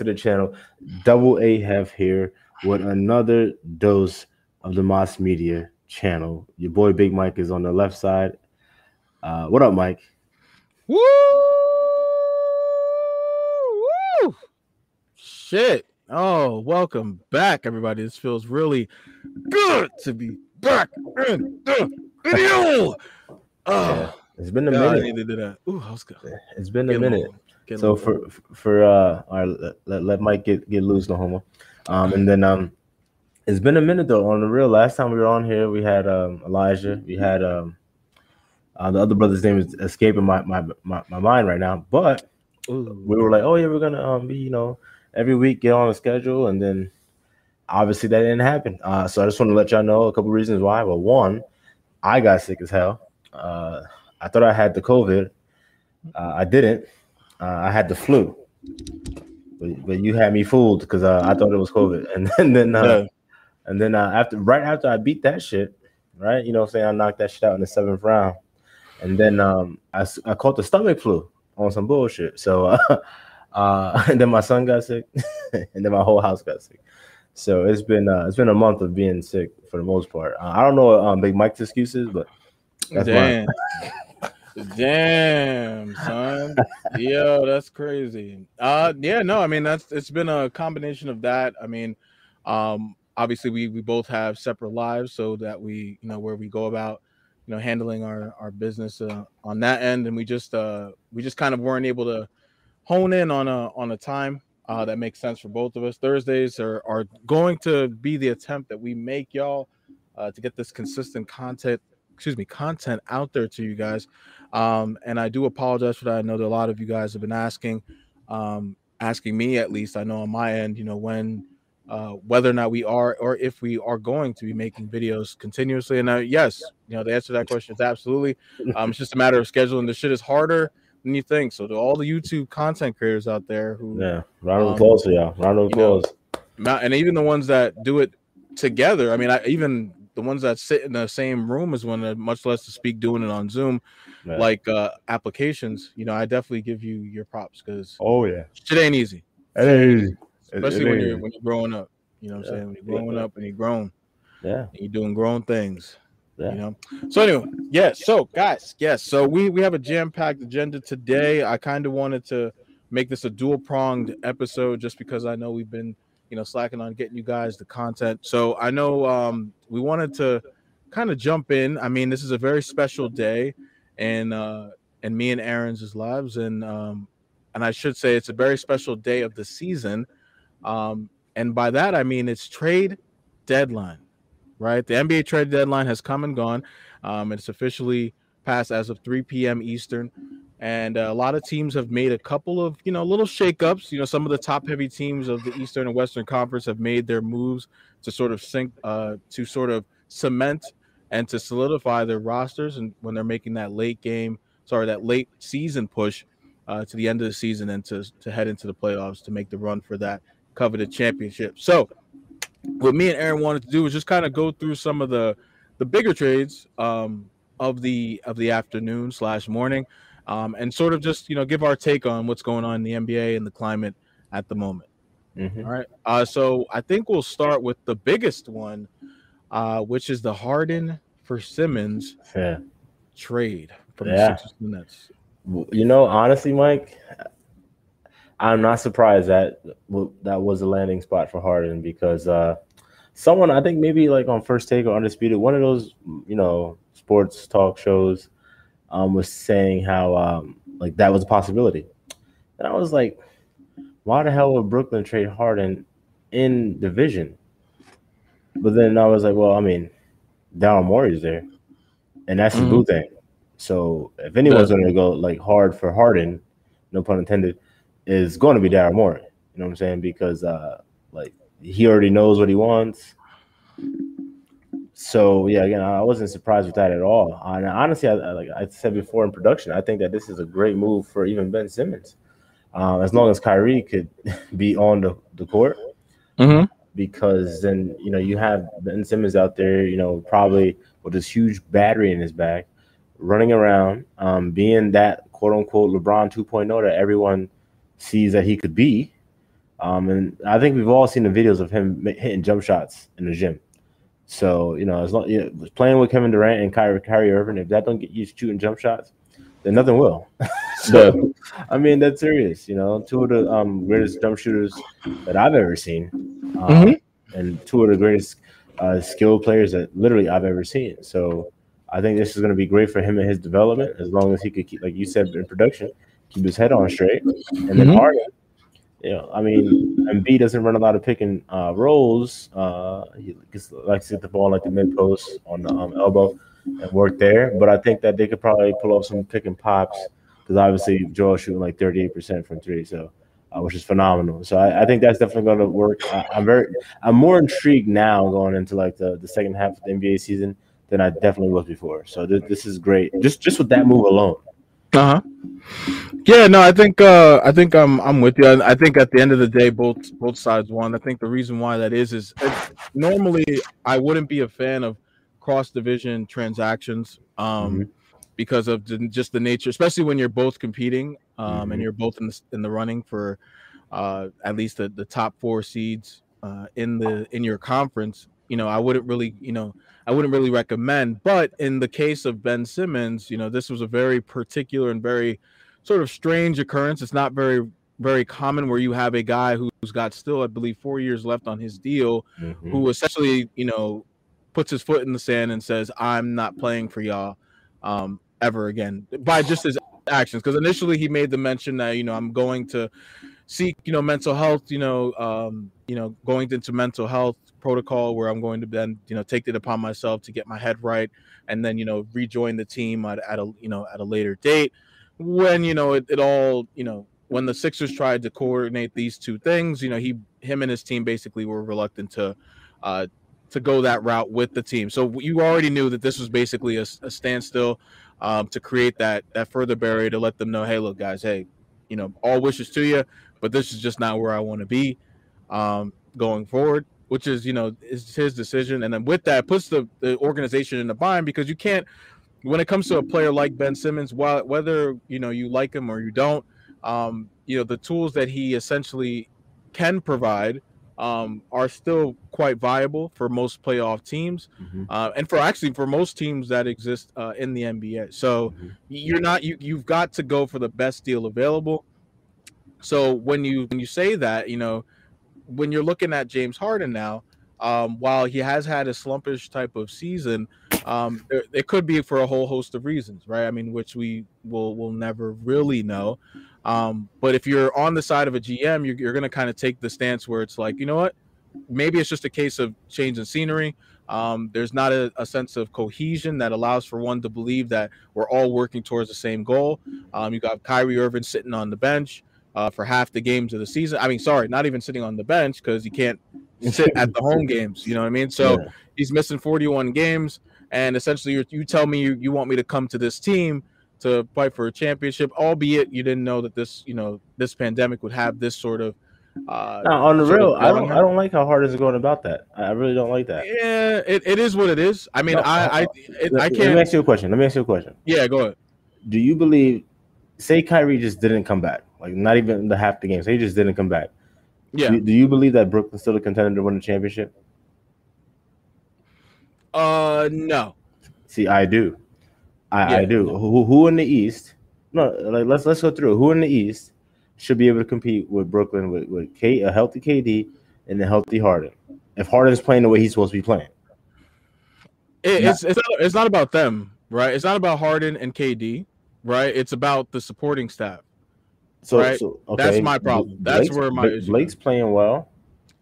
to the channel. Double A have here with another dose of the Moss Media channel. Your boy Big Mike is on the left side. Uh, what up, Mike? Woo! Woo! Shit. Oh, welcome back, everybody. This feels really good to be back in the video. Oh, Yeah, it's been a God, I minute. needed to do that. Ooh, I was good. It's been a Get minute. Get So for for uh, all right, let, let, let Mike get get loose, no homo. Um, and then um, it's been a minute though. On the real, last time we were on here, we had um Elijah, we had um, uh, the other brother's name is escaping my my my, my mind right now, but Ooh. we were like, oh yeah, we're gonna um be you know every week get on a schedule, and then obviously that didn't happen. Uh, so I just want to let y'all know a couple reasons why. Well, one, I got sick as hell. Uh, I thought I had the COVID. Uh, I didn't. Uh, I had the flu. But, but you had me fooled because uh, I thought it was COVID, and then, then uh, Yeah. and then uh, after right after I beat that shit, right? You know, what I'm saying I knocked that shit out in the seventh round, and then um, I, I caught the stomach flu on some bullshit. So, uh, uh, and then my son got sick, and then my whole house got sick. So it's been uh, it's been a month of being sick for the most part. Uh, I don't know um, Big Mike's excuses, but that's mine. Damn. Son. Yo, that's crazy. Uh yeah, no, I mean that's it's been a combination of that. I mean, um obviously we we both have separate lives so that we, you know, where we go about, you know, handling our our business uh, on that end and we just uh we just kind of weren't able to hone in on a on a time uh that makes sense for both of us. Thursdays are are going to be the attempt that we make y'all uh to get this consistent content excuse me content out there to you guys um and i do apologize for that i know that a lot of you guys have been asking um asking me at least i know on my end you know when uh whether or not we are or if we are going to be making videos continuously and uh, yes you know the answer to that question is absolutely um it's just a matter of scheduling the shit is harder than you think so to all the youtube content creators out there who Yeah, round of Um, applause for y'all. Round of you know, and even the ones that do it together. I mean, I, even the ones that sit in the same room as one, much less to speak doing it on Zoom, Yeah. like uh, applications. You know, I definitely give you your props because oh yeah, shit ain't easy, it is. especially it when you're when you're growing up. You know what I'm Yeah. saying? When you're growing up and you're grown, yeah, and you're doing grown things. yeah. You know. So anyway, yes. So guys, yes. So we we have a jam packed agenda today. I kind of wanted to make this a dual pronged episode just because I know we've been you know slacking on getting you guys the content. So I know um we wanted to kind of jump in. I mean, this is a very special day, and uh and me and Aaron's lives, and um and I should say it's a very special day of the season. Um, and by that I mean it's trade deadline right? The NBA trade deadline has come and gone. Um, it's officially passed as of 3 p.m. Eastern. And uh, a lot of teams have made a couple of, you know, little shakeups. You know, some of the top heavy teams of the Eastern and Western Conference have made their moves to sort of sync, uh, to sort of cement and to solidify their rosters. And when they're making that late game, sorry, that late season push uh, to the end of the season and to, to head into the playoffs to make the run for that coveted championship. So, what me and Aaron wanted to do was just kind of go through some of the the bigger trades um, of the of the afternoon slash morning, um, and sort of just you know give our take on what's going on in the NBA and the climate at the moment. Mhm. All right. Uh, so I think we'll start with the biggest one, uh, which is the Harden for Simmons yeah. trade from Yeah. the Sixers the Nets. You know, honestly, Mike, I'm not surprised that that was a landing spot for Harden because uh, someone I think maybe like on First Take or Undisputed, one of those you know sports talk shows, um, was saying how um, like that was a possibility, and I was like, why the hell would Brooklyn trade Harden in division? But then I was like, well, I mean, Daryl Morey's there, and that's the Mhm. blue thing. So if anyone's going to go like hard for Harden, no pun intended, is going to be Daryl Morey. You know what I'm saying? Because uh, like he already knows what he wants. So yeah, again, I wasn't surprised with that at all. And honestly, I, like I said before in production, I think that this is a great move for even Ben Simmons, uh, as long as Kyrie could be on the, the court Mm-hmm. because then you know you have Ben Simmons out there, you know, probably with this huge battery in his back, running around, um, being that quote unquote LeBron 2.0 that everyone sees that he could be. Um, and I think we've all seen the videos of him hitting jump shots in the gym. So you know, as long you know, playing with Kevin Durant and Kyrie, Kyrie Irving, if that don't get you shooting jump shots, then nothing will. so, I mean, that's serious. You know, two of the um, greatest jump shooters that I've ever seen, um, mm-hmm. and two of the greatest uh, skill players that literally I've ever seen. So, I think this is going to be great for him and his development, as long as he could keep, like you said, in production, keep his head on straight, and then mm-hmm. Harden know, I mean, Embiid doesn't run a lot of pick and uh, rolls. Uh, he likes to hit the ball like the mid post on the um, elbow and work there. But I think that they could probably pull off some pick and pops because obviously Joel's shooting like 38% from three, so uh, which is phenomenal. So I, I think that's definitely going to work. I, am very, I'm more intrigued now going into like the, the second half of the NBA season than I definitely was before. So th- this is great. Just just with that move alone. Uh huh. Yeah, no, I think uh, I think I'm I'm with you. I, I, think at the end of the day, both both sides won. I think the reason why that is is normally I wouldn't be a fan of cross division transactions um, mm-hmm. because of the, just the nature, especially when you're both competing um, mm-hmm. and you're both in the in the running for uh, at least the, the top four seeds uh, in the in your conference. You know, I wouldn't really you know I wouldn't really recommend. But in the case of Ben Simmons, you know, this was a very particular and very sort of strange occurrence. It's not very very common where you have a guy who's got still, I believe, four years left on his deal, mm-hmm. who essentially, you know, puts his foot in the sand and says, "I'm not playing for y'all um, ever again." By just his actions, because initially he made the mention that you know I'm going to seek you know mental health, you know, um, you know, going into mental health protocol where I'm going to then you know take it upon myself to get my head right and then you know rejoin the team at, at a you know at a later date when you know it, it all you know when the Sixers tried to coordinate these two things you know he him and his team basically were reluctant to uh to go that route with the team. So you already knew that this was basically a, a standstill um, to create that that further barrier to let them know hey look guys hey you know all wishes to you but this is just not where I want to be um, going forward which is you know is his decision, and then with that puts the, the organization in a bind because you can't when it comes to a player like Ben Simmons, while whether you know you like him or you don't, um, you know the tools that he essentially can provide um, are still quite viable for most playoff teams, mm-hmm. uh, and for actually for most teams that exist uh, in the NBA. So mm-hmm. you're not you you've got to go for the best deal available. So when you when you say that, you know when you're looking at James Harden now, um, while he has had a slumpish type of season, um, there, it could be for a whole host of reasons, right? I mean, which we will will never really know. Um, but if you're on the side of a GM, you're, you're going to kind of take the stance where it's like, you know what? Maybe it's just a case of change in scenery. Um, there's not a, a, sense of cohesion that allows for one to believe that we're all working towards the same goal. Um, you got Kyrie Irving sitting on the bench uh, for half the games of the season. I mean, sorry, not even sitting on the bench because he can't sit at the home games. You know what I mean? So yeah. he's missing 41 games, and essentially, you tell me you, you want me to come to this team to fight for a championship, albeit you didn't know that this you know this pandemic would have this sort of. Uh, now, on the real, I don't, I don't like how hard is going about that. I really don't like that. Yeah, it, it is what it is. I mean, no, I I, it, I can't. Let me ask you a question. Let me ask you a question. Yeah, go ahead. Do you believe, say, Kyrie just didn't come back? Like not even the half the games. He just didn't come back. Yeah. Do, do you believe that Brooklyn's still a contender to win the championship? Uh, no. See, I do. I, yeah. I do. Who, who in the East? No, like let's let's go through. Who in the East should be able to compete with Brooklyn with with K, a healthy KD and a healthy Harden? If Harden is playing the way he's supposed to be playing, it, it's it's not, it's not about them, right? It's not about Harden and KD, right? It's about the supporting staff. So, right? so okay. that's my problem. That's Blake's, where my Blake, Blake's playing well.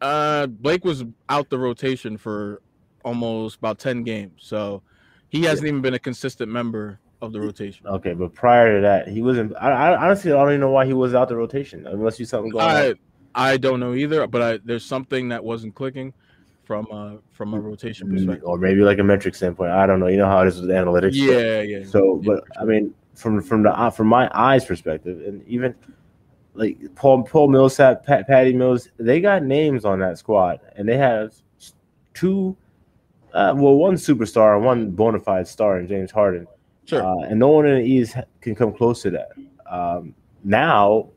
Uh, Blake was out the rotation for almost about ten games, so he hasn't yeah. even been a consistent member of the rotation. Okay, but prior to that, he wasn't. I, I honestly I don't even know why he was out the rotation unless you something going I, on. I don't know either, but I, there's something that wasn't clicking from uh from a rotation perspective, or maybe like a metric standpoint. I don't know. You know how it is with analytics. Yeah, yeah. So, but I mean, from from the uh, from my eyes perspective, and even like Paul Paul Millsap, Pat, Patty Mills, they got names on that squad, and they have two, uh, well, one superstar and one bona fide star in James Harden. Sure. Uh, and no one in the East can come close to that. Um, now,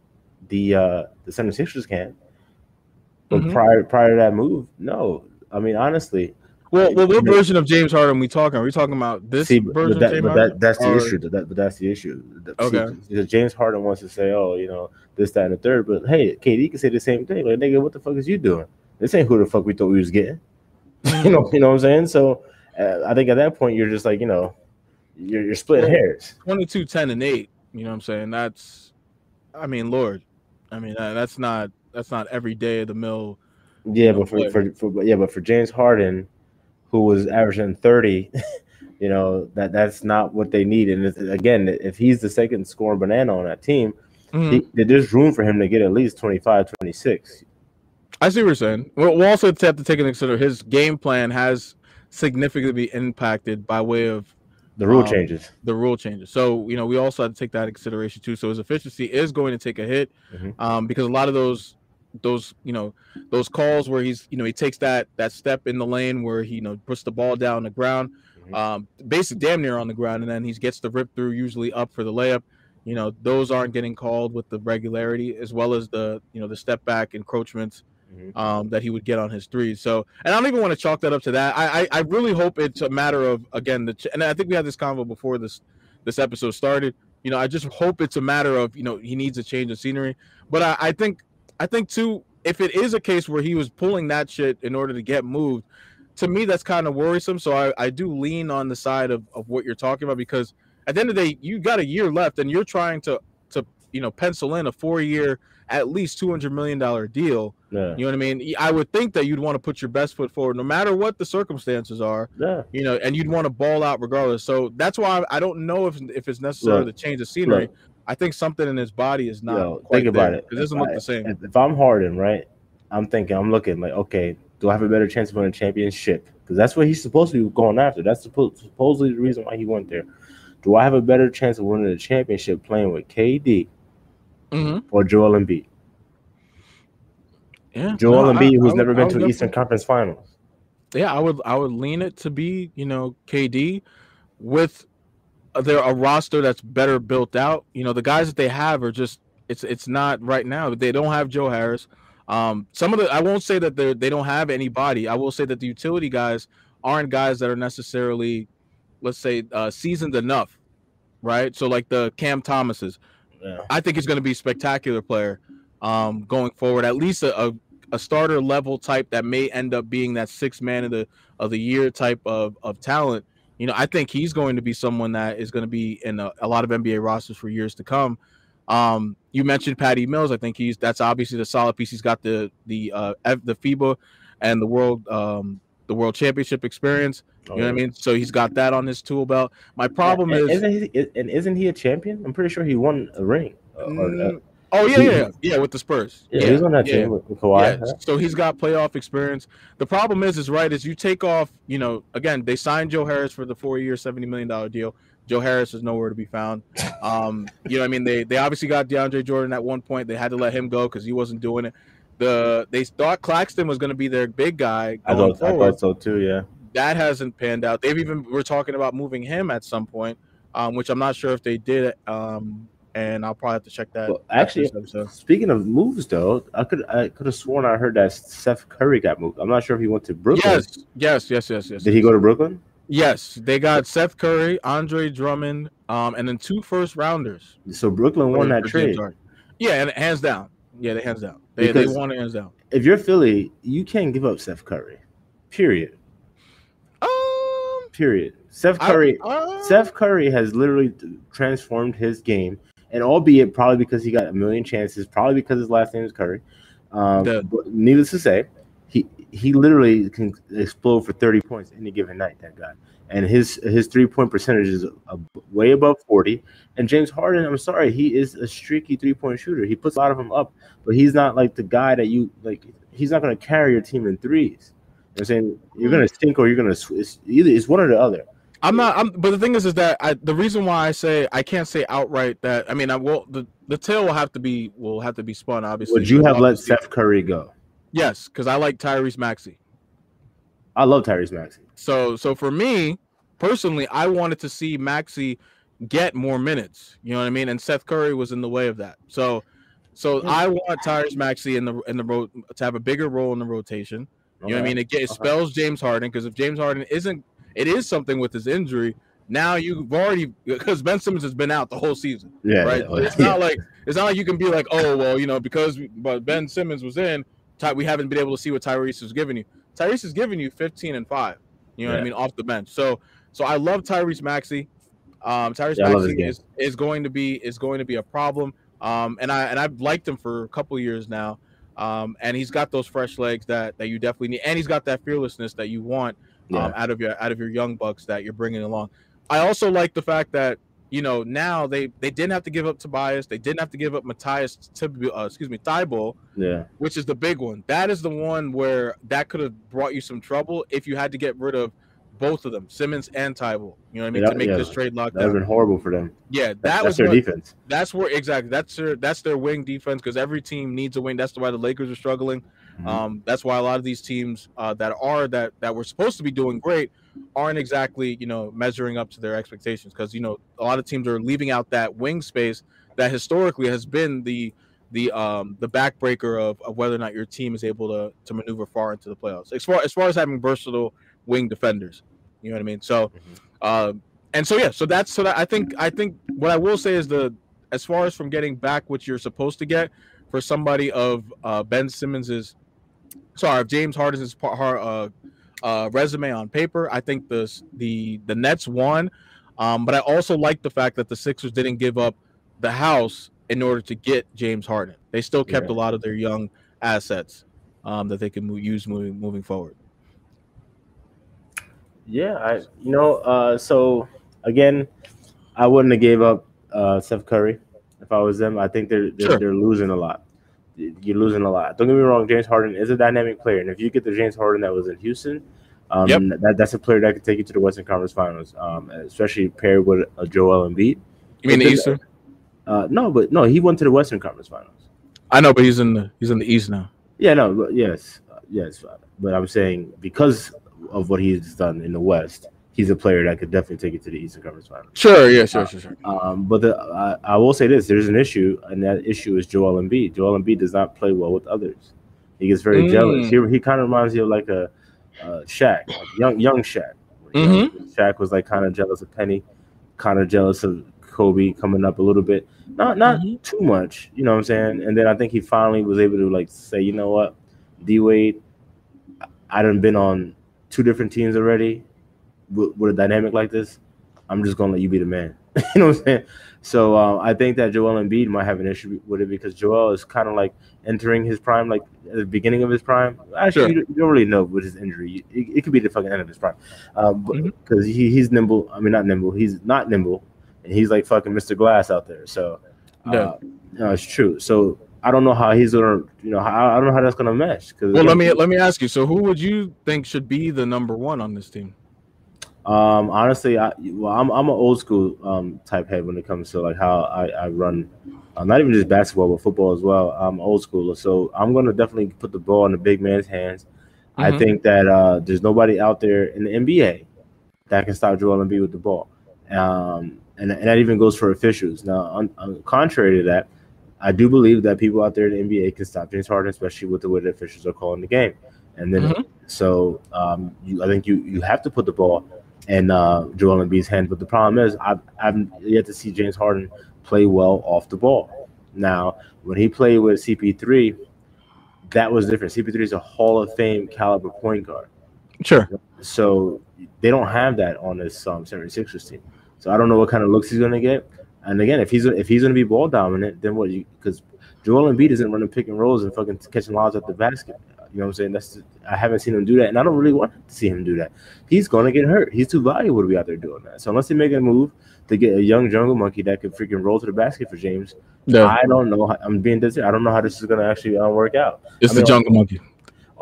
the uh, the 76ers can, But Mhm. prior prior to that move, no. I mean, honestly, Well, well, what version of James Harden we talking? Are we talking about this see, but, version that, James but Harden? that that's the Or- issue. That, but that's the issue. See, Okay. because James Harden wants to say, oh, you know, this, that, and the third. But hey, KD can say the same thing. Like, nigga, what the fuck is you doing? This ain't who the fuck we thought we was getting. you know, you know what I'm saying? So uh, I think at that point you're just like, you know, you're you're splitting hairs. 22, 10, and 8. You know what I'm saying? That's, I mean, Lord. I mean, uh, that's not that's not every day of the mill. Yeah, but for, for, for yeah, but for James Harden, who was averaging 30, you know, that that's not what they need. And it's, again, if he's the second scoring banana on that team, Mhm. he, there's room for him to get at least 25, 26. I see what you're saying. We'll, we'll also have to take into consider his game plan has significantly impacted by way of The rule Um, changes. the rule changes. So you know we also have to take that into consideration too. So his efficiency is going to take a hit Mhm. um, because a lot of those those you know those calls where he's you know he takes that that step in the lane where he you know puts the ball down the ground, Mhm. um, basically damn near on the ground, and then he gets the rip through usually up for the layup. You know those aren't getting called with the regularity as well as the you know the step back encroachments Mhm. um, that he would get on his threes. So, and I don't even want to chalk that up to that. I, I, I really hope it's a matter of again the, ch- and I think we had this convo before this this episode started. You know, I just hope it's a matter of you know he needs a change of scenery. But I, I think I think too if it is a case where he was pulling that shit in order to get moved, to me that's kind of worrisome. So I, I do lean on the side of, of what you're talking about because at the end of the day, you got a year left and you're trying to to you know pencil in a four year at least two hundred million dollar deal. Yeah. You know what I mean? I would think that you'd want to put your best foot forward, no matter what the circumstances are. Yeah. You know, and you'd want to ball out regardless. So that's why I, don't know if if it's necessary Look, to change the scenery. look. I think something in his body is not. Yo, think about there. it. It doesn't If look I- the same. If, I'm Harden, right, I'm thinking, I'm looking like, okay, do I have a better chance of winning a championship? Because that's what he's supposed to be going after. That's suppo- supposedly the reason why he went there. Do I have a better chance of winning a championship playing with KD hmm or Joel Embiid? Yeah, Joel no, Embiid, I- who's I never been to an Eastern Conference Finals. Yeah, I would I would lean it to be you know KD with their a roster that's better built out. You know the guys that they have are just it's it's not right now. They don't have Joe Harris. Um, some of the I won't say that they they don't have anybody. I will say that the utility guys aren't guys that are necessarily, let's say, uh, seasoned enough, right? So like the Cam Thomases, Yeah. I think he's going to be a spectacular player um, going forward. At least a, a, a starter level type that may end up being that six man of the of the year type of of talent. You know, I think he's going to be someone that is going to be in a, a lot of NBA rosters for years to come. Um, you mentioned Patty Mills. I think he's that's obviously the solid piece. He's got the the uh, the FIBA and the world um, the world championship experience. You know what I mean? So he's got that on his tool belt. My problem and, is, isn't he, and isn't he a champion? I'm pretty sure he won a ring. Uh, or, uh, Mm, oh yeah, yeah, yeah, with the Spurs. yeah, he was on that yeah. team with, with Kawhi. Yeah, huh? so he's got playoff experience. The problem is, is right, is you take off, you know, again, they signed Joe Harris for the four year, $70 million deal. Joe Harris is nowhere to be found. Um, you know, what I mean, they they obviously got DeAndre Jordan at one point. They had to let him go because he wasn't doing it. The they thought Claxton was going to be their big guy I going thought, I forward. thought so too. Yeah. That hasn't panned out. They've even we're talking about moving him at some point, um, which I'm not sure if they did. Um, and I'll probably have to check that. Well, actually, speaking of moves, though, I could I could have sworn I heard that Seth Curry got moved. I'm not sure if he went to Brooklyn. yes, yes, yes, yes, yes. Did he go to Brooklyn? Yes, they got Seth Curry, Andre Drummond, um, and then two first rounders. So Brooklyn won that trade. Yeah, and hands down. Yeah, they hands down. They, they won it hands down. If you're Philly, you can't give up Seth Curry. Period. Um, Period. Seth I- Curry. uh, Seth Curry has literally transformed his game, and albeit probably because he got a million chances, probably because his last name is Curry. Um, needless to say, he he literally can explode for thirty points any given night. That guy, and his his three point percentage is way above forty. And James Harden, I'm sorry, he is a streaky three point shooter. He puts a lot of them up, but he's not like the guy that you like. He's not going to carry your team in threes. You know I'm saying you're going to sink or you're going to. It's either it's one or the other. I'm not. I'm, but the thing is, is that I, the reason why I say I can't say outright that I mean I will the the tail will have to be will have to be spun. Obviously, Would you have let Obviously- Seth Curry go? Yes, because I like Tyrese Maxey. I love Tyrese Maxey. So so for me personally, I wanted to see Maxi get more minutes. You know what I mean? And Seth Curry was in the way of that. So So hmm. I want Tyrese Maxey in the in the road to have a bigger role in the rotation. You know what I mean? It, it spells James Harden because if James Harden isn't, it is something with his injury. Now you've already because Ben Simmons has been out the whole season. Yeah, right. yeah. It's not like it's not like you can be like, oh well, you know, because but Ben Simmons was in, Ty, we haven't been able to see what Tyrese is giving you. Tyrese is giving you 15 and five. You know what I mean off the bench. So so I love Tyrese Maxey. Um, Tyrese Yeah, I love his Maxey is, is going to be is going to be a problem. Um, and I and I've liked him for a couple years now. Um, and he's got those fresh legs that that you definitely need, and he's got that fearlessness that you want um, out of your out of your young bucks that you're bringing along. I also like the fact that you know now they they didn't have to give up Tobias, they didn't have to give up Matthias, uh, excuse me, Thybulle, yeah, which is the big one. That is the one where that could have brought you some trouble if you had to get rid of both of them, Simmons and Thybulle. You know what I mean? Yeah, to make yeah. this trade locked that would have been horrible for them. Yeah, that That's, was that's their what, defense. that's where exactly that's their that's their wing defense because every team needs a wing. That's why the Lakers are struggling. Mhm. Um, that's why a lot of these teams uh, that are that that were supposed to be doing great aren't exactly you know measuring up to their expectations because you know a lot of teams are leaving out that wing space that historically has been the the um the backbreaker of, of whether or not your team is able to to maneuver far into the playoffs as far as far as having versatile wing defenders you know what i mean so Mhm. um and so yeah so that's so that i think i think what i will say is the as far as from getting back what you're supposed to get for somebody of uh ben simmons's sorry of james harden's uh uh resume on paper. I think the the the nets won. Um but i also like the fact that the sixers didn't give up the house in order to get james harden. They still kept Yeah. a lot of their young assets um that they can move, use moving moving forward. Yeah, I you know, uh so again, I wouldn't have gave up uh Steph Curry if I was them. I think they're they're, Sure. they're losing a lot. You're losing a lot. Don't get me wrong, James Harden is a dynamic player, and if you get the James Harden that was in Houston, um, Yep. that, that's a player that could take you to the Western Conference Finals, um, especially paired with a Joel Embiid. you mean the eastern Uh, no, but no, he went to the Western Conference Finals. i know but he's in the he's in the east now Yeah, no, but yes, uh, yes, but I'm saying because of what he's done in the West, he's a player that could definitely take it to the Eastern Conference Finals. sure yeah sure sure sure Um, but the, I, I will say this: there's an issue, and that issue is Joel Embiid. Joel Embiid does not play well with others. He gets very Mm. jealous. He, he kind of reminds you of like a uh, Shaq, like young young Shaq. You know, Shaq was like kind of jealous of Penny, kind of jealous of Kobe coming up a little bit. Not not Mhm. too much, you know what I'm saying. And then I think he finally was able to like say, you know what, D Wade, I done been on two different teams already with, with a dynamic like this. I'm just gonna let you be the man. you know what I'm saying? So um, I think that Joel Embiid might have an issue with it because Joel is kind of like entering his prime, like at the beginning of his prime. Actually, Sure. you, you don't really know with his injury. It, it could be the fucking end of his prime, um, because he, he's nimble. I mean, not nimble. He's not nimble, and he's like fucking Mr. Glass out there. So uh, Yeah. no, it's true. So I don't know how he's gonna, you know, how, I don't know how that's gonna mesh. Well let me let me ask you so who would you think should be the number one on this team Um, honestly, I well, I'm I'm an old school um type head when it comes to like how I, I run, uh, not even just basketball but football as well. I'm old schooler, so I'm gonna definitely put the ball in the big man's hands. I Mhm. think that uh, there's nobody out there in the NBA that can stop Joel Embiid with the ball, um, and and that even goes for officials. Now, on, on contrary to that, I do believe that people out there in the NBA can stop James Harden, especially with the way the officials are calling the game. And then, Mhm. so um, you, I think you you have to put the ball in uh, Joel Embiid's hands. But the problem is, I've, I've yet to see James Harden play well off the ball. Now, when he played with CP3, that was different. CP3 is a Hall of Fame caliber point guard. sure So they don't have that on this um, 76ers team. So I don't know what kind of looks he's going to get. And again, if he's if he's going to be ball dominant, then what? Because Joel Embiid isn't running pick and rolls and fucking catching lobs at the basket. You know what I'm saying? That's I haven't seen him do that, and I don't really want to see him do that. He's going to get hurt. He's too valuable to be out there doing that. So unless they make a move to get a young jungle monkey that could freaking roll to the basket for James, yeah I don't know. how- I'm being this. I don't know how this is going to actually uh, work out. it's I the mean, jungle monkey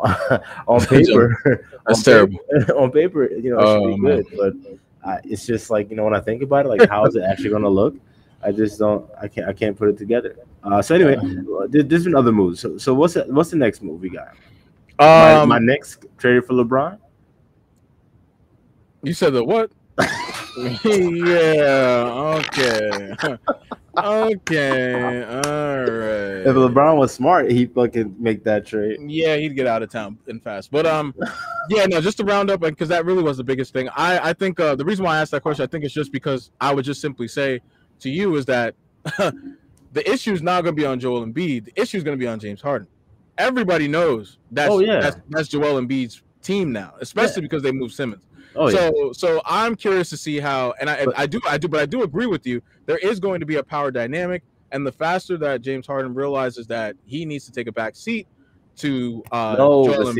on paper, That's on terrible. paper- on paper, you know, it should Oh, be man. good, but uh, it's just like you know when I think about it, like how is it actually going to look? I just don't. I can't. I can't put it together. Uh, so anyway, uh, there- there's been other moves. So, so what's the, what's the next move we got? My, um my next trade for LeBron. you said the what yeah okay okay, all right. If LeBron was smart, he'd fucking make that trade. Yeah, he'd get out of town and fast. But um, yeah, no, just to round up, because that really was the biggest thing. I I think uh, the reason why I asked that question, I think it's just because I would just simply say to you is that the issue is not going to be on Joel Embiid. The issue is going to be on James Harden. Everybody knows that's Oh, yeah. that's, that's Joel Embiid's team now, especially because they moved Simmons. Oh yeah. so so I'm curious to see how, and I But- I do I do, but I do agree with you. There is going to be a power dynamic, and the faster that James Harden realizes that he needs to take a back seat to uh, no, Joel Embiid,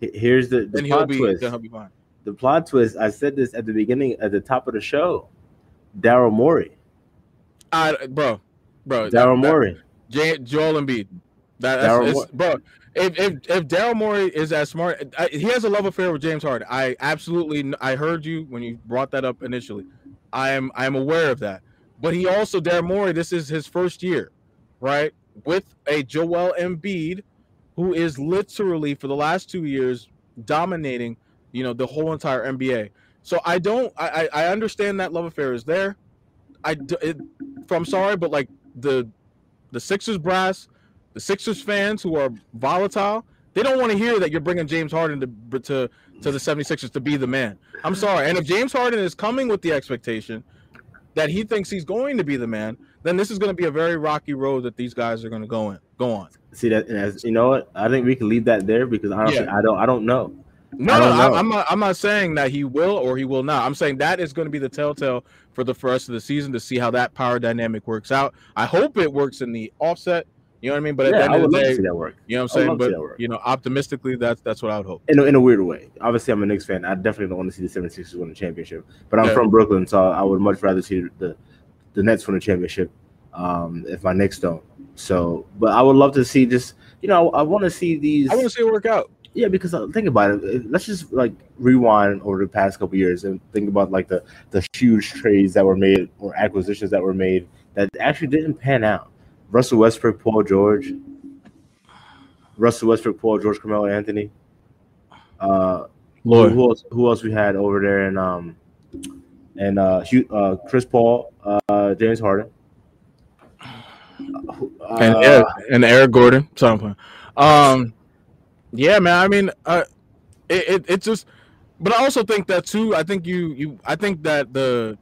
see, here's the, the plot be twist. then he'll be fine. The plot twist. I said this at the beginning, at the top of the show. Daryl Morey. I, bro, bro, Daryl Morey. J- Joel Embiid. That, that's, bro. If if if Daryl Morey is as smart, I, he has a love affair with James Harden. I absolutely, I heard you when you brought that up initially. I am I am aware of that. But he also Daryl Morey. This is his first year, right, with a Joel Embiid, who is literally for the last two years dominating, you know, the whole entire NBA. So I don't, I I understand that love affair is there. I it, I'm sorry, but like the the Sixers brass, the Sixers fans who are volatile, they don't want to hear that you're bringing James Harden to to to the 76ers to be the man. I'm sorry. And if James Harden is coming with the expectation that he thinks he's going to be the man, then this is going to be a very rocky road that these guys are going to go in go on. See that? And as, you know what? I think we can leave that there because honestly, Yeah. I don't. I don't know. No, I don't know. I'm not. I'm not saying that he will or he will not. I'm saying that is going to be the telltale for the rest of the season to see how that power dynamic works out. I hope it works in the offset. You know what I mean? But at the Yeah, end I of the love day, to see that work you know what I I'm saying. But you know, optimistically, that's that's what I would hope. in a, in a weird way. Obviously, I'm a Knicks fan. I definitely don't want to see the 76ers win the championship. But I'm Yeah. from Brooklyn, so I would much rather see the the Nets win the championship um, if my Knicks don't. So, but I would love to see just you know I, want to see these. I want to see it work out. Yeah, because uh, think about it. Let's just like rewind over the past couple years and think about like the the huge trades that were made or acquisitions that were made that actually didn't pan out. Russell Westbrook, Paul George, Russell Westbrook, Paul George, Carmelo Anthony. Uh, who, who else? Who else we had over there? And um, and uh, Hugh, uh, Chris Paul, uh, James Harden, uh, and Eric, and Eric Gordon. So I'm playing. Um, yeah, man. I mean, uh, it, it it just, but I also think that too. I think you you I think that the,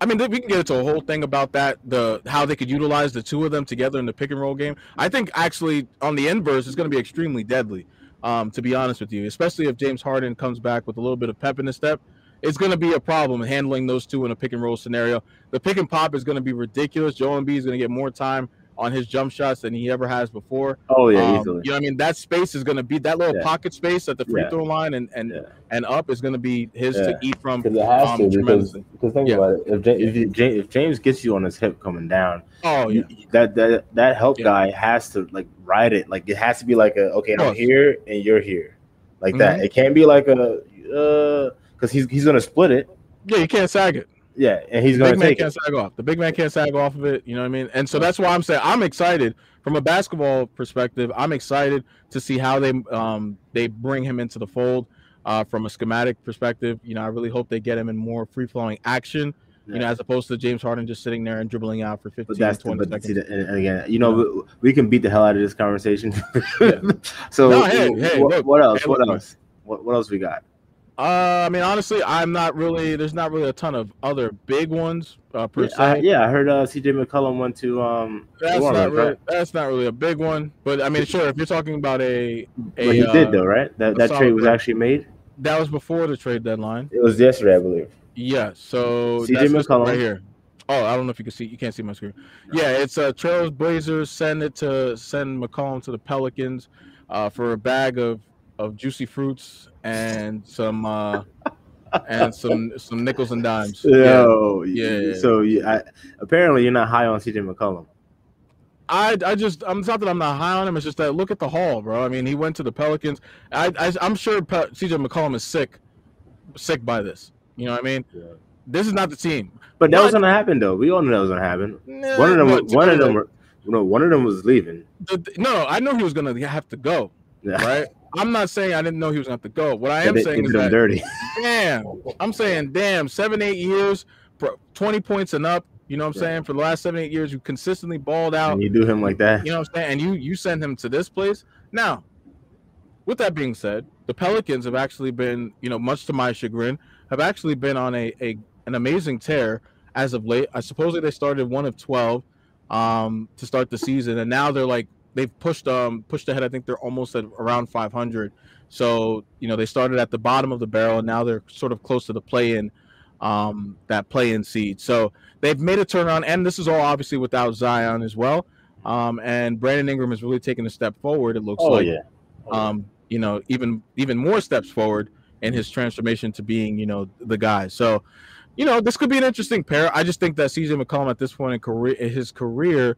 I mean, we can get into a whole thing about that. The how they could utilize the two of them together in the pick and roll game. I think actually on the inverse, it's going to be extremely deadly. Um, to be honest with you, especially if James Harden comes back with a little bit of pep in his step, it's going to be a problem handling those two in a pick and roll scenario. The pick and pop is going to be ridiculous. Joel Embiid is going to get more time on his jump shots than he ever has before. Oh yeah, Um, easily. you know, what I mean, that space is going to be that little Yeah. pocket space at the free Yeah. throw line and and Yeah. and up is going to be his to eat from. Because it has um, to. Because, because think about it. If James, if, James, if James gets you on his hip coming down, Oh yeah, that that that help guy has to like ride it. Like it has to be like a okay, I'm here and you're here, like Mhm. that. It can't be like a uh, because he's he's gonna split it. yeah. You can't sag it. Yeah, and he's The gonna big man take can't it. sag off. The big man can't sag off of it. You know what I mean? And so that's why I'm saying I'm excited from a basketball perspective. I'm excited to see how they um they bring him into the fold. Uh, from a schematic perspective, you know, I really hope they get him in more free flowing action. You know, as opposed to James Harden just sitting there and dribbling out for 15, But that's the, 20 but seconds. the- and, again, you know, we, we can beat the hell out of this conversation. so No, hey, hey, what, look, what else? hey, what look, else? What, what else we got? Uh, I mean, honestly, I'm not really. There's not really a ton of other big ones uh, per Yeah, se. I, yeah, I heard uh, CJ McCollum went to um. That's not really. right? That's not really a big one. But I mean, sure. If you're talking about a, a But he uh, did though, right? That that trade was actually made. that was before the trade deadline. It was yesterday, I believe. Yeah. So CJ McCollum. right here. Oh, I don't know if you can see. You can't see my screen. Yeah, it's uh, Trails Blazers send it to send McCollum to the Pelicans, uh, for a bag of of juicy fruits and some uh, and some some nickels and dimes. Yo, Yeah. So you, I, apparently you're not high on CJ McCollum. I I just I'm it's not that I'm not high on him. It's just that look at the haul, bro. I mean, he went to the Pelicans. I, I I'm sure Pe- CJ McCollum is sick, sick by this. You know what I mean? Yeah. This is not the team. But that was gonna happen though. We all knew that was gonna happen. Nah, One of them, but one of them, were, no, one of them was leaving. the- the- no, I know he was gonna have to go. Yeah. Right? I'm not saying I didn't know he was have to go. What I am they saying did is that dirty. damn, I'm saying damn, seven eight years, twenty points and up. You know what I'm right. saying? For the last seven, eight years, you consistently balled out. And you do him like that. You know what I'm saying? And you you send him to this place. Now, with that being said, the Pelicans have actually been, you know, much to my chagrin, have actually been on a, a an amazing tear as of late. I suppose they started one of twelve um, to start the season, and now they're like they've pushed um pushed ahead. I think they're almost at around 500. So you know they started at the bottom of the barrel, and now they're sort of close to the play-in um, that play-in seed. So they've made a turnaround, and this is all obviously without Zion as well. Um, and Brandon Ingram has really taken a step forward. It looks oh, like, yeah. Oh, um, you know, even even more steps forward in his transformation to being, you know, the guy. So, you know, this could be an interesting pair. I just think that CJ McCollum at this point in career, in his career,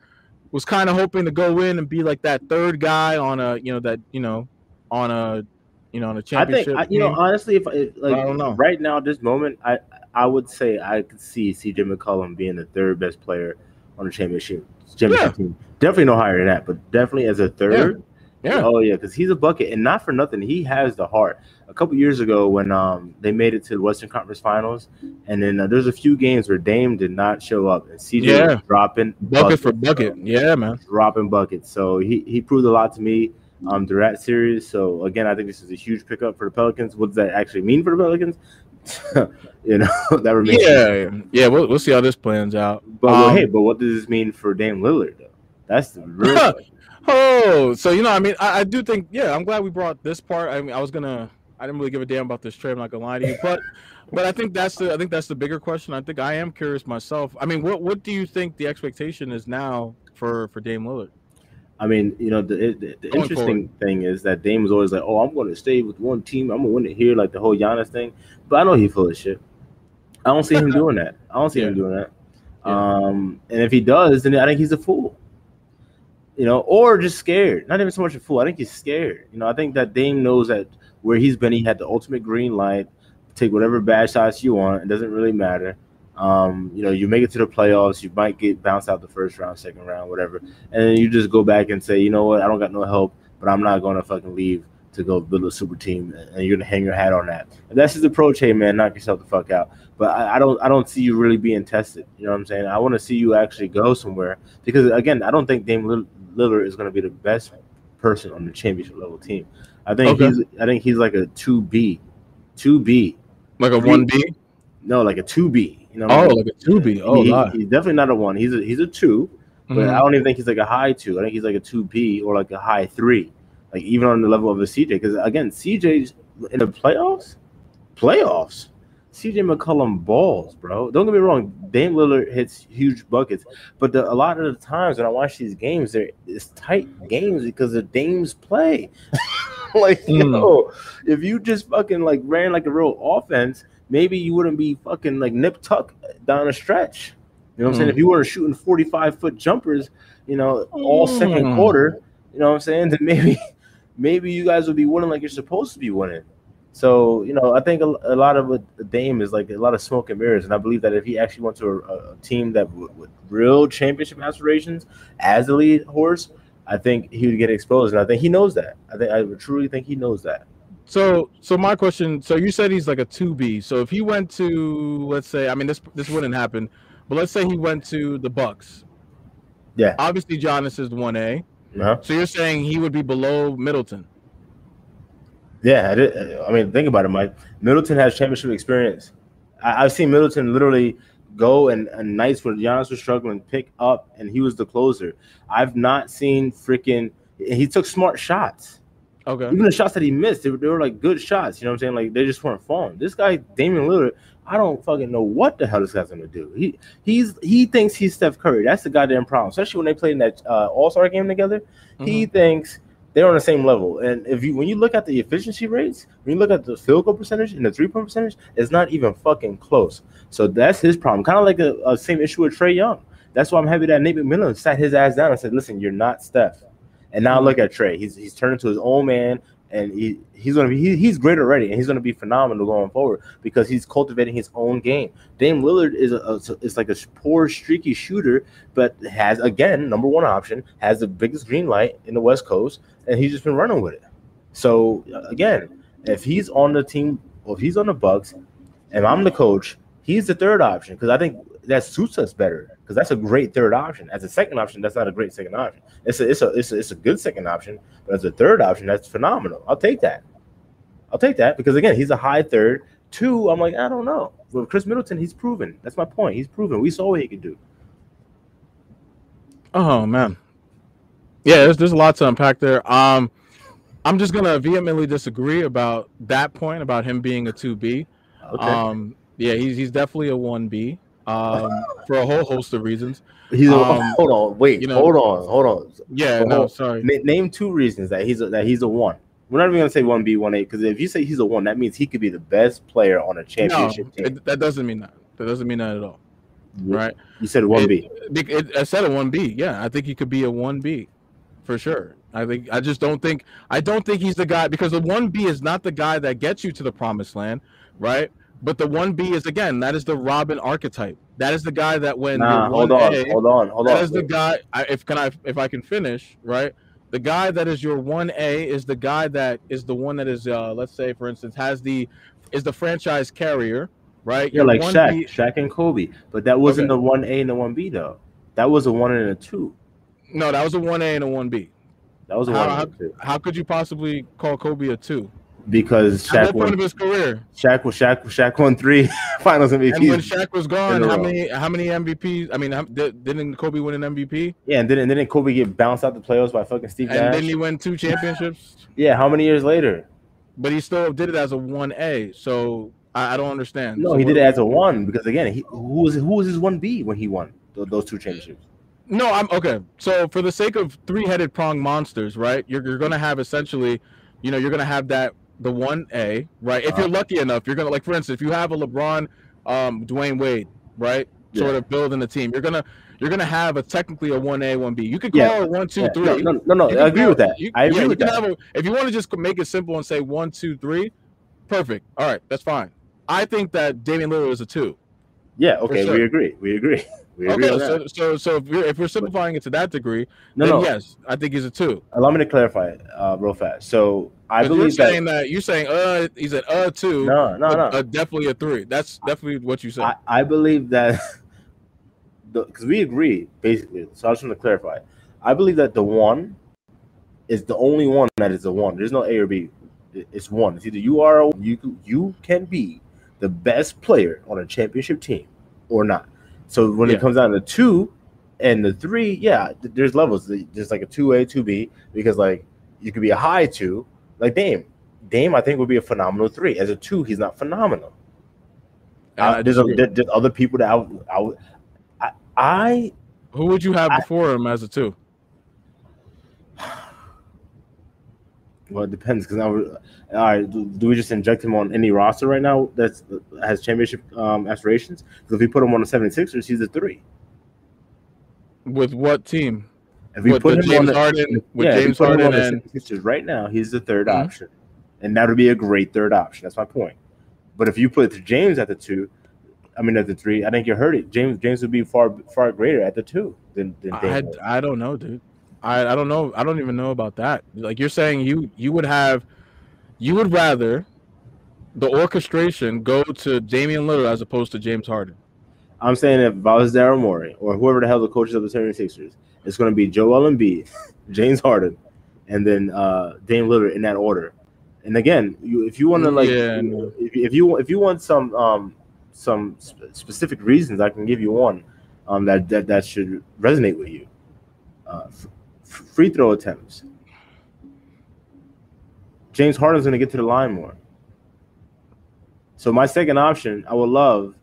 was kind of hoping to go in and be like that third guy on a, you know, that you know, on a, you know, on a championship. I think, you know, honestly, if like I don't know. right now, this moment, I I would say I could see CJ McCollum being the third best player on the championship championship yeah. team. Definitely no higher than that, but definitely as a third. Yeah. yeah. Oh yeah, because he's a bucket, and not for nothing, he has the heart. A couple years ago, when um they made it to the Western Conference Finals, and then uh, there's a few games where Dame did not show up, and CJ yeah. was dropping bucket buckets, for bucket. Yeah, man, dropping buckets. So he he proved a lot to me um through that series. So again, I think this is a huge pickup for the Pelicans. What does that actually mean for the Pelicans? you know, that remains. Yeah, yeah, we'll, we'll see how this plans out. But um, well, hey, but what does this mean for Dame Lillard? Though? That's the real. oh, so you know, I mean, I, I, do think, yeah, I'm glad we brought this part. I mean, I was gonna, I didn't really give a damn about this trade. I'm not gonna lie to you, but, but I think that's the, I think that's the bigger question. I think I am curious myself. I mean, what, what do you think the expectation is now for for Dame Lillard? I mean, you know, the, the, the interesting forward. thing is that Dame was always like, "Oh, I'm going to stay with one team. I'm going to win it here," like the whole Giannis thing. But I know he's full of shit. I don't see him doing that. I don't see yeah. him doing that. Yeah. Um, and if he does, then I think he's a fool. You know, or just scared. Not even so much a fool. I think he's scared. You know, I think that Dame knows that where he's been, he had the ultimate green light. Take whatever bad shots you want. It doesn't really matter. Um, you know, you make it to the playoffs, you might get bounced out the first round, second round, whatever, and then you just go back and say, you know what, I don't got no help, but I'm not going to fucking leave to go build a super team, and you're gonna hang your hat on that. If that's his approach, hey man, knock yourself the fuck out. But I, I don't, I don't see you really being tested. You know what I'm saying? I want to see you actually go somewhere because again, I don't think Dame Lillard is to be the best person on the championship level team. I think okay. he's, I think he's like a two B, two B, like a one B. No, like a two B. You know, oh, like a two B. Oh, he, he's definitely not a one. He's a he's a 2 but mm-hmm. I don't even think he's like a high two. I think he's like a two B or like a high three, like even on the level of a CJ. Because again, CJ's in the playoffs, playoffs. CJ McCollum balls, bro. Don't get me wrong. Dame Lillard hits huge buckets, but the, a lot of the times when I watch these games, they're it's tight games because the Dames play. like, mm. yo, if you just fucking like ran like a real offense, maybe you wouldn't be fucking like nip tuck down a stretch. You know what I'm saying? If you were shooting 45 foot jumpers, you know, all second mm. quarter, you know what I'm saying? Then maybe maybe you guys would be winning like you're supposed to be winning. So, you know, I think a, a lot of what Dame is like a lot of smoke and mirrors. And I believe that if he actually went to a, a team that w- with real championship aspirations as the lead horse, I think he would get exposed. And I think he knows that. I think I truly think he knows that. So, so my question. So you said he's like a two B. So if he went to, let's say, I mean, this this wouldn't happen, but let's say he went to the Bucks. Yeah. Obviously, Giannis is the one A. Uh-huh. So you're saying he would be below Middleton? Yeah, I, did, I mean, think about it, Mike. Middleton has championship experience. I, have seen Middleton literally go and, and nights when Giannis was struggling, pick up, and he was the closer. I've not seen freaking. He took smart shots. Okay. Even the shots that he missed, they were, they were like good shots. You know what I'm saying? Like they just weren't falling. This guy, Damian Lillard, I don't fucking know what the hell this guy's gonna do. He he's he thinks he's Steph Curry. That's the goddamn problem. Especially when they played in that uh, All Star game together. Mm-hmm. He thinks they're on the same level. And if you when you look at the efficiency rates, when you look at the field goal percentage and the three point percentage, it's not even fucking close. So that's his problem. Kind of like a, a same issue with Trae Young. That's why I'm happy that Nate McMillan sat his ass down and said, "Listen, you're not Steph." And now mm-hmm. look at Trae. He's he's turned into his own man, and he, he's gonna be he, he's great already, and he's gonna be phenomenal going forward because he's cultivating his own game. Dame Lillard is a, a is like a poor streaky shooter, but has again number one option, has the biggest green light in the West Coast, and he's just been running with it. So again, if he's on the team, if he's on the Bucks, and I'm the coach, he's the third option because I think that suits us better because that's a great third option. As a second option, that's not a great second option. It's a it's a it's a, it's a good second option, but as a third option, that's phenomenal. I'll take that. I'll take that because again, he's a high third. Two, I'm like, I don't know. With Khris Middleton, he's proven. That's my point. He's proven. We saw what he could do. Oh man, yeah, there's there's a lot to unpack there. Um, I'm just gonna vehemently disagree about that point about him being a two B. Okay. Um, yeah, he's he's definitely a one B. Um, for a whole host of reasons. He's a, um, hold on, wait, you know, hold on, hold on. Yeah, hold, no, sorry. Na- name two reasons that he's a, that he's a one. We're not even gonna say one B, one A, because if you say he's a one, that means he could be the best player on a championship no, team. It, that doesn't mean that. That doesn't mean that at all. Right? You said one B. I said a one B. Yeah, I think he could be a one B, for sure. I think I just don't think I don't think he's the guy because the one B is not the guy that gets you to the promised land, right? But the one B is again that is the Robin archetype. That is the guy that when nah, hold on, a, hold on, hold on. That is the guy. I, if can I if I can finish right the guy that is your 1A is the guy that is the one that is uh let's say for instance has the is the franchise carrier, right? Yeah, your like 1B, Shaq, Shaq and Kobe. But that wasn't okay. the 1A and the 1B though. That was a 1 and a 2. No, that was a 1A and a 1B. That was a how, 1 how, how could you possibly call Kobe a 2? Because Shaq won of his career. Shaq was Shaq Shaq won three Finals MVP. And when Shaq was gone, how many how many MVPs? I mean, didn't Kobe win an MVP? Yeah, and then didn't Kobe get bounced out the playoffs by fucking Steve and didn't he win two championships? yeah, how many years later? But he still did it as a one A. So I, I, don't understand. No, so he did it as a one because again, he, who was who was his one B when he won those two championships? No, I'm okay. So for the sake of three-headed prong monsters, right? You're you're gonna have essentially, you know, you're gonna have that the one A, right? If you're lucky enough, you're gonna like for instance, if you have a LeBron, um, Dwyane Wade, right? Yeah. Sort of building a team, you're gonna you're gonna have a technically a one A, one B. You could call yeah. it one, two, yeah. three. No, no, no, no I agree with that. You, I agree yeah, with that. A, if you want to just make it simple and say one, two, three, perfect. All right, that's fine. I think that Damian Lillard is a two. Yeah. Okay. Sure. We agree. We agree. We agree okay. So, so, so if we're, if we're simplifying it to that degree, no, then no. yes, I think he's a two. Allow me to clarify it uh, real fast. So I believe you're saying that, that, you're saying uh he's an uh two. No, no, no. Uh, definitely a three. That's definitely what you said. I, I believe that because we agree basically. So I just want to clarify. I believe that the one is the only one that is a one. There's no A or B. It's one. It's either you are a, you you can be the best player on a championship team or not. So when yeah. it comes down to two and the three, yeah, there's levels. There's like a two A, two B, because like you could be a high two, like Dame. Dame, I think would be a phenomenal three. As a two, he's not phenomenal. Uh, there's, a, there's other people that I, I, I, I who would you have before him as a two? Well, it depends because now, all right, do, do, we just inject him on any roster right now that has championship um, aspirations? Because if we put him on the 76ers, he's a three. With what team? If we with put him James on the, Harden, with yeah, James Harden on and the 76ers right now, he's the 3rd mm-hmm. option, and that would be a great third option. That's my point. But if you put James at the two, I mean at the three, I think you're hurting. James James would be far far greater at the two than than I, I don't know, dude. I, I don't know. I don't even know about that. Like you're saying, you you would have, you would rather the orchestration go to Damian Lillard as opposed to James Harden. I'm saying if I was Daryl Morey or whoever the hell the coaches of the 76ers, it's going to be Joel Embiid, James Harden, and then uh, Dame Lillard in that order. And again, you, if you want to like, yeah, if, if, you if you want some um, some specific reasons, I can give you one um, that, that that should resonate with you. Uh, free throw attempts. James Harden's going to get to the line more. So my second option, I would love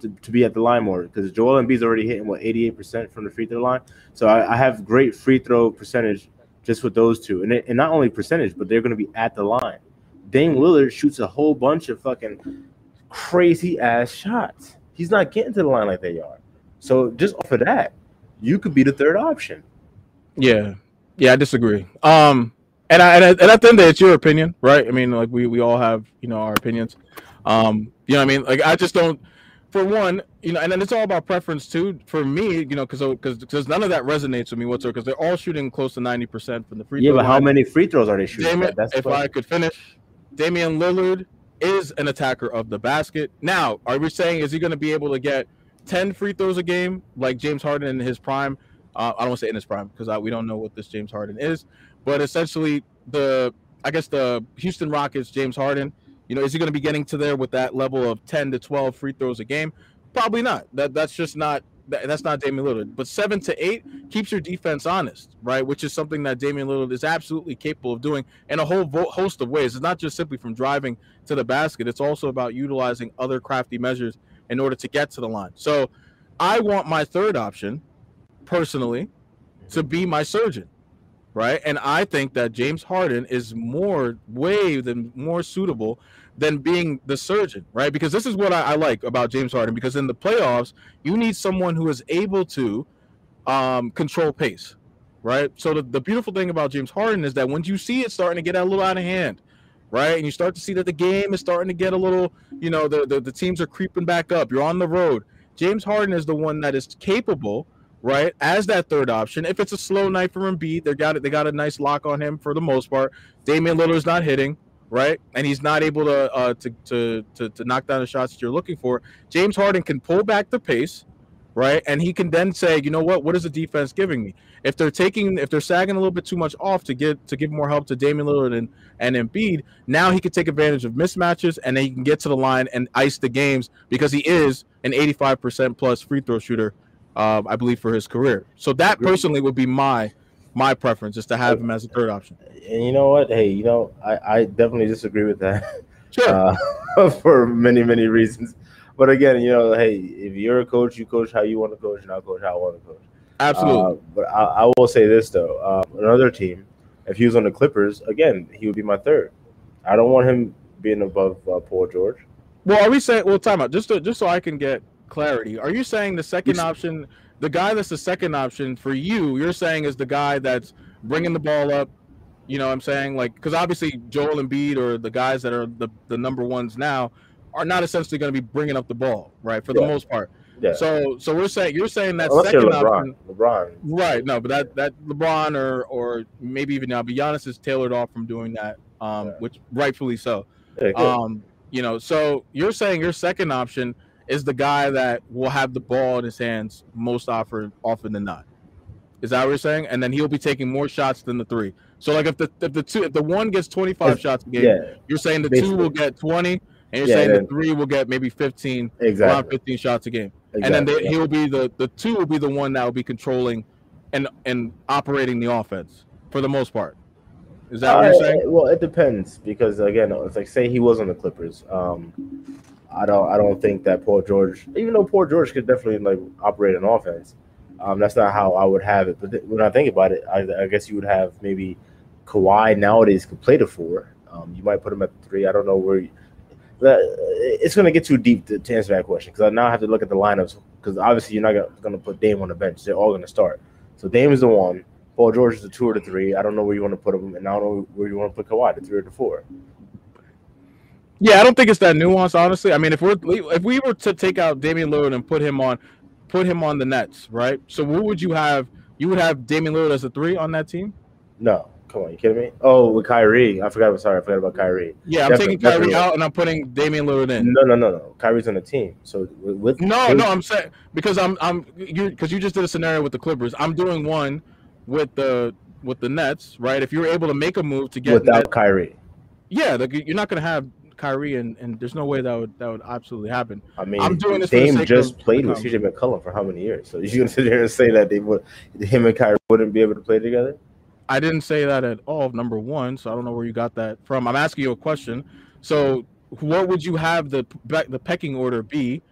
to, to be at the line more because Joel Embiid's already hitting what 88% from the free throw line. So I, I have great free throw percentage just with those two, and it, and not only percentage, but they're going to be at the line. Dame Lillard shoots a whole bunch of fucking crazy ass shots. He's not getting to the line like they are. So just off of that, you could be the third option. Yeah, yeah, I disagree. Um, and I, and, I, and at the end of it's your opinion, right? I mean, like we we all have you know our opinions. Um, you know, what I mean, like I just don't. For one, you know, and then it's all about preference too. For me, you know, because because because none of that resonates with me whatsoever. Because they're all shooting close to ninety percent from the free. Throw. Yeah, but line. how many free throws are they shooting? Damian, if I could finish, Damian Lillard is an attacker of the basket. Now, are we saying is he going to be able to get 10 free throws a game, like James Harden in his prime. Uh, I don't want to say in his prime because we don't know what this James Harden is, but essentially the I guess the Houston Rockets James Harden, you know, is he going to be getting to there with that level of 10 to 12 free throws a game? Probably not. That that's just not that's not Damian Lillard. But seven to eight keeps your defense honest, right? Which is something that Damian Lillard is absolutely capable of doing in a whole host of ways. It's not just simply from driving to the basket. It's also about utilizing other crafty measures in order to get to the line. So I want my third option, personally, to be my surgeon, right? And I think that James Harden is more, way than more suitable than being the surgeon, right? Because this is what I, I, like about James Harden. Because in the playoffs, you need someone who is able to um, control pace, right? So the, the beautiful thing about James Harden is that once you see it starting to get a little out of hand, right, and you start to see that the game is starting to get a little, you know, the, the, the teams are creeping back up. You're on the road. James Harden is the one that is capable right? As that third option. If it's a slow night for Embiid, they got it. They got a nice lock on him for the most part. Damian Lillard's not hitting, right? And he's not able to, uh, to, to to to knock down the shots that you're looking for. James Harden can pull back the pace, right? And he can then say, you know what? What is the defense giving me? If they're taking, if they're sagging a little bit too much off to get to give more help to Damian Lillard and and Embiid, now he can take advantage of mismatches and then he can get to the line and ice the games because he is an 85% plus free throw shooter, uh, I believe, for his career. So that personally would be my my preference is to have him as a third option. And you know what? Hey, you know, I, I definitely disagree with that. Sure. Uh, for many, many reasons. But again, you know, hey, if you're a coach, you coach how you want to coach, and I coach how I want to coach. Absolutely. Uh, but I, I, will say this though, uh, another team, if he was on the Clippers, again, he would be my third. I don't want him being above uh, Paul George. Well, are we saying? Well, time out. Just to, just so I can get clarity. Are you saying the second option the guy that's the second option for you, you're saying is the guy that's bringing the ball up. You know what I'm saying? Like, because obviously Joel Embiid or the guys that are the, the number ones now are not essentially going to be bringing up the ball, right? For the yeah. most part. Yeah. So, so we're saying you're saying that Unless second LeBron. option, LeBron, right? No, but that that LeBron or or maybe even now, but Giannis is tailored off from doing that, um, yeah. which rightfully so. Yeah, um, you know, so you're saying your second option is the guy that will have the ball in his hands most often often than not. Is that what you're saying? And then he'll be taking more shots than the three. So like if the if the two if the one gets 25 if, shots a game, yeah, you're saying the basically. two will get 20, and you're yeah, saying then, the three will get maybe 15, exactly. around 15 shots a game. Exactly, and then they, he'll be the the two will be the one that will be controlling and and operating the offense for the most part. Is that uh, what you're saying? Well, it depends because again, it's like say he was on the Clippers. Um, I don't I don't think that Paul George, even though Paul George could definitely like operate an offense, um, that's not how I would have it. But th- when I think about it, I, I, guess you would have maybe Kawhi nowadays could play the four. Um, you might put him at three. I don't know where. You, it's going to get too deep to, to answer that question because I now have to look at the lineups because obviously you're not going to put Dame on the bench. They're all going to start. So Dame is the one. Paul George is the two or the three. I don't know where you want to put him, and I don't know where you want to put Kawhi, the three or the four. Yeah, I don't think it's that nuanced, honestly. I mean, if we're if we were to take out Damian Lillard and put him on, put him on the Nets, right? So what would you have? You would have Damian Lillard as a three on that team? No, come on, you kidding me? Oh, with Kyrie, I forgot. Sorry, I forgot about Kyrie. Yeah, I'm definitely, taking Kyrie definitely. out and I'm putting Damian Lillard in. No, no, no, no. Kyrie's on the team. So with no, no, I'm saying because I'm I'm you because you just did a scenario with the Clippers. I'm doing one with the with the Nets, right? If you're able to make a move to get without Net, Kyrie. Yeah, like you're not going to have Kyrie, and, and there's no way that would that would absolutely happen. I mean, I'm doing this. Dame just played with CJ McCollum for how many years? So you're gonna sit here and say that they would, him and Kyrie wouldn't be able to play together? I didn't say that at all. Number one, so I don't know where you got that from. I'm asking you a question. So, what would you have the the pecking order be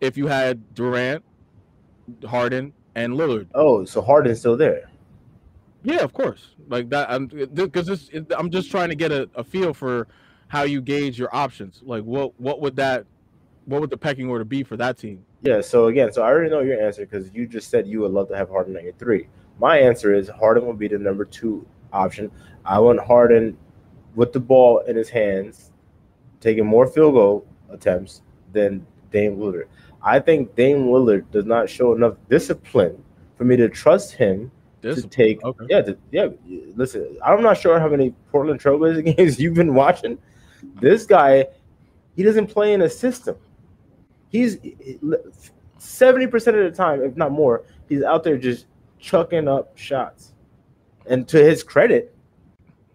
if you had Durant, Harden, and Lillard? Oh, so Harden's still there. Yeah, of course. Like that, I'm because I'm just trying to get a, a feel for how you gauge your options. Like what what would that what would the pecking order be for that team? Yeah, so again, so I already know your answer because you just said you would love to have Harden at your three. My answer is Harden would be the number two option. I want Harden with the ball in his hands, taking more field goal attempts than Dame Lillard. I think Dame Lillard does not show enough discipline for me to trust him to take. Okay. Yeah, to, yeah. Listen, I'm not sure how many Portland Trailblazers games you've been watching, this guy, he doesn't play in a system. He's seventy percent of the time, if not more, he's out there just chucking up shots. And to his credit,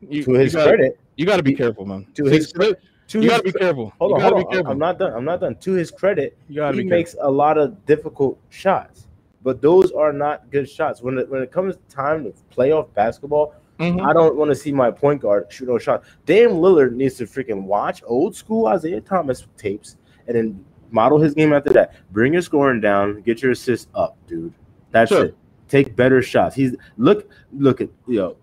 You, to his you gotta, credit, you got to be careful, man. to his credit, to you got to be careful. Hold on, hold be on. careful. I'm not done. I'm not done. To his credit, he makes a lot of difficult shots, but those are not good shots. When it, when it comes time to playoff basketball, Mhm. I don't want to see my point guard shoot no shot. Dame Lillard needs to freaking watch old school Isiah Thomas tapes and then model his game after that. Bring your scoring down, get your assists up, dude. That's Sure. it. Take better shots. He's look look at you know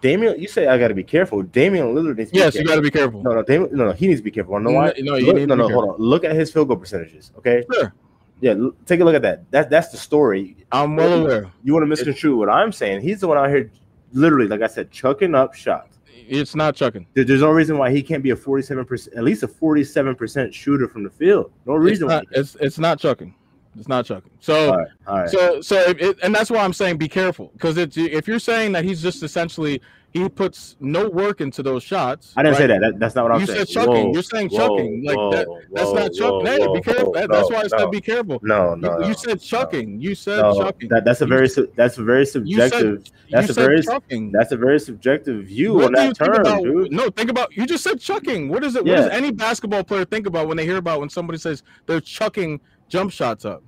Damian. You say I got to be careful. Damian Lillard needs to be Yes, you got to be careful. No, no, Damian, no, no. He needs to be careful. Know why? No, no, you Look- no, no. Hold on. Look at his field goal percentages. Okay. Sure, Yeah. l- Take a look at that. That that's the story. I'm well aware. You want to misconstrue what I'm saying? He's the one out here, literally, like I said, chucking up shots. It's not chucking. There's no reason why he can't be a 47%, at least a 47% shooter from the field. No It's reason why. it's it's not chucking. It's not chucking. So All right, all right. so so if it, and that's why I'm saying be careful because it's if you're saying that he's just essentially he puts no work into those shots. I didn't say that. that. That's not what I'm You saying. said chucking. Whoa, You're saying whoa, chucking. Like whoa, that. That's whoa, not chucking. Hey, be careful. That- that's no, why I said no, be careful. No, no, you said chucking. You said chucking. That, that's a You- very su- that's a very You said- subjective. that's you a said very- chucking. That's a very subjective view What on that term, about, dude. No, think about you just said chucking. What is it? What does any basketball player think about when they hear about when somebody says they're chucking jump shots up?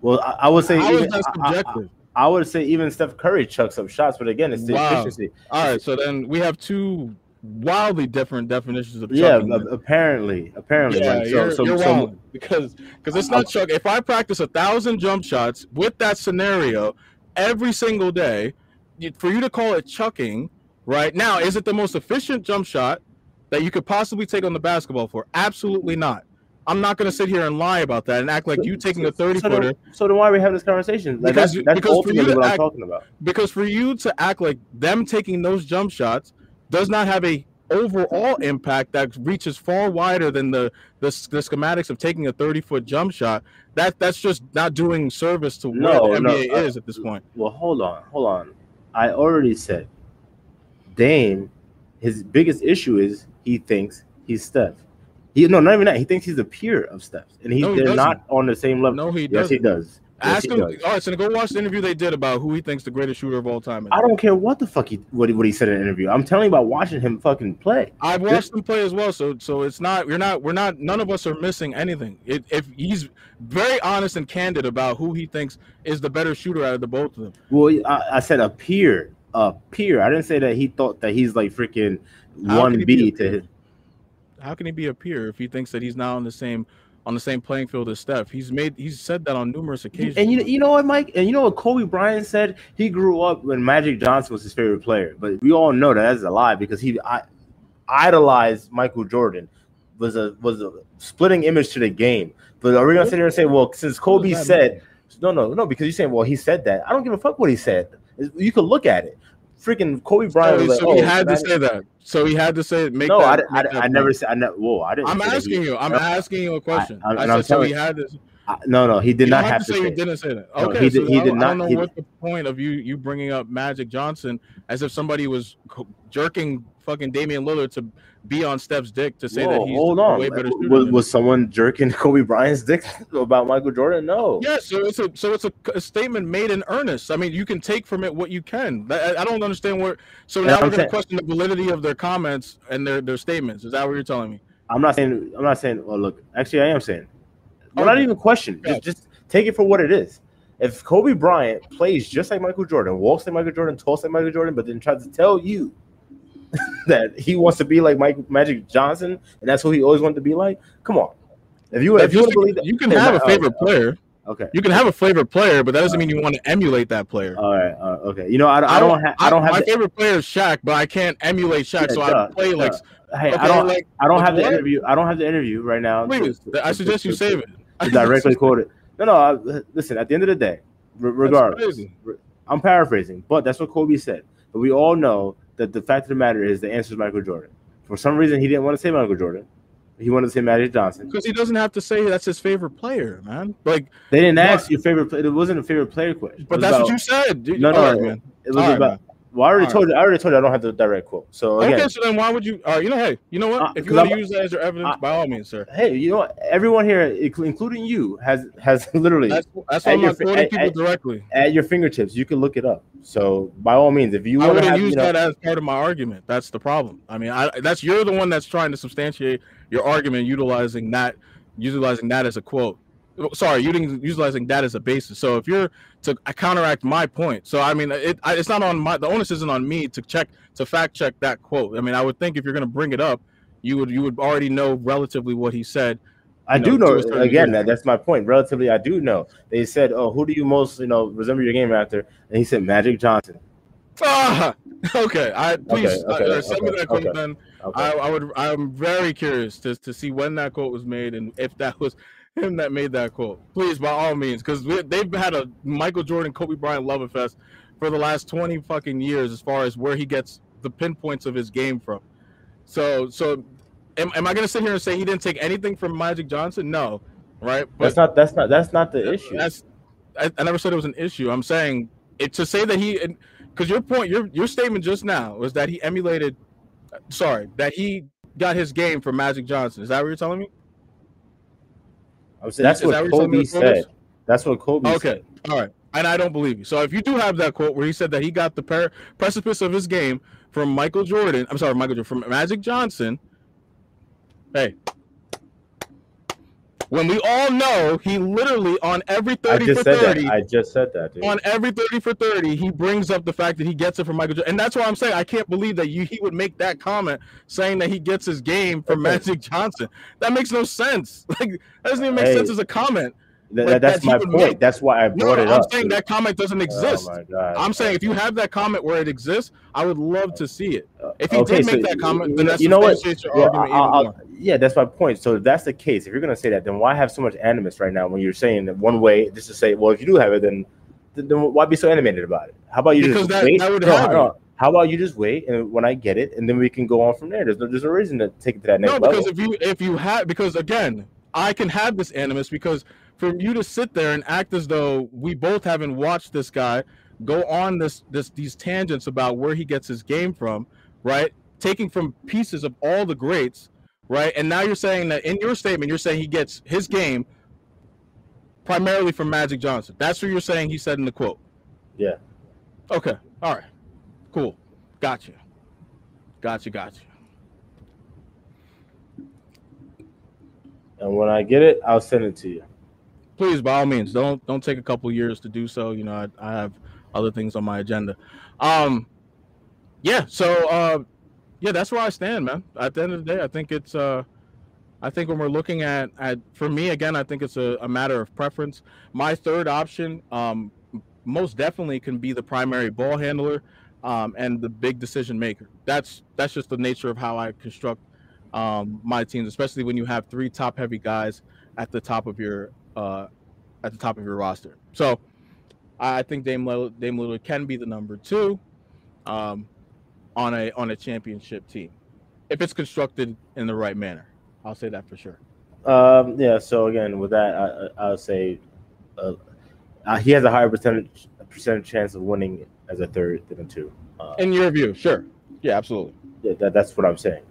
Well, I, I would say How is even, that I- I- subjective? I would say even Steph Curry chucks up shots, but again, it's the Wow. efficiency. All right, so then we have two wildly different definitions of Yeah, chucking. a- apparently, apparently. Yeah, like, so, you're, so, you're so- wrong because because it's not oh. chuck. If I practice a thousand jump shots with that scenario every single day, for you to call it chucking, right now, is it the most efficient jump shot that you could possibly take on the basketball for? Absolutely not. I'm not going to sit here and lie about that and act like you taking a 30 so, footer so then why are we having this conversation? Like Because- that's, that's because for you ultimately to what act- I'm talking about. because for you to act like them taking those jump shots does not have a overall impact that reaches far wider than the the, the schematics of taking a 30 foot jump shot that that's just not doing service to No, where the no, NBA uh, is at this point Well, hold on, hold on. I already said Dame, his biggest issue is he thinks he's Steph. He no, not even that. He thinks he's a peer of Steph, and he, No, he they're doesn't. not on the same level. no he doesn't he does. Yes, ask him does. all right so go watch the interview they did about who he thinks the greatest shooter of all time is I don't care what the fuck he what, he- what he said in an interview. I'm telling you about watching him fucking play. I've watched him play as well, so so it's not you're not we're not none of us are missing anything. It, if he's very honest and candid about who he thinks is the better shooter out of the both of them. Well, I, I said a peer, a peer. I didn't say that he thought that he's like freaking one can he be B to his. How can he be a peer if he thinks that he's not on the same on the same playing field as Steph? He's made he's said that on numerous occasions. And you you know what, Mike? And you know what Kobe Bryant said? He grew up when Magic Johnson was his favorite player, but we all know that that's a lie because he I, idolized Michael Jordan. Was a was a splitting image to the game. But are we gonna sit here and say, well, since Kobe said, no, no, no, because you're saying, well, he said that. I don't give a fuck what he said. You can look at it. Freaking Kobe Bryant. so, like, so he oh, had to Magic- say that. So he had to say make no, that, I, I, make that I never said. I ne- whoa, I didn't. I'm that he- asking you. I'm No, asking you a question. I, I- said so he had to. I- no, no, he did you not have to say he didn't say that. No, Okay, he so did- he I, did I not- don't know what the point of you you bringing up Magic Johnson as if somebody was jerking fucking Damian Lillard to be on Steph's dick to say that he's hold on. way better shooter. Was, was someone jerking Kobe Bryant's dick about Michael Jordan? No. Yeah, so it's a so it's a, a statement made in earnest. I mean, you can take from it what you can. I, I don't understand where. So now I'm we're going to question the validity of their comments and their their statements. Is that what you're telling me? I'm not saying. I'm not saying. Well, look. Actually, I am saying. Not Okay. even question. Yeah. Just, just take it for what it is. If Kobe Bryant plays just like Michael Jordan, walks like Michael Jordan, talks like Michael Jordan, but then tries to tell you that he wants to be like Mike Magic Johnson, and that's who he always wanted to be like, come on. If you if you want to believe that, you can have a favorite oh, player. okay. You can have a favorite player, but that doesn't mean you want to emulate that player. All right. Uh, okay. You know, I, I don't have. I don't have. my the- favorite player is Shaq, but I can't emulate Shaq, Yeah, so duh, I play like. Hey, okay, I don't. like, I don't have the interview. I don't have the interview right now. please, to- I to- suggest you to- save it. to directly quote it. No, no. I, listen. At the end of the day, regardless, I'm paraphrasing, but that's what Kobe said. But we all know that the fact of the matter is the answer is Michael Jordan. For some reason, he didn't want to say Michael Jordan. He wanted to say Magic Johnson. Because he doesn't have to say that's his favorite player, man. Like, They didn't What? ask your favorite. Play. It wasn't a favorite player question. but that's about- what you said. dude. No, no, right, man. It was All right, about. man. Well, I already All told you. I already told you I don't have the direct quote. So again, Okay, so then why would you? Uh, you know, hey, you know what? Uh, if you want to use that as your evidence, I- by all means, sir. hey, you know what? Everyone here, including you, has has literally That's that's why At I'm your quoting at- people at- directly. at your fingertips. You can look it up. So by all means, if you I want to wouldn't have, use you know, that as part of my argument. That's the problem. I mean, I that's you're the one that's trying to substantiate your argument utilizing that utilizing that as a quote. Sorry, utilizing that as a basis. So if you're to counteract my point, so I mean, it I, it's not on my the onus isn't on me to check to fact check that quote. I mean, I would think if you're going to bring it up, you would you would already know relatively what he said. I do know, know again that that's my point. Relatively, I do know. They said, "Oh, who do you most you know resemble your game after?" And he said Magic Johnson. Ah, okay. I please Okay, okay, uh, send me that quote okay. then. Okay. I, I would. I'm very curious to, to see when that quote was made and if that was him that made that quote. Please, by all means, because they've had a Michael Jordan, Kobe Bryant love fest for the last 20 fucking years as far as where he gets the pinpoints of his game from. So, so am, am I gonna sit here and say he didn't take anything from Magic Johnson? No, right? that's not. That's not. That's not the issue. That's I, I never said it was an issue. I'm saying it to say that he because your point, your your statement just now was that he emulated. Sorry, that he got his game from Magic Johnson. Is that what you're telling me? I'm saying that's what that what you're telling me Kobe the quote is? said. That's what Kobe said. Okay, said. all right. And I don't believe you. So if you do have that quote where he said that he got the per- precipice of his game from Michael Jordan, I'm sorry, Michael Jordan, from Magic Johnson. Hey, when we all know he literally on every I 30 just for said 30, that. I just said that, dude. on every 30 for 30, he brings up the fact that he gets it from Michael Jordan. And that's why I'm saying I can't believe that you he would make that comment saying that he gets his game from Okay. Magic Johnson. That makes no sense. Like that doesn't even make Hey, sense as a comment. Th- like, that's that my point. make. That's why I No, brought it I'm up. saying dude. that comment doesn't oh, exist. Oh. I'm saying if you have that comment where it exists, I would love to see it. If he okay, did so make that comment, then that's you know what? your Well, argument I'll- I'll-. Yeah, that's my point. So if that's the case, if you're gonna say that, then why have so much animus right now when you're saying that one way just to say, well, if you do have it, then then why be so animated about it? How about you Because just that- wait? that would No, no. How about you just wait and when I get it, and then we can go on from there. There's no, there's no reason to take it to that next No, level. because if you if you have because again, I can have this animus because for you to sit there and act as though we both haven't watched this guy go on this this these tangents about where he gets his game from, right? Taking from pieces of all the greats, right? And now you're saying that in your statement, you're saying he gets his game primarily from Magic Johnson. That's what you're saying he said in the quote. Yeah. Okay. All right. Cool. Gotcha. Gotcha. Gotcha. and when I get it, I'll send it to you. please by all means don't don't take a couple years to do so you know I, I have other things on my agenda um yeah so uh yeah that's where i stand man. At the end of the day i think it's uh i think when we're looking at at for me again i think it's a, a matter of preference. My third option um most definitely can be the primary ball handler um and the big decision maker. That's that's just the nature of how i construct um my teams especially when you have three top heavy guys at the top of your uh, at the top of your roster. So I think Dame Lillard, Dame Lillard can be the number two. Um, on a on a championship team if it's constructed in the right manner. I'll say that for sure. Um, yeah. So again, with that, I, I- I'll say uh, uh, he has a higher percentage percentage chance of winning as a third than a two. Uh, In your view, sure. Yeah, absolutely. yeah, that, that's what I'm saying.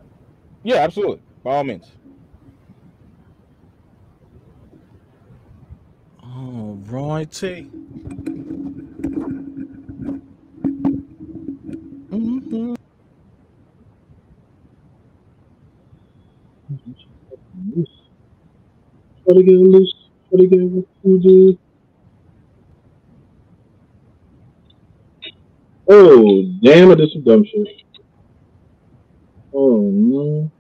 Yeah, absolutely. By all means. All righty. To get loose. To get it loose. Oh, damn it, this is dumb shit. Oh, no.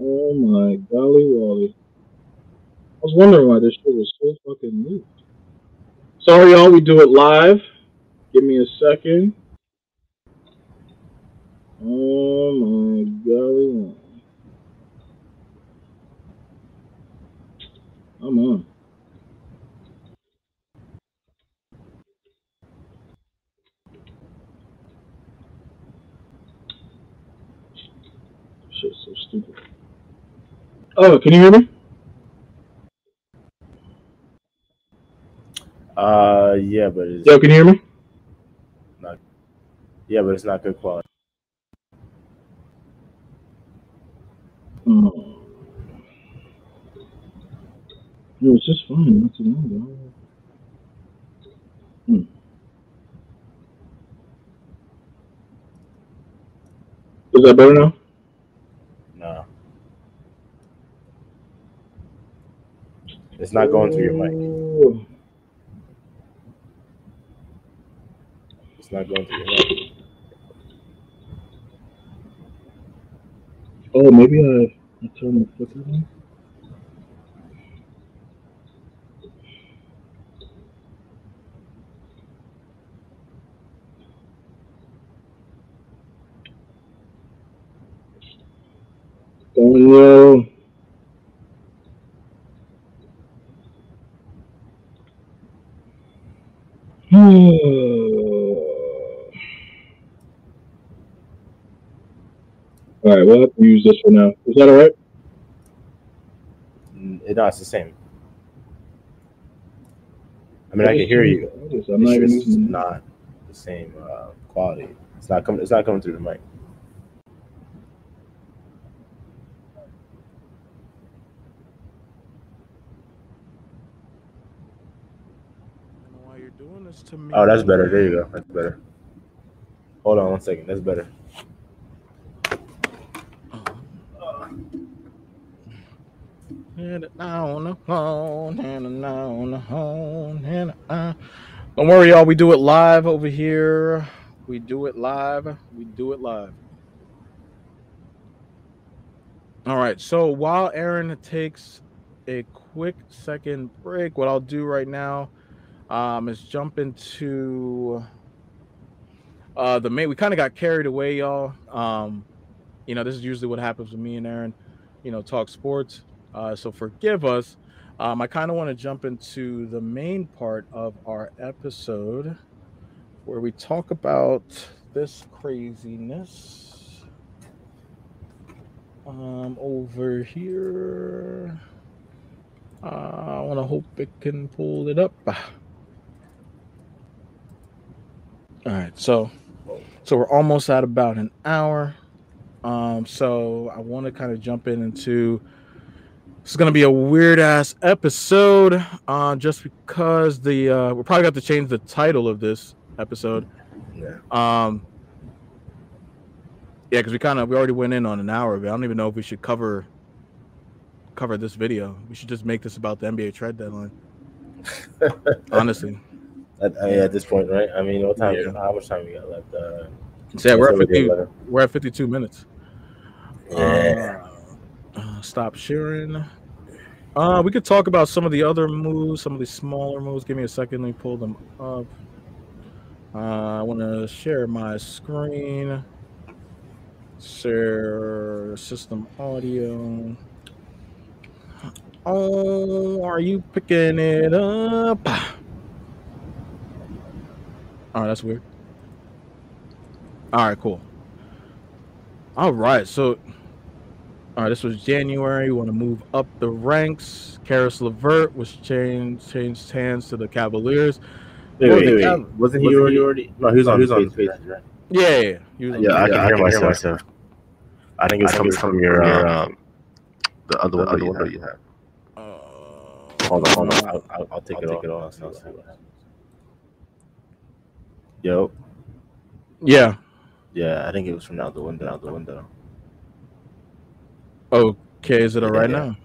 Oh, my golly wally. I was wondering why this shit was so fucking loose. Sorry, y'all, we do it live. Give me a second. Oh, my golly wally. I'm on. Shit's so stupid. Oh, can you hear me? Uh, yeah, but it's, Yo, can you hear me? Not, Yeah, but it's not good quality. Oh. It was just fine not too long ago. Hmm. Is that better now? No. It's not going through your mic. It's not going through your mic. Oh, maybe I, I turned the flicker on. Daniel. All right, we'll have to use this for now. Is that all right? Mm, it- No, it's the same. I mean, I can hear you. I'm not even It's just not the same uh, quality. It's not coming. It's not coming through the mic. I don't know why you're doing this to me. Oh, that's better. There you go. That's better. Hold on one second. That's better. And on the phone, and on the phone, and. Don't worry, y'all. We do it live over here. We do it live. We do it live. All right. So while Aaron takes a quick second break, what I'll do right now um, is jump into uh, the main. We kind of got carried away, y'all. Um, you know, this is usually what happens with me and Aaron. You know, talk sports. Uh, so forgive us. Um, I kind of want to jump into the main part of our episode where we talk about this craziness. Um, over here. Uh, I want to hope it can pull it up. All right, so so we're almost at about an hour. Um, so I want to kind of jump in into this is gonna be a weird ass episode, uh, just because the uh, we're probably got to change the title of this episode. Yeah. Um, yeah, because we kind of we already went in on an hour of it. I don't even know if we should cover cover this video. We should just make this about the NBA trade deadline. Honestly, At, uh, yeah, at this point, right? I mean, what time? Yeah. How much time we got left? Uh, so yeah, we're at fifty. We're at fifty-two minutes. Yeah. Uh, stop sharing. Uh, we could talk about some of the other moves, some of the smaller moves. Give me a second. Let me pull them up. Uh, I want to share my screen. Share system audio. Oh, are you picking it up? All right, that's weird. All right, cool. All right, so all right, this was January. We want to move up the ranks. Caris LeVert was changed changed hands to the Cavaliers. Wait, Well, wait, wait. Cav- Wasn't he wasn't already? he already? No, he was on. He was on the page, right? Yeah, yeah, yeah. He was on Yeah, I can hear myself. myself. I think it's I think coming it's from from your. your Uh, um, the other the window, other you, window have. you have. Uh, hold on, hold on. I'll, I'll, I'll take it off. I'll see what happens. Yo, Yeah. yeah, I think it was from out the window. Out the window. Okay, is it all Yeah, right yeah. now?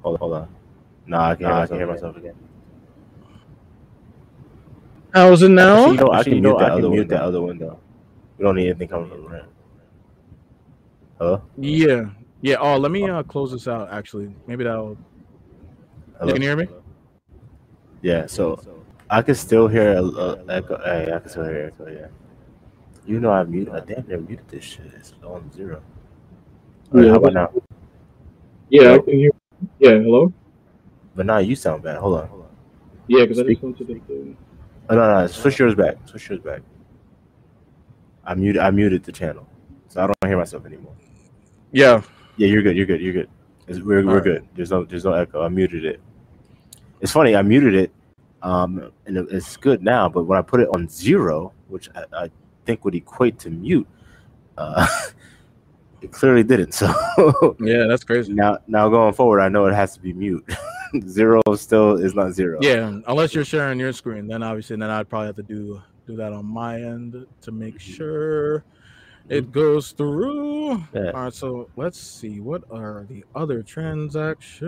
Hold on, hold on. Nah, I can, Nah, hear, I myself can hear again. myself again. How's it now? Actually, you know, I can you mute know, that I can other mute window. that other window. We don't need anything coming from the right. Hello? Yeah. Yeah. Oh, let me uh, close this out. Actually, maybe that'll. Hello? Can hear me? Yeah, so I can still hear a, a echo. Hey, I can still hear echo. Yeah. You know I muted. I damn near muted this shit. It's on zero. Right, Yeah, how about now? Yeah, I can hear. Yeah, hello. But now you sound bad. Hold on. Hold on. Yeah, because I just went to the. Oh, no, no, switch yours back. Switch yours back. I muted. I muted the channel, so I don't hear myself anymore. Yeah. Yeah, you're good. You're good. You're good. It's, we're we're Alright. good. There's no there's no echo. I muted it. It's funny. I muted it, um, and it's good now. But when I put it on zero, which I, I think would equate to mute. Uh, it clearly didn't. So yeah, that's crazy. Now, now going forward, I know it has to be mute. zero still is not zero. Yeah, unless you're sharing your screen, then obviously, then I'd probably have to do do that on my end to make mm-hmm. sure it mm-hmm. goes through. Yeah. All right, so let's see what are the other transactions.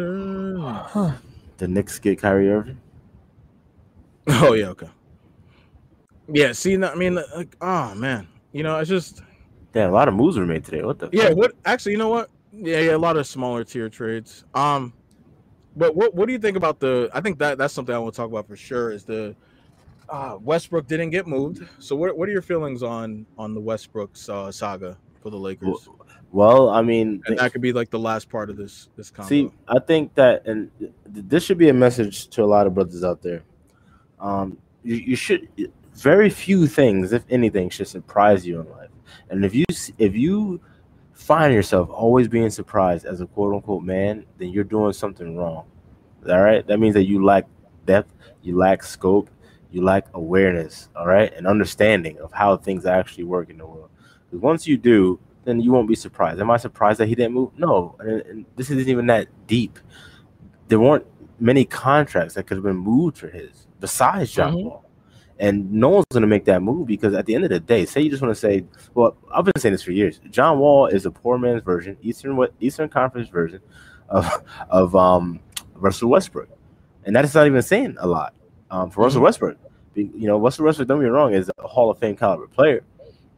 the Knicks get Kyrie Irving. Oh yeah, okay. Yeah, see, I mean, like, oh man, you know, it's just yeah, a lot of moves were made today. What the? Yeah, fuck? what? Actually, you know what? Yeah, yeah, a lot of smaller tier trades. Um, but what what do you think about the? I think that that's something I want to talk about for sure. Is the uh, Westbrook didn't get moved. So what what are your feelings on on the Westbrook uh, saga for the Lakers? Well, I mean, and that could be like the last part of this this combo. See, I think that, and this should be a message to a lot of brothers out there. Um, you, you should very few things, if anything, should surprise you in life. And if you if you find yourself always being surprised as a quote unquote man, then you're doing something wrong. All right, that means that you lack depth, you lack scope, you lack awareness. All right, and understanding of how things actually work in the world. Because once you do, then you won't be surprised. Am I surprised that he didn't move? No, and, and this isn't even that deep. There weren't many contracts that could have been moved for his besides John mm-hmm. Wall. And no one's going to make that move because at the end of the day, say you just want to say, well, I've been saying this for years. John Wall is a poor man's version, Eastern what Eastern Conference version of of um, Russell Westbrook, and that is not even saying a lot um, for mm-hmm. Russell Westbrook. You know, Russell Westbrook, don't get me wrong, is a Hall of Fame caliber player,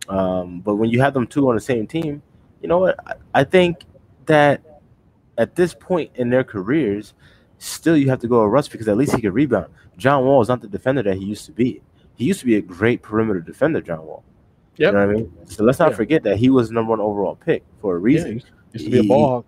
um, but when you have them two on the same team, you know what? I, I think that at this point in their careers, still you have to go with Russ because at least he could rebound. John Wall is not the defender that he used to be he used to be a great perimeter defender, John Wall. Yeah, you know what I mean. So let's not yeah. forget that he was number one overall pick for a reason. Yeah, used to be a ball.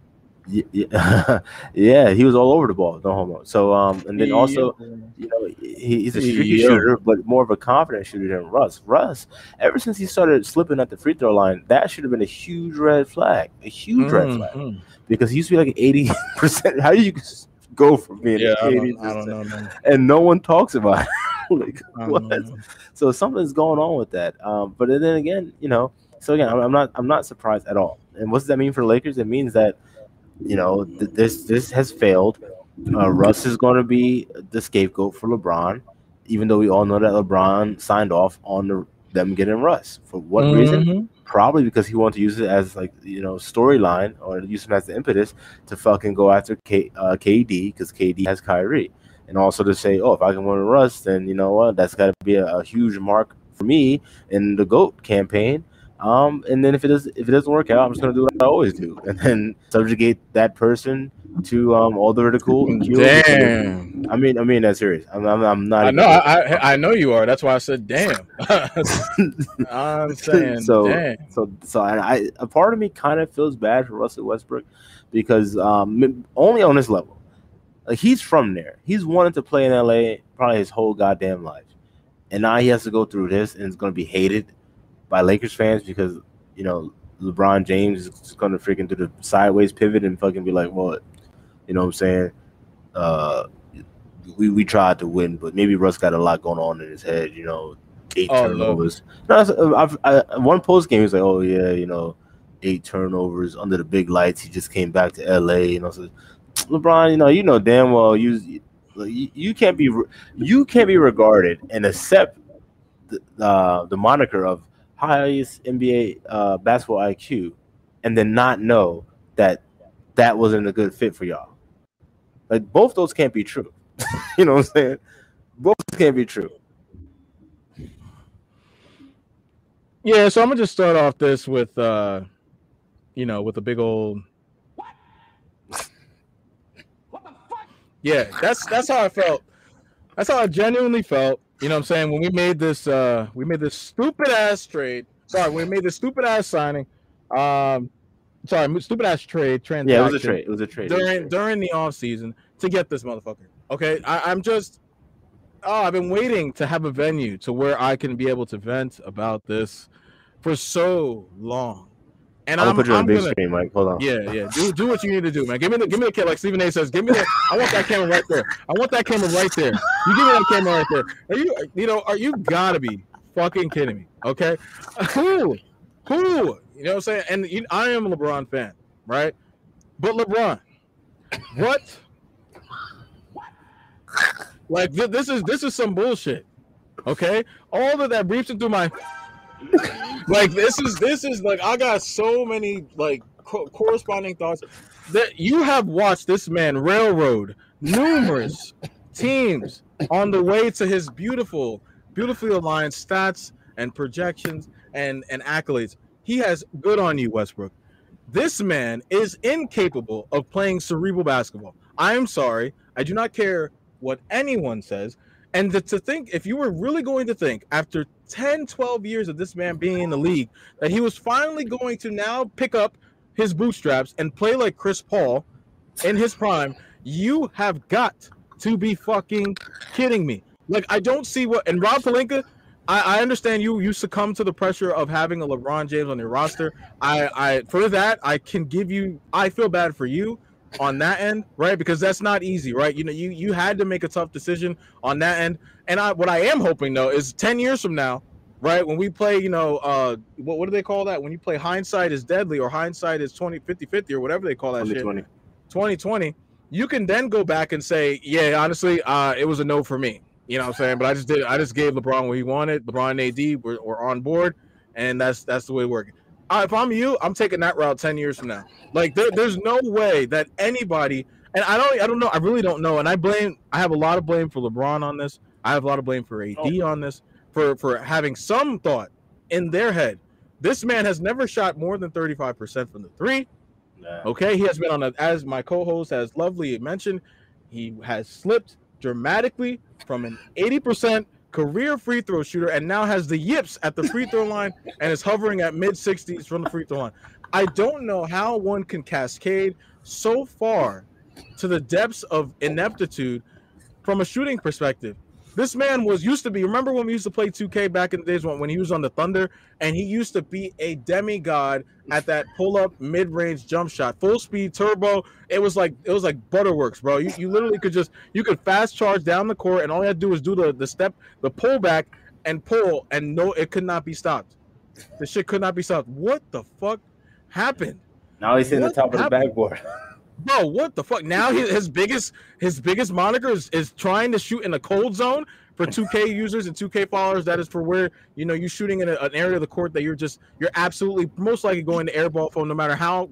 Yeah, yeah, he was all over the ball. No homo. So, um, and then also, you know, he, he's a streaky shooter, but more of a confident shooter than Russ. Russ, ever since he started slipping at the free throw line, that should have been a huge red flag, a huge mm-hmm. red flag, because he used to be like eighty percent. How do you go from being yeah, eighty percent? And no one talks about it. like what? So something's going on with that. Um, but then again, you know, so again, I'm, I'm, not I'm not surprised at all. And what does that mean for Lakers? It means that you know th- this this has failed. Uh, Russ is going to be the scapegoat for LeBron, even though we all know that LeBron signed off on the, them getting Russ. For what mm-hmm. reason? Probably because he wanted to use it as like you know storyline or use him as the impetus to fucking go after K, uh, KD because KD has Kyrie and also to say, oh, if I can win Russ, then you know what, that's got to be a, a, huge mark for me in the GOAT campaign. Um, and then if it does, if it doesn't work out, I'm just gonna do what I always do, and then subjugate that person to um all the ridicule. Damn. I mean, I mean that's serious. I'm, I'm, I'm not. I know. I, I know you are. That's why I said damn. I'm saying so. Damn. So so I, a part of me kind of feels bad for Russell Westbrook because um only on this level like he's from there. He's wanted to play in LA probably his whole goddamn life. And now he has to go through this and it's gonna be hated by Lakers fans because you know LeBron James is gonna freaking do the sideways pivot and fucking be like, well, you know what I'm saying? Uh we, we tried to win, but maybe Russ got a lot going on in his head, you know, eight oh, turnovers. No, no I've, I, one post game, he's like, oh yeah, you know, eight turnovers under the big lights. He just came back to LA, you know. So LeBron, you know, you know damn well you you, you can't be you can't be regarded and accept the uh, the moniker of highest NBA uh, basketball IQ, and then not know that that wasn't a good fit for y'all. Like both those can't be true. you know what I'm saying? Both can't be true. Yeah, so I'm gonna just start off this with uh you know with a big old Yeah, that's that's how I felt. That's how I genuinely felt. You know what I'm saying? When we made this uh we made this stupid ass trade. Sorry, we made this stupid ass signing. Um sorry, stupid ass trade transaction. Yeah, it was a trade. It was a trade. During a trade. during the off season to get this motherfucker. Okay. I, I'm just oh, I've been waiting to have a venue to where I can be able to vent about this for so long. And I'm, I'm put you on big gonna, screen, Mike. Hold on. Yeah, yeah. Do do what you need to do, man. Give me the give me the kid like Stephen A. says. Give me the. I want that camera right there. I want that camera right there. You give me that camera right there. Are you you know? Are you gotta be fucking kidding me? Okay, who, who? You know what I'm saying? And you, I am a LeBron fan, right? But LeBron, what? Like th- this is this is some bullshit. Okay, all of that breathes through my. like this is this is like I got so many like co- corresponding thoughts that you have watched this man railroad numerous teams on the way to his beautiful, beautifully aligned stats and projections and and accolades. He has good on you, Westbrook. This man is incapable of playing cerebral basketball. I am sorry. I do not care what anyone says. And to, think, if you were really going to think after 10, 12 years of this man being in the league, that he was finally going to now pick up his bootstraps and play like Chris Paul in his prime, you have got to be fucking kidding me. Like, I don't see what, and Rob Pelinka, I, I understand you you succumb to the pressure of having a LeBron James on your roster. I, I for that I can give you I feel bad for you on that end, right? Because that's not easy, right? You know, you you had to make a tough decision on that end. And I what I am hoping though is 10 years from now, right? When we play, you know, uh what, what do they call that? When you play hindsight is deadly or hindsight is 20 50 50 or whatever they call that 2020. shit. 2020, you can then go back and say, yeah, honestly, uh it was a no for me. You know what I'm saying? But I just did I just gave LeBron what he wanted. LeBron and AD were, were on board and that's that's the way it worked. If I'm you, I'm taking that route 10 years from now. Like there, there's no way that anybody and I don't I don't know, I really don't know. And I blame I have a lot of blame for LeBron on this. I have a lot of blame for AD Oh. on this for for having some thought in their head. This man has never shot more than 35% from the three. Nah. Okay, he has been on a, as my co-host has lovely mentioned, he has slipped dramatically from an 80% career free throw shooter and now has the yips at the free throw line and is hovering at mid 60s from the free throw line. I don't know how one can cascade so far to the depths of ineptitude from a shooting perspective. This man was used to be. Remember when we used to play 2K back in the days when, when he was on the Thunder, and he used to be a demigod at that pull-up mid-range jump shot, full speed turbo. It was like it was like butterworks, bro. You, you literally could just you could fast charge down the court, and all you had to do was do the the step, the pullback, and pull, and no, it could not be stopped. The shit could not be stopped. What the fuck happened? Now he's in the top of the backboard. Bro, what the fuck? Now his, his biggest his biggest moniker is, is trying to shoot in a cold zone for 2K users and 2K followers. That is for where you know you're shooting in a, an area of the court that you're just you're absolutely most likely going to airball from no matter how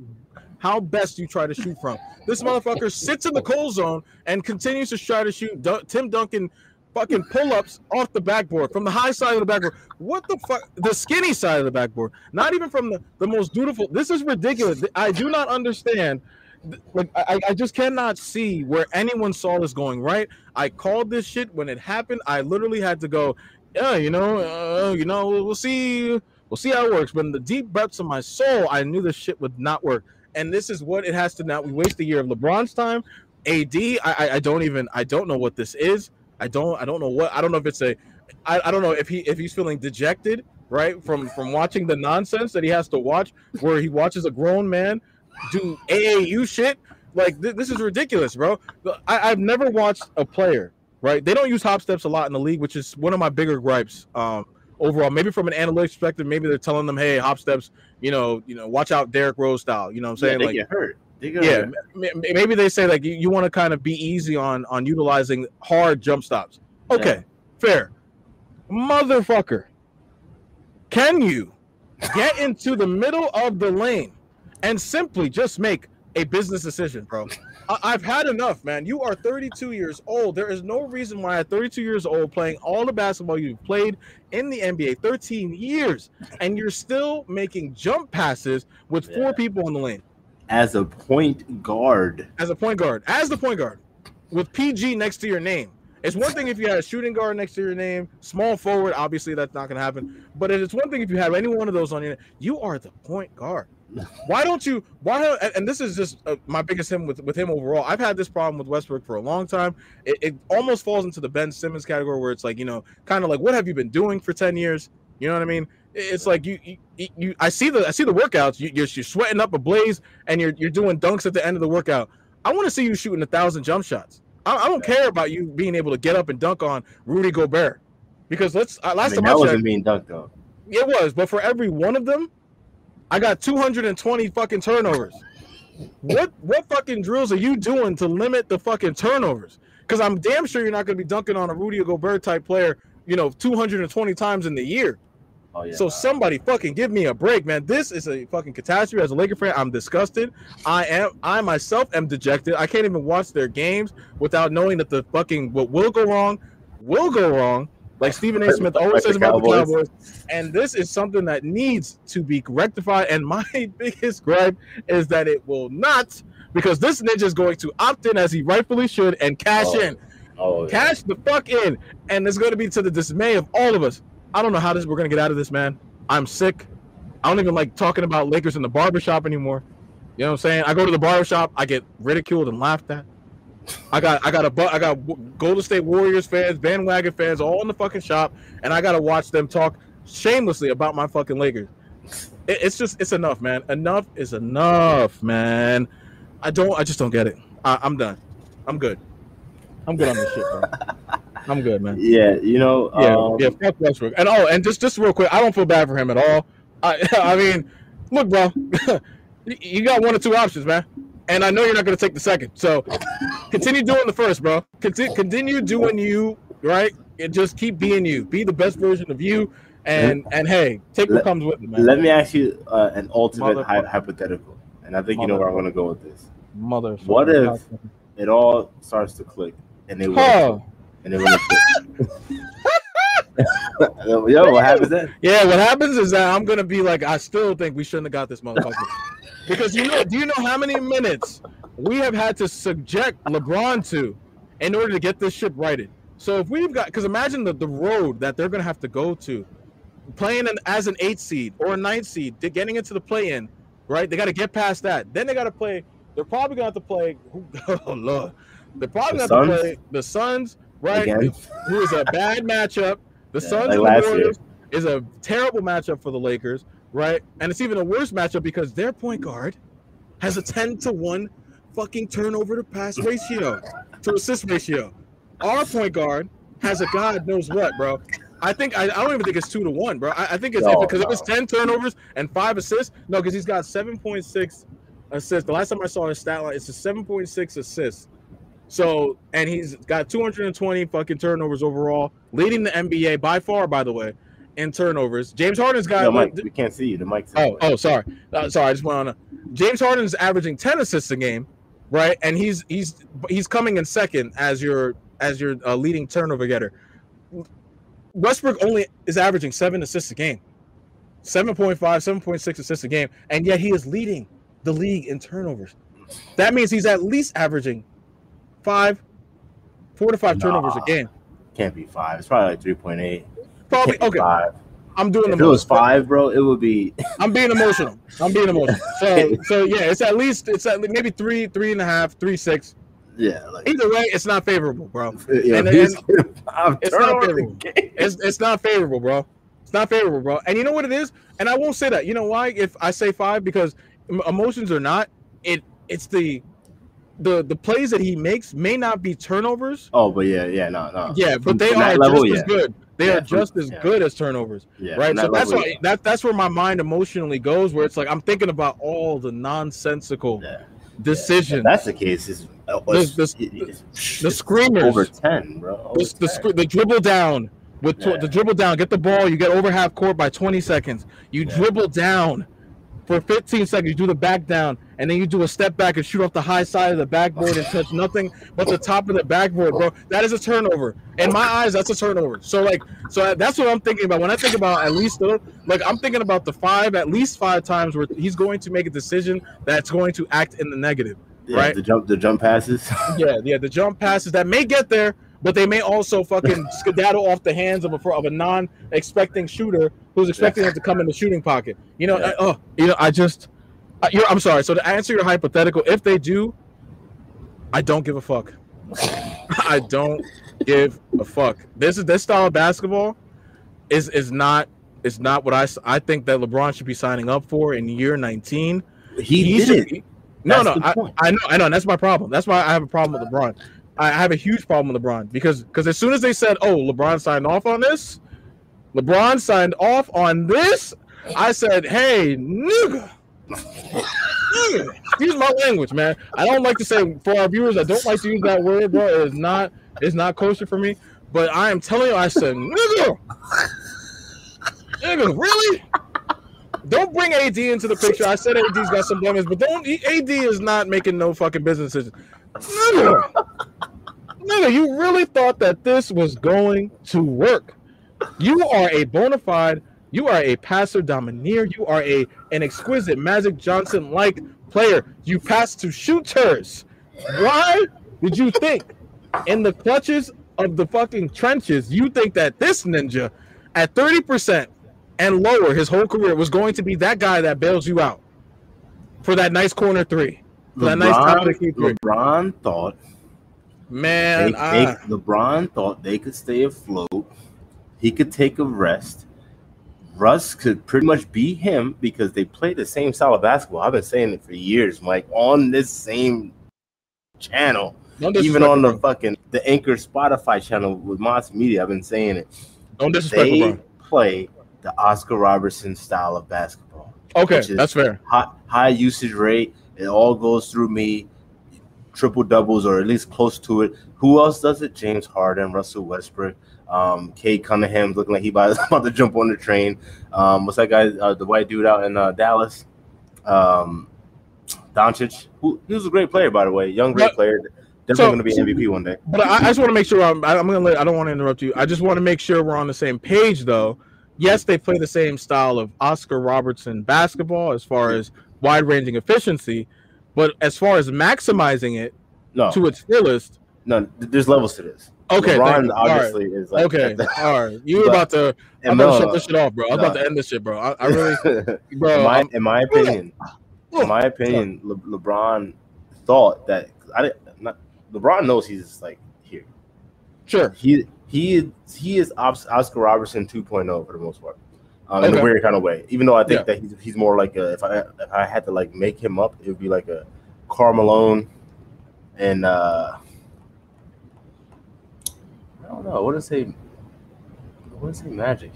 how best you try to shoot from. This motherfucker sits in the cold zone and continues to try to shoot Tim Duncan fucking pull-ups off the backboard from the high side of the backboard. What the fuck? The skinny side of the backboard, not even from the, the most beautiful. This is ridiculous. I do not understand like I, I just cannot see where anyone saw this going right. I called this shit when it happened. I literally had to go, yeah, you know, uh, you know, we'll see, we'll see how it works. But in the deep depths of my soul, I knew this shit would not work. And this is what it has to now. We waste a year of LeBron's time. AD, I, I, I don't even, I don't know what this is. I don't, I don't know what, I don't know if it's a, I, I don't know if he, if he's feeling dejected, right, from from watching the nonsense that he has to watch, where he watches a grown man do AAU shit. Like th- this is ridiculous, bro. I- I've never watched a player, right? They don't use hop steps a lot in the league, which is one of my bigger gripes. Um, overall, maybe from an analytics perspective, maybe they're telling them, "Hey, hop steps, you know, you know, watch out, Derrick Rose style." You know what I'm Yeah, saying? they like, get hurt. Get yeah, hurt. m- maybe they say like you, you want to kind of be easy on on utilizing hard jump stops. Okay, fair, motherfucker. Can you get into the middle of the lane and simply just make a business decision, bro? I- I've had enough, man. You are 32 years old. There is no reason why at 32 years old, playing all the basketball you've played in the NBA, 13 years, and you're still making jump passes with four people in the lane As a point guard, as a point guard, as the point guard, with PG next to your name. It's one thing if you had a shooting guard next to your name, small forward. Obviously, that's not going to happen. But it's one thing if you have any one of those on your. You are the point guard. Why don't you? Why don't? and- this is just uh, my biggest him with with him overall. I've had this problem with Westbrook for a long time. It, it almost falls into the Ben Simmons category where it's like you know, kind of like what have you been doing for ten years? You know what I mean? It's like you, you, you I see the I see the workouts. You, you're, you're sweating up a blaze, and you're you're doing dunks at the end of the workout. I want to see you shooting a thousand jump shots. I, I don't care about you being able to get up and dunk on Rudy Gobert. Because let's uh, I last mean, time that I wasn't being dunked though. it was. But for every one of them, I got 220 fucking turnovers. What what fucking drills are you doing to limit the fucking turnovers? Because I'm damn sure you're not going to be dunking on a Rudy Gobert type player, you know, 220 times in the year. Oh yeah. So somebody fucking give me a break, man. This is a fucking catastrophe. As a Laker fan, I'm disgusted. I am. I myself am dejected. I can't even watch their games without knowing that the fucking what will go wrong will go wrong. Like Stephen A. Smith always Like says the about the Cowboys. Cowboys. And this is something that needs to be rectified. And my biggest gripe is that it will not, because this ninja is going to opt in as he rightfully should and cash Oh, in. oh, yeah. Cash the fuck in, and it's going to be to the dismay of all of us. I don't know how this we're going to get out of this, man. I'm sick. I don't even like talking about Lakers in the barbershop anymore. You know what I'm saying? I go to the barbershop, I get ridiculed and laughed at. I got I got a bu- I got Golden State Warriors fans, bandwagon fans, all in the fucking shop, and I got to watch them talk shamelessly about my fucking Lakers. It- it's just it's enough, man. Enough is enough, man. I don't I just don't get it. I, I'm done. I'm good. I'm good on this shit, bro. I'm good, man. Yeah, you know. Yeah, um, yeah, fuck Westbrook. And oh, and just just real quick, I don't feel bad for him at all. I I mean, look, bro, you got one or two options, man. And I know you're not gonna take the second. So continue doing the first, bro. Continue continue doing you, right? And just keep being you. Be the best version of you. And and hey, take what comes with it, man. Let me ask you uh, an ultimate hy- hypothetical, and I think you know where I'm going to go with this. Mother. What if- It all starts to click, and they win, Oh, and they win. a- Yo, what happens then? yeah. What happens is that I'm gonna be like, I still think we shouldn't have got this motherfucker. Because you know, do you know how many minutes we have had to subject LeBron to in order to get this ship righted? So if we've got, because imagine the, the road that they're gonna have to go to, playing an, as an eight seed or a nine seed, getting into the play-in, right? They got to get past that. Then they got to play. They're probably gonna have to play. Oh lord, they're probably The gonna have to play the Suns, right? Again? Who is a bad matchup. The Yeah, Suns like and the year. Warriors is a terrible matchup for the Lakers, right? And it's even a worse matchup because their point guard has a 10 to 1 fucking turnover to pass ratio, to assist ratio. Our point guard has a god knows what, bro. I think I, I don't even think it's two to one, bro. I, I think it's No, because if, it's no. 10 turnovers and five assists, no, because he's got 7.6 assists. The last time I saw his stat line, it's a 7.6 assists. So, and he's got 220 fucking turnovers overall, leading the NBA by far, by the way, in turnovers. James Harden's got. Yo, Mike, we can't see you. The mic's. oh, oh, sorry, uh, sorry. I just went on. A, James Harden's averaging 10 assists a game, right? And he's he's he's coming in second as your as your uh, leading turnover getter. Westbrook only is averaging seven assists a game, 7.5, 7.6 assists a game, and yet he is leading the league in turnovers. That means he's at least averaging five, four to five turnovers a game. Can't be five. It's probably like three point eight. Probably okay. Five. I'm doing If the it was five, bro, it would be. I'm being emotional. I'm being emotional. So so yeah, it's at least it's at maybe three, three and a half, three, six. Yeah, like. Either way, it's not favorable, bro. Yeah, and- and- it's not favorable. It's it's not favorable, bro. It's not favorable, bro. And you know what it is? And I won't say that. You know why? If I say five, because emotions are not, it it's the the the plays that he makes may not be turnovers. Oh, but yeah, yeah, no, no. Yeah, From- but they are level, just as yeah. good. They Yeah, are just as yeah. good as turnovers. Yeah, right? So that's why that that's where my mind emotionally goes, where it's like I'm thinking about all the nonsensical yeah. Yeah. decisions. If that's the case. It's, uh, it's, The- the- it's- the screamers. over ten, bro. Over the, the, 10. scr- the dribble down with tw- Yeah. the dribble down, get the ball, you get over half court by 20 seconds. You Yeah. dribble down for 15 seconds, you do the back down, and then you do a step back and shoot off the high side of the backboard and touch nothing but the top of the backboard, bro. That is a turnover. In my eyes, that's a turnover. So like, so that's what I'm thinking about when I think about at least the, like I'm thinking about the five, at least five times where he's going to make a decision that's going to act in the negative. yeah, right? The jump, the jump passes. Yeah, yeah, the jump passes that may get there, but they may also fucking skedaddle off the hands of a of a non-expecting shooter who's expecting them to come in the shooting pocket. You know, Yeah. I, oh, you know, I just, Uh, I'm sorry. So to answer your hypothetical, if they do, I don't give a fuck. I don't give a fuck. This is this style of basketball is is not is not what I I think that LeBron should be signing up for in year 19. he, did should it. No, That's no, I. I know, I know. That's my problem. That's why I have a problem with LeBron. I have a huge problem with LeBron because because as soon as they said, "Oh, LeBron signed off on this," LeBron signed off on this. I said, "Hey, nigga." Excuse my language, man. I don't like to say for our viewers. I don't like to use that word, bro. It's not. It's not kosher for me. But I am telling you, I said, nigga, nigga, really? Don't bring AD into the picture. I said AD's got some blemish, but don't. AD is not making no fucking business decisions. Nigga, nigga, you really thought that this was going to work? You are a bona fide. You are a passer domineer. You are a an exquisite Magic Johnson like player. You pass to shooters. Why did you think in the clutches of the fucking trenches, you think that this ninja at 30% and lower his whole career was going to be that guy that bails you out for that nice corner three? For that nice top of the key three. LeBron thought Man, they, I, they, LeBron thought they could stay afloat. He could take a rest. Russ could pretty much be him because they play the same style of basketball. I've been saying it for years, Mike, on this same channel, even on the fucking the Anchor Spotify channel with Moss Media. I've been saying it. Don't disrespect They LeBron. play the Oscar Robertson style of basketball. Okay, that's fair. high, high usage rate. It all goes through me. Triple doubles or at least close to it. Who else does it? James Harden, Russell Westbrook, um, Cade Cunningham looking like he about, about to jump on the train. Um, what's that guy? Uh, the white dude out in uh, Dallas, um, Doncic. Who he was a great player by the way, young great But- player. Definitely so- going to be MVP one day. But I, I just want to make sure I'm, I'm gonna let, I don't want to interrupt you. I just want to make sure we're on the same page though. Yes, they play the same style of Oscar Robertson basketball as far as wide ranging efficiency, but as far as maximizing it No, to its fullest, no, there's levels to this. Okay, LeBron you. All right. obviously is like okay, the- all right. You were about to, I'm about to shut this shit off, bro. I was about to end this shit, bro. I, I really, bro. in my in my opinion, in my opinion, Le- LeBron thought that I didn't. Not, LeBron knows he's like here. sure. He he he is Oscar Robertson 2.0 for the most part, um, in a weird kind of way. Even though I think Yeah. that he's, he's more like a, if I if I had to like make him up, it would be like a Carmelone and uh don't know. What to say? What to say? Magic.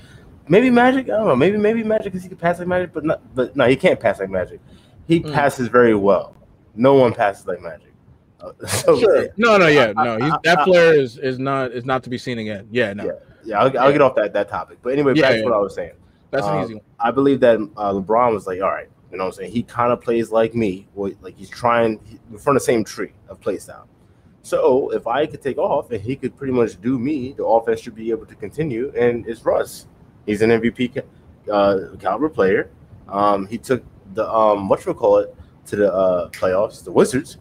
Maybe Magic. I don't know. Maybe maybe Magic because he could pass like Magic, but not. But no, he can't pass like Magic. He Mm. passes very well. No one passes like Magic. Uh, so, Sure. No, no, yeah, no. He's, that player is is not is not to be seen again. Yeah, no. Yeah. Yeah, I'll, I'll get off that, that topic. But anyway, Yeah, back yeah. to what I was saying. That's an Um, easy one. I believe that uh, LeBron was like, all right, you know what I'm saying? He kind of plays like me. Well, like he's trying, he- we're from the same tree of play style. So if I could take off and he could pretty much do me, the offense should be able to continue. And it's Russ. He's an MVP uh, caliber player. Um, he took the, um, what call it, to the uh, playoffs, the Wizards.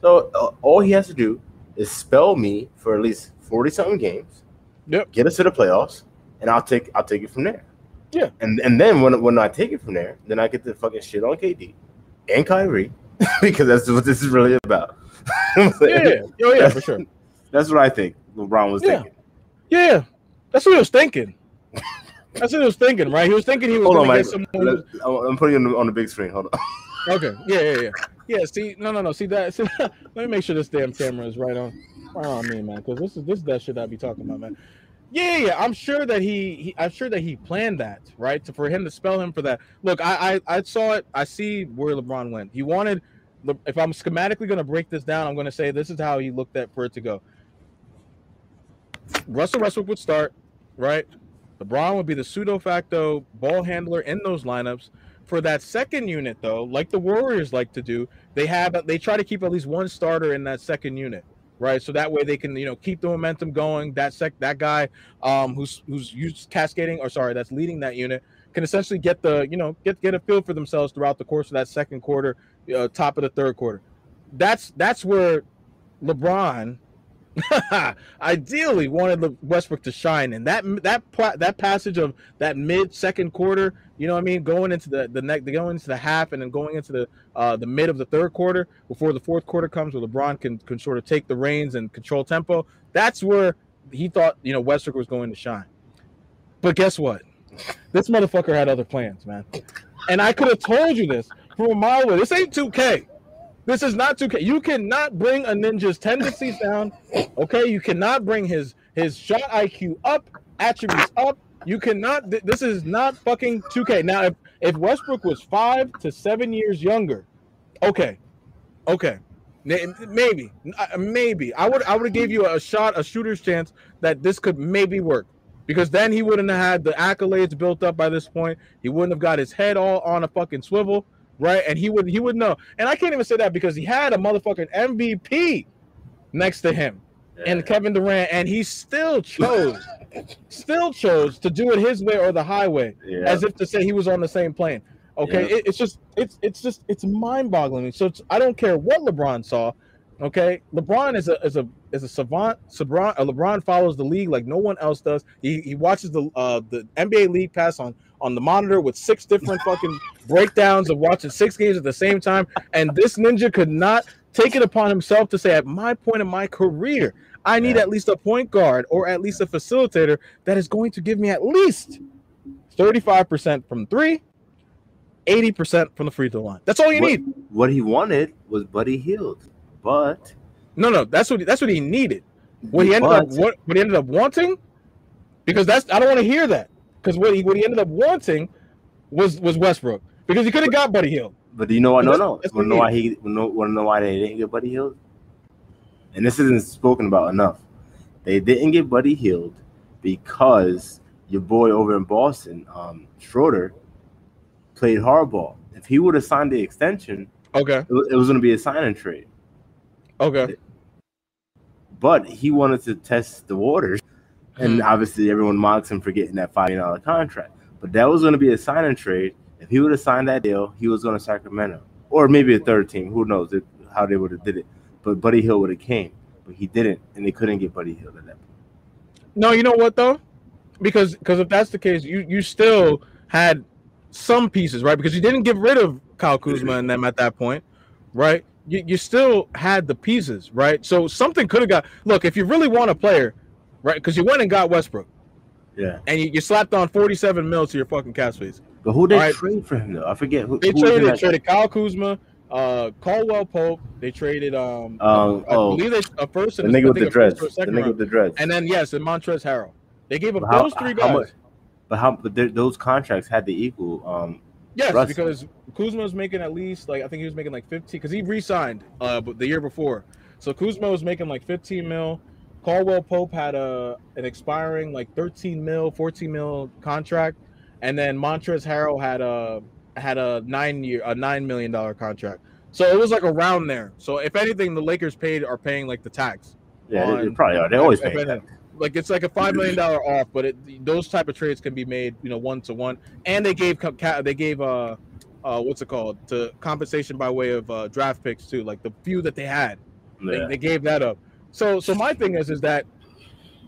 So uh, all he has to do is spell me for at least 40 something games. Yep. Get us to the playoffs, and I'll take I'll take it from there. Yeah. And and then when when I take it from there, then I get to fucking shit on KD and Kyrie because that's what this is really about. Yeah, yeah, oh, yeah, for sure. That's what I think LeBron was Yeah. thinking. Yeah, that's what he was thinking. That's what he was thinking, right? He was thinking he was Hold on, going to Mike. get someone. I'm putting it on the, on the big screen. Hold on. Okay, yeah, yeah, yeah, yeah. See, no, no, no. See that? See, let me make sure this damn camera is right on, right on me, man. Because this is this is that shit I be talking about, man. Yeah, yeah. I'm sure that he, he, I'm sure that he planned that, right? To, for him to spell him for that. Look, I, I, I saw it. I see where LeBron went. He wanted. If I'm schematically going to break this down, I'm going to say this is how he looked at for it to go. Russell Westbrook would start, right? LeBron would be the pseudo facto ball handler in those lineups. For that second unit, though, like the Warriors like to do, they have they try to keep at least one starter in that second unit, right? So that way they can you know keep the momentum going. That sec that guy um, who's who's used cascading or sorry that's leading that unit can essentially get the you know get get a feel for themselves throughout the course of that second quarter, uh, top of the third quarter. That's that's where LeBron ideally wanted Westbrook to shine in that that that passage of that mid second quarter. You know what I mean? Going into the the neck, going into the half, and then going into the uh, the mid of the third quarter before the fourth quarter comes, where LeBron can can sort of take the reins and control tempo. That's where he thought you know Westbrook was going to shine. But guess what? This motherfucker had other plans, man. And I could have told you this from a mile away. This ain't 2K. This is not 2K. You cannot bring a ninja's tendencies down. Okay, you cannot bring his his shot IQ up, attributes up, You cannot. th- This is not fucking 2K. Now, if, if Westbrook was five to seven years younger, okay, okay, May- maybe, uh, maybe I would I would have gave you a shot, a shooter's chance that this could maybe work, because then he wouldn't have had the accolades built up by this point. He wouldn't have got his head all on a fucking swivel, right? And he would he would know. And I can't even say that because he had a motherfucking MVP next to him and Kevin Durant, and he still chose, still chose to do it his way or the highway, yeah. as if to say he was on the same plane. Okay, Yeah. it, it's just it's it's just it's mind-boggling. So it's, I don't care what LeBron saw. Okay, LeBron is a is a is a savant. LeBron, uh, LeBron follows the league like no one else does. He, he watches the uh the NBA League Pass on on the monitor with six different fucking breakdowns of watching six games at the same time. And this ninja could not take it upon himself to say, at my point in my career, I need at least a point guard or at least a facilitator that is going to give me at least 35% from three, 80% from the free throw line. That's all you What- need. What he wanted was Buddy Hield, but No, no, that's what that's what he needed. What he ended up what what he ended up wanting, because that's I don't want to hear that. Because what he what he ended up wanting was was Westbrook. Because he could have got Buddy Hield. But do you know why? No, no. that's Want to know why he? Want to know why they didn't get Buddy Hield? And this isn't spoken about enough. They didn't get Buddy Hield because your boy over in Boston, um, Schroeder, played hardball. If he would have signed the extension, Okay. it was, it was going to be a sign and trade. Okay. But he wanted to test the waters, and Hmm. obviously everyone mocks him for getting that five million dollar contract. But that was going to be a sign and trade. If he would have signed that deal, he was going to Sacramento or maybe a third team. Who knows if, how they would have did it? But Buddy Hield would have came, but he didn't, and they couldn't get Buddy Hield at that point. No, you know what though? Because because if that's the case, you you still had some pieces, right? Because you didn't get rid of Kyle Kuzma and them at that point, right? You, you still had the pieces, right? So something could have got. Look, if you really want a player, right? Because you went and got Westbrook, Yeah, and you, you slapped on forty-seven mil to your fucking cap space. but who they All right. trade for him though? I forget who. They who traded, they traded Kyle Kuzma, uh, Caldwell Pope. They traded um, Um, I oh, believe they a first and a- nigga with the dreads. The nigga round. with the dreads. and then yes, and Montrezl Harrell. They gave up how- those three how guys. much- But how? But those contracts had to equal. Um, Yes, Russ. because Kuzma was making at least like I think he was making like 15 because he re-signed uh the year before. So Kuzma was making like 15 mil. Caldwell Pope had a an expiring like 13 mil, 14 mil contract, and then Montrezl Harrell had a had a nine year a nine million dollar contract. So it was like around there. So if anything, the Lakers paid are paying like the tax. yeah, they, they On- probably are. They always if pay. anything. Like it's like a five million dollar off, but it, those type of trades can be made, you know, one to one. And they gave they gave uh uh what's it called to compensation by way of uh, draft picks too, like the few that they had. They, they gave that up. So so my thing is is that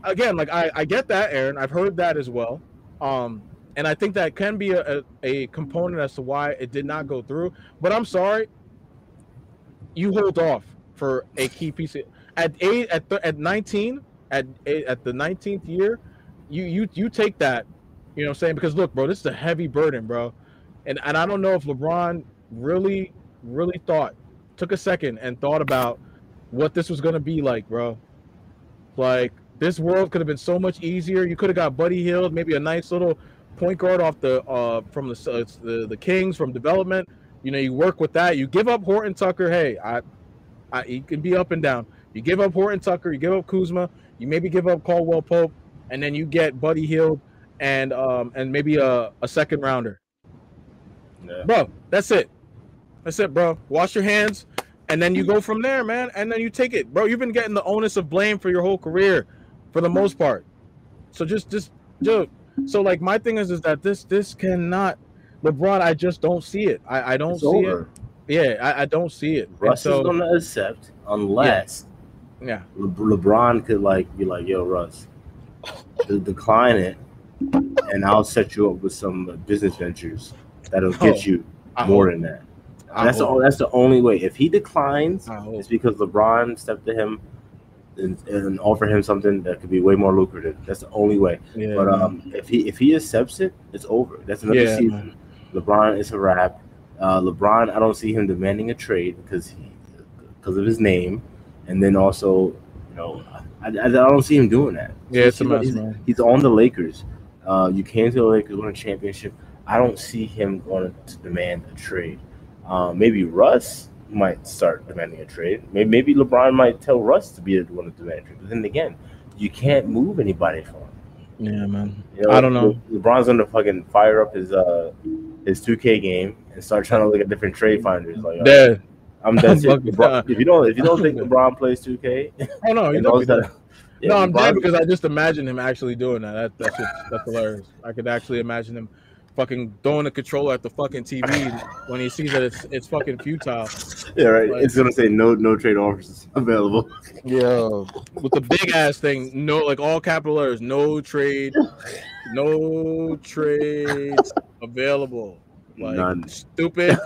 again, like I I get that, Aaron. I've heard that as well. Um, and I think that can be a, a, a component as to why it did not go through. But I'm sorry, you hold off for a key piece of, at eight at th- at 19 at eight, at the 19th year, you you you take that, you know what I'm saying? Because look, bro, this is a heavy burden, bro. And and I don't know if LeBron really really thought took a second and thought about what this was gonna be like, bro. Like this world could have been so much easier. You could have got Buddy Hield, maybe a nice little point guard off the uh from the uh, the, the Kings from development. You know, you work with that. You give up Horton Tucker. Hey, I, I he can be up and down. You give up Horton Tucker. You give up Kuzma. You maybe give up Caldwell Pope, and then you get Buddy Hield and um and maybe a, a second rounder. Yeah. Bro, that's it. That's it, bro. Wash your hands, and then you go mm-hmm. from there, man. And then you take it, bro. You've been getting the onus of blame for your whole career, for the most part. So just, just, dude. So like, my thing is, is that this, this cannot, LeBron. I just don't see it. I, I don't It's see over. it. Yeah, I, I don't see it. Russ so, is gonna accept unless yeah, Le- LeBron could like be like, "Yo, Russ, decline it, and I'll set you up with some business ventures that'll Oh, get you more than that." I that's the that's the only way. If he declines, it's because LeBron stepped to him and, and offered him something that could be way more lucrative. That's the only way. Yeah, But man. um, if he if he accepts it, it's over. That's another Yeah, season. LeBron is a wrap. Uh, LeBron, I don't see him demanding a trade because he because of his name, and then also, you know, I, I, I don't see him doing that. yeah, it's a He's- mess, he's, man. he's on the Lakers. Uh, you came to the Lakers, win a championship. I don't see him going to demand a trade. Um, maybe Russ might start demanding a trade. Maybe, maybe LeBron might tell Russ to be the one to demand a trade. But then again, you can't move anybody from him. Yeah, man. You know, I don't know. Le- LeBron's gonna fucking fire up his uh his 2K game and start trying to look at different trade finders. Like, Dead. I'm that's it. Fucking LeBron- if you don't if you don't think LeBron plays 2K, Oh no, you knows that- yeah, no, I'm dead because I just imagine him actually doing that. That that's just, that's hilarious. I could actually imagine him fucking throwing the controller at the fucking TV when he sees that it's it's fucking futile. yeah, right. like- it's gonna say no no trade offers available. Yeah, with the big ass thing, no, like all capital letters, no trade, no trades available. Like None. stupid,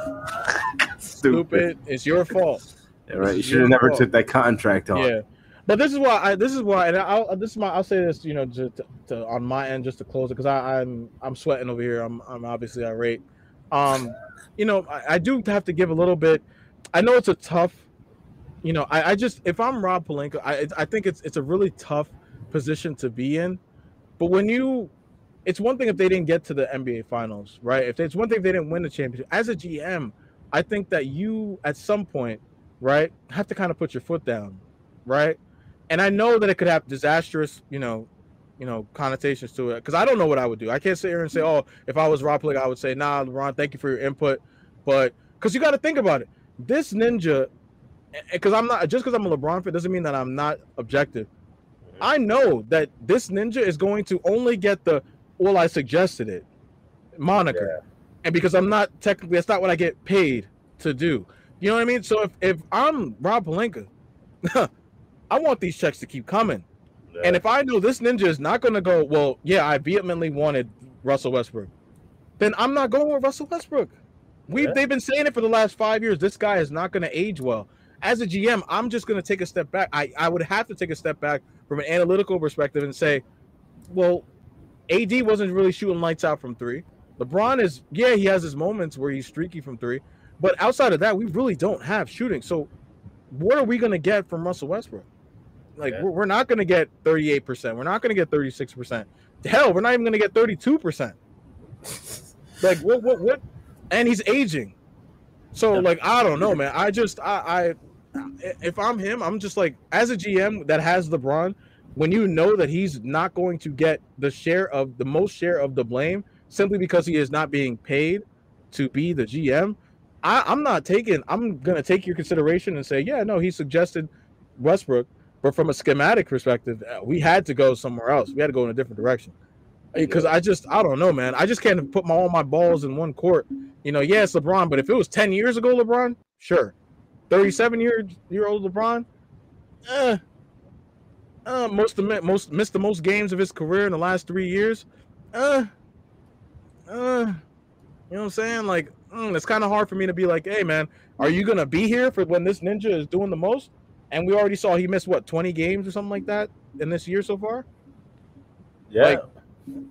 stupid. It's your fault. Yeah, right. You should have never fault. took that contract on. Yeah, but this is why I this is why, and I'll this is my I'll say this, you know, to, to, to on my end just to close it because I'm I'm sweating over here. I'm I'm obviously irate. Um, you know, I, I do have to give a little bit. I know it's a tough, you know, I, I just if I'm Rob Pelinka, I I think it's it's a really tough position to be in. But when you, it's one thing if they didn't get to the NBA Finals, right? If it's one thing if they didn't win the championship. As a GM, I think that you at some point, right, have to kind of put your foot down, right? And I know that it could have disastrous, you know, you know, connotations to it. Because I don't know what I would do. I can't sit here and say, oh, if I was Rob Pelinka, I would say, nah, LeBron, thank you for your input. But because you got to think about it, this ninja, because I'm not just because I'm a LeBron fan doesn't mean that I'm not objective. I know that this ninja is going to only get the well, I suggested it moniker, and because I'm not technically, that's not what I get paid to do. You know what I mean? So if if I'm Rob Pelinka, I want these checks to keep coming. Yeah. And if I know this ninja is not going to go, well, yeah, I vehemently wanted Russell Westbrook, then I'm not going with Russell Westbrook. We Yeah. they've been saying it for the last five years. This guy is not going to age well. As a GM, I'm just going to take a step back. I, I would have to take a step back from an analytical perspective and say, well, AD wasn't really shooting lights out from three. LeBron is, yeah, he has his moments where he's streaky from three, but outside of that, we really don't have shooting. So, what are we going to get from Russell Westbrook? Like, Yeah. we're, not going to get 38%. We're not going to get 36%. Hell, we're not even going to get 32%. Like, what, what, what? And he's aging. So, like, I don't know, man. I just, I, I, if I'm him, I'm just like, as a GM that has LeBron, when you know that he's not going to get the share of the most share of the blame simply because he is not being paid to be the GM, I, I'm not taking. I'm gonna take your consideration and say, yeah, no, he suggested Westbrook, but from a schematic perspective, uh, we had to go somewhere else. We had to go in a different direction. Because I just, I don't know, man. I just can't put my all my balls in one court. You know, yeah, it's LeBron, but if it was 10 years ago, LeBron, sure. 37 year year old LeBron, eh, uh, most of the, most missed the most games of his career in the last three years. Uh, uh, you know what I'm saying? Like, mm, it's kind of hard for me to be like, hey, man, are you gonna be here for when this ninja is doing the most? And we already saw he missed what 20 games or something like that in this year so far. Yeah. Like,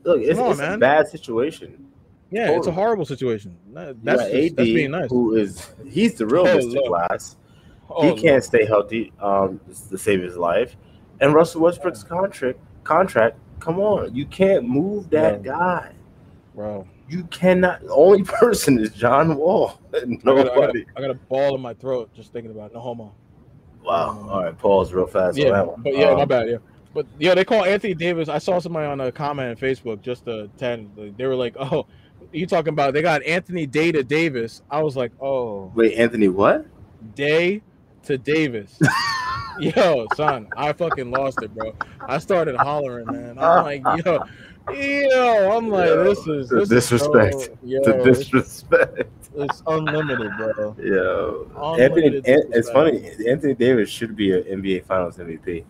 Look, it's, come on, it's a bad situation. Yeah, it's a horrible situation. That- You just, AD, that's being nice. who is he's the real Oh, Mr. Glass. Oh, he Lord. can't stay healthy um to save his life. And Russell Westbrook's contract contract, come on, you can't move that Yeah. guy. bro. You cannot. The only person is John Wall. I got, I, got, Nobody. I got a ball in my throat just thinking about it. No homo. Wow. All right, pause real fast Yeah, but yeah, my Um, bad. Yeah, but yeah, they call Anthony Davis. I saw somebody on a comment on Facebook just to ten. They were like, "Oh, you talking about they got Anthony Day to Davis?" I was like, "Oh, Wait, Anthony, what? Day to Davis." Yo, son, I fucking lost it, bro. I started hollering, man. I'm like, yo, yo, I'm like, Yo, this is this disrespect. Is so, yo, The disrespect. It's unlimited, bro. Yeah, Unlimited Anthony. An- It's funny. Anthony Davis should be an NBA Finals MVP.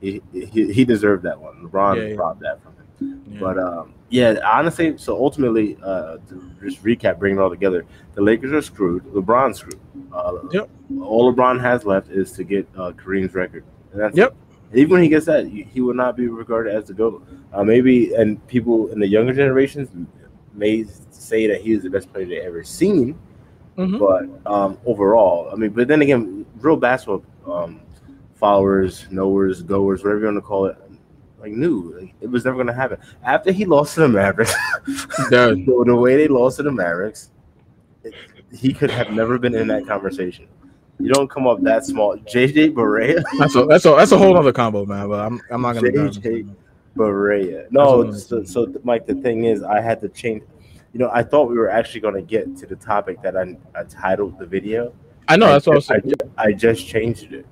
He he, he deserved that one. LeBron Yeah, robbed that from him. Yeah. But um, yeah, honestly, so ultimately, uh, to just recap, bring it all together. The Lakers are screwed. LeBron's screwed. Uh, Yep. All LeBron has left is to get uh, Kareem's record. And that's Yep. it. Even when he gets that, he he will not be regarded as the GOAT. Uh, maybe, and people in the younger generations may say that he was the best player they ever seen. Mhm. But um, overall, I mean, but then again, real basketball um, followers, knowers, goers, whatever you want to call it, like knew like, it was never gonna happen. After he lost to the Mavericks, the, the way they lost to the Mavericks, it- he could have never been in that conversation. You don't come up that small. JJ Barea, That's a that's a that's a whole other combo, man. But I'm I'm not gonna. JJ Barea. No, so, so Mike, the thing is, I had to change. You know, I thought we were actually going to get to the topic that I, I titled the video. I know that's what I was I, saying. I just changed it.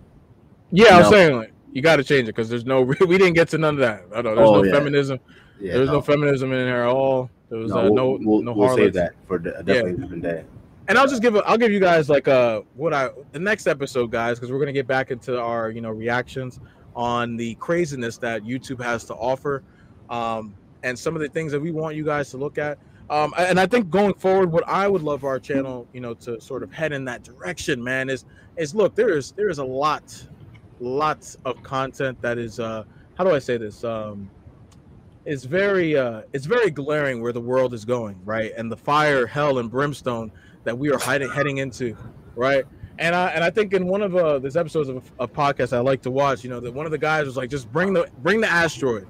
Yeah, I was saying like you got to change it because there's no we didn't get to none of that. I know there's Oh, no yeah. feminism. Yeah, there was no. no, feminism in here at all. There was no, uh, no we'll, no we'll save that for the, definitely a different day. And I'll just give I'll give you guys like uh what I the next episode, guys, because we're gonna get back into our you know reactions on the craziness that YouTube has to offer, um, and some of the things that we want you guys to look at. Um, and I think going forward, what I would love our channel, you know, to sort of head in that direction, man, is is look, there is there is a lot, lots of content that is uh how do I say this? Um it's very uh it's very glaring where the world is going, right? And the fire, hell, and brimstone that we are hiding heading into, right? And I and I think in one of uh these episodes of a podcast I like to watch, you know, that one of the guys was like, just bring the bring the asteroid,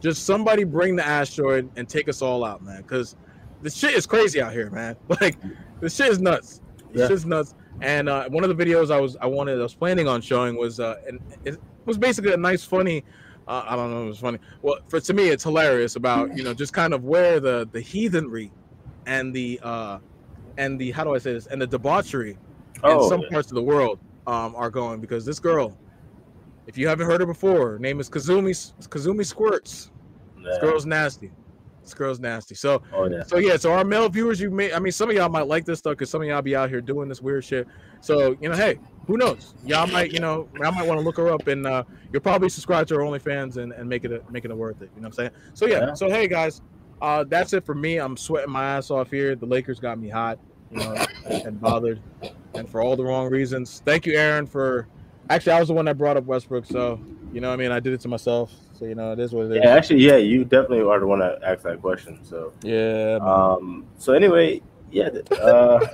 just somebody bring the asteroid and take us all out, man, because the shit is crazy out here, man. Like the shit is nuts. The Yeah. shit's nuts. And uh, one of the videos I was I wanted I was planning on showing was uh and it was basically a nice funny uh, I don't know if it was funny. Well, for to me it's hilarious about you know just kind of where the the heathenry and the uh and the how do I say this and the debauchery in some yeah. parts of the world um are going because this girl, if you haven't heard her before, her name is Kazumi Kazumi Squirts. This girl's nasty. This girl's nasty. So Oh yeah. so yeah, so our male viewers, you may I mean some of y'all might like this stuff because some of y'all be out here doing this weird shit. So you know, hey, who knows? Y'all might, you know, I might want to look her up and uh you'll probably subscribe to her OnlyFans and, and make it a, making it worth it. You know what I'm saying? So yeah, Yeah. so hey guys, uh that's it for me. I'm sweating my ass off here. The Lakers got me hot, you know, and bothered, and for all the wrong reasons. Thank you, Aaron, for actually I was the one that brought up Westbrook, so you know what I mean I did it to myself. So you know it is what it is. Yeah, actually, yeah, you definitely are the one that asked that question. So, Yeah, um, so anyway, yeah, uh,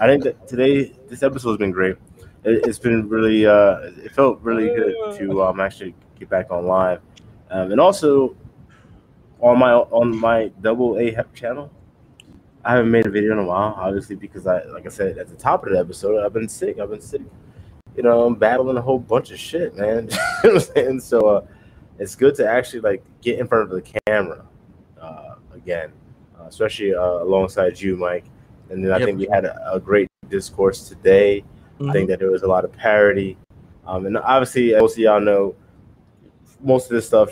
I think that today this episode has been great. It, it's been really, uh, it felt really good to um actually get back on live, um, and also on my on my double A Hep channel. I haven't made a video in a while, obviously, because I, like I said at the top of the episode, I've been sick. I've been sick. You know, I'm battling a whole bunch of shit, man. you know what I'm saying? So, uh, it's good to actually like get in front of the camera uh, again, uh, especially uh, alongside you, Mike. And then I Yep. think we had a, a great discourse today. I think that there was a lot of parody, um, and obviously, most of y'all know, most of this stuff,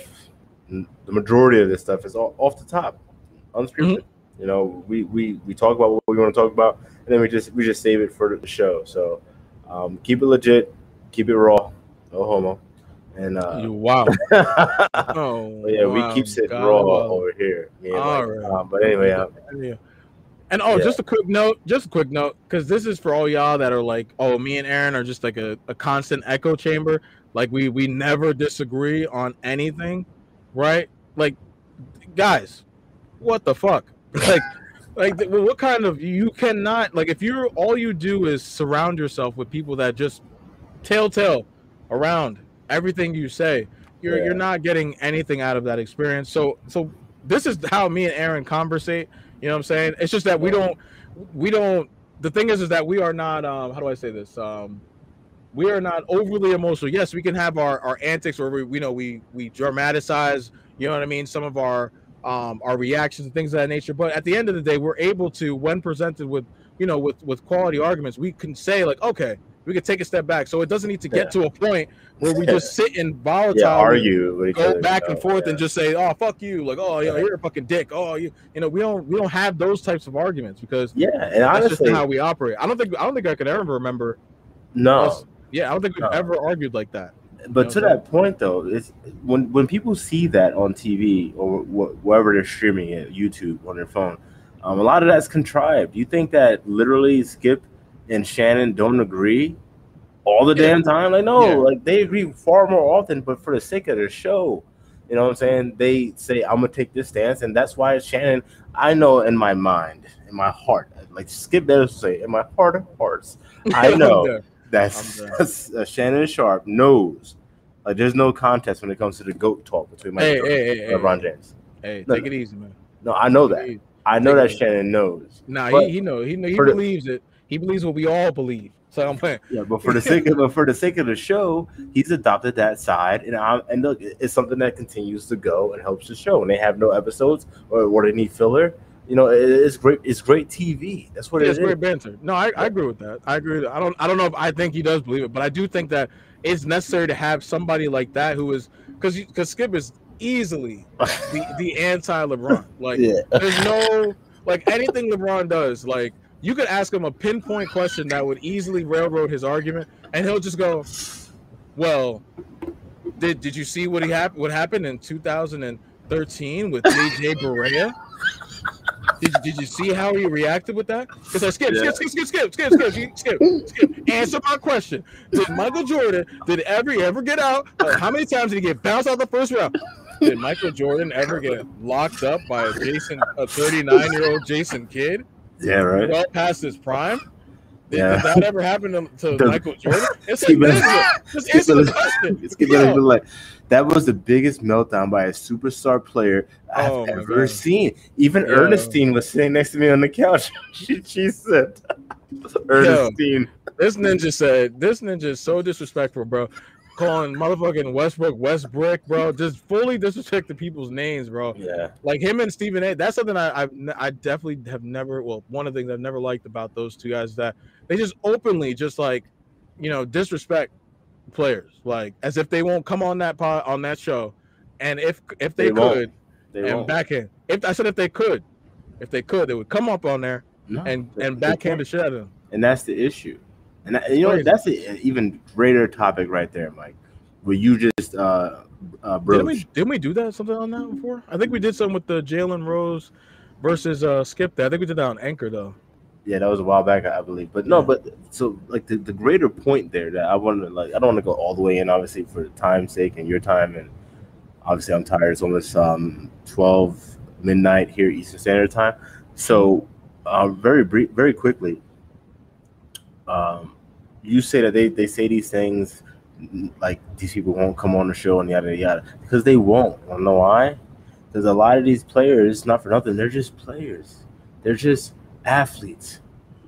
the majority of this stuff is all, off the top, unscripted. You know, we, we we talk about what we want to talk about, and then we just we just save it for the show. So um, keep it legit, keep it raw, no homo, and uh, You- wow. Oh, yeah, wow. we keep it raw over here. All Mike. right. Um, but anyway, uh, Yeah. And oh, Yeah. just a quick note, just a quick note, because this is for all y'all that are like, oh, me and Aaron are just like a, a constant echo chamber. Like we we never disagree on anything, right? Like, guys, what the fuck? Like, like what kind of you cannot like if you're all you do is surround yourself with people that just telltale around everything you say. You're Yeah. you're not getting anything out of that experience. So so this is how me and Aaron conversate. You know what I'm saying? It's just that we don't we don't the thing is is that we are not um how do I say this? Um we are not overly emotional. Yes, we can have our, our antics where we you know we we dramatize, you know what I mean, some of our um our reactions and things of that nature. But at the end of the day, we're able to, when presented with you know with with quality arguments, we can say like, okay, we could take a step back. So it doesn't need to get to a point where we just sit and volatile yeah, argue go other, back you and forth yeah. and just say, "Oh, fuck you," like, "Oh, you know, Yeah. you're a fucking dick." Oh, you, you know, we don't we don't have those types of arguments because yeah, and that's just honestly, not how we operate. I don't think I don't think I could ever remember. no. us- yeah, I don't think we've ever argued like that. But know, to that point, though, it's when when people see that on TV or wh- wherever they're streaming it, YouTube on their phone, um, a lot of that's contrived. You think that literally Skip and Shannon don't agree all the Yeah. damn time? Like, no, Yeah. like they agree far more often, but for the sake of the show, you know what I'm saying? They say, I'm gonna take this stance, and that's why Shannon. I know in my mind, in my heart, like Skip does say, in my heart of hearts, I know. That's, that's uh, Shannon Sharpe knows Like, there's no contest when it comes to the goat talk between my Hey, hey, hey, and hey, LeBron James. hey, No, take it easy, man. No, I know Take that. I know Take that Shannon knows. Nah, he, he know he he for the- believes it. He believes what we all believe. So I'm playing. Yeah, but for the sake of but for the sake of the show, he's adopted that side, and I'm, and look, it's something that continues to go and helps the show. And they have no episodes or, or they need filler, you know, it, it's great. It's great TV. That's what Yeah, it it's is. great banter. No, I, I agree with that. I agree. That. I don't I don't know if I think he does believe it, but I do think that it's necessary to have somebody like that who is because because Skip is easily the, the anti LeBron. Like Yeah. there's no like anything LeBron does. Like you could ask him a pinpoint question that would easily railroad his argument, and he'll just go, "Well, did did you see what he hap- what happened in 2013 with JJ Barea?" Did, did you see how he reacted with that? Because I skip, Yeah. skip, skip, skip, skip, skip, skip, skip, skip. Answer my question. Did Michael Jordan, did ever ever get out? Uh, how many times did he get bounced out the first round? Did Michael Jordan ever get locked up by a Jason, a 39 year old Jason Kidd, Yeah, right. well past his prime? Did, Yeah. did that ever happen to, to Michael Jordan? It's like, just answer the question. It's like that was the biggest meltdown by a superstar player I've Oh ever seen. Even. Ernestine was sitting next to me on the couch. she, she said, "Ernestine, This ninja said, "This ninja is so disrespectful, bro. Calling motherfucking Westbrook Westbrook, bro. Just fully disrespecting people's names, bro. yeah, Like him and Stephen A. That's something I I've, I definitely have never. Well, one of the things I've never liked about those two guys is that they just openly just like, you know, disrespect players, like as if they won't come on that pod on that show, and if if they, They could they and won't. backhand. If I said if they could, if they could, they would come up on there No, and they- and backhand the shit out of them. and that's the issue. And that, you know that's an even greater topic right there, Mike. Where you just uh, uh Didn't we, didn't we do that something on that before? I think we did something with the Jalen Rose versus uh Skip. That I think we did that on Anchor though. Yeah, that was a while back, I believe. But no, but so like the, the greater point there that I want to like, I don't want to go all the way in, obviously, for time's sake and your time, and obviously I'm tired. It's almost um 12 midnight here Eastern Standard Time. So, uh, very brief, very quickly, um, you say that they they say these things like these people won't come on the show and yada yada because they won't. Wanna know why? Because a lot of these players, not for nothing, they're just players. They're just athletes.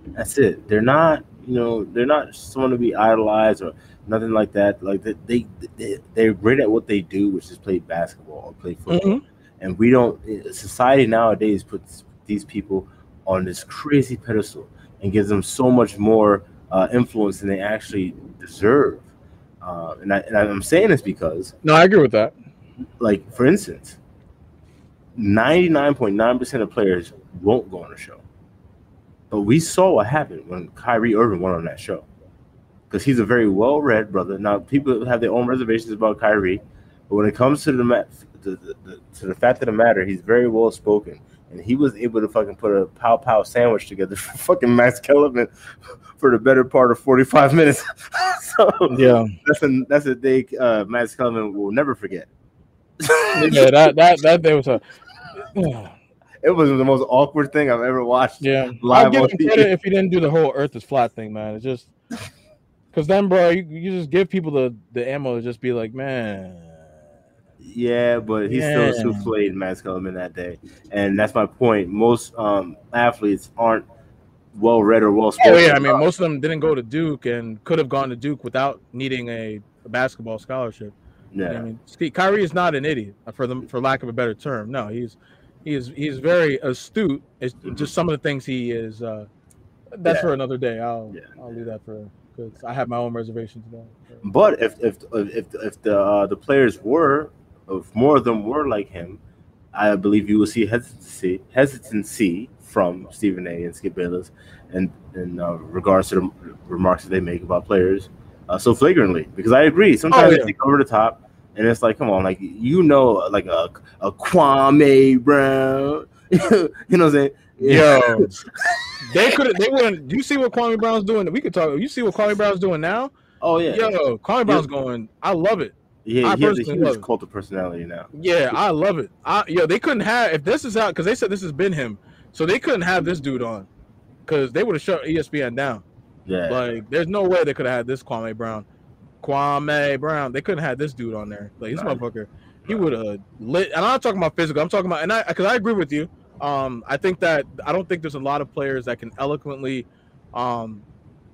That's it. They're not, you know, they're not someone to be idolized or nothing like that. Like they, they, they they're great at what they do, which is play basketball or play football. And we don't. Society nowadays puts these people on this crazy pedestal and gives them so much more uh, influence than they actually deserve. Uh, and, I, and I'm saying this because No, I agree with that. like for instance, 99.9% of players won't go on a show. But we saw what happened when Kyrie Irving went on that show. Because he's a very well-read brother. Now people have their own reservations about Kyrie, but when it comes to the, ma- the, the, the to the fact of the matter, he's very well spoken. And he was able to fucking put a pow pow sandwich together for fucking Max Kellerman for the better part of 45 minutes. so Yeah, that's a that's a day uh, Max Kellerman will never forget. yeah. That that that there was a. It was the most awkward thing I've ever watched. Yeah, Live I'll give him credit if he didn't do the whole Earth is flat thing, man. It's just because then, bro, you, you just give people the the ammo to just be like, man. Yeah, but he Yeah. still souffled Max Kellerman that day, and that's my point. Most um, athletes aren't well read or well spoken. Oh yeah, I mean, most of them didn't go to Duke and could have gone to Duke without needing a, a basketball scholarship. yeah, I mean, Kyrie is not an idiot, uh, for them, for lack of a better term. No, he's he is he's very astute. It's Mhm. just some of the things he is. Uh, that's Yeah. for another day. I'll Yeah. I'll leave that for because I have my own reservations about. it. but if if if if the uh, the players were, if more of them were like him, I believe you will see hesitancy hesitancy from Stephen A. and Skip Bayless, and in uh, regards to the remarks that they make about players uh, so flagrantly. Because I agree, sometimes Oh, yeah. they go over the top, and it's like, come on, like you know, like a a Kwame Brown, you know what I'm saying? Yo, they could they wouldn't. Do you see what Kwame Brown's doing? We could talk. You see what Kwame Brown's doing now? Oh yeah, Yo, Kwame Brown's going. I love it. yeah. I He has a huge cult of personality now. Yeah, I love it. I yo, they couldn't have if this is out because they said this has been him, so they couldn't have this dude on because they would have shut ESPN down. Yeah, Like, there's no way they could have had this Kwame Brown. Kwame Brown. They couldn't have this dude on there. Like this Right. motherfucker, he would have lit. And I'm not talking about physical. I'm talking about, and I because I agree with you. Um, I think that I don't think there's a lot of players that can eloquently, um,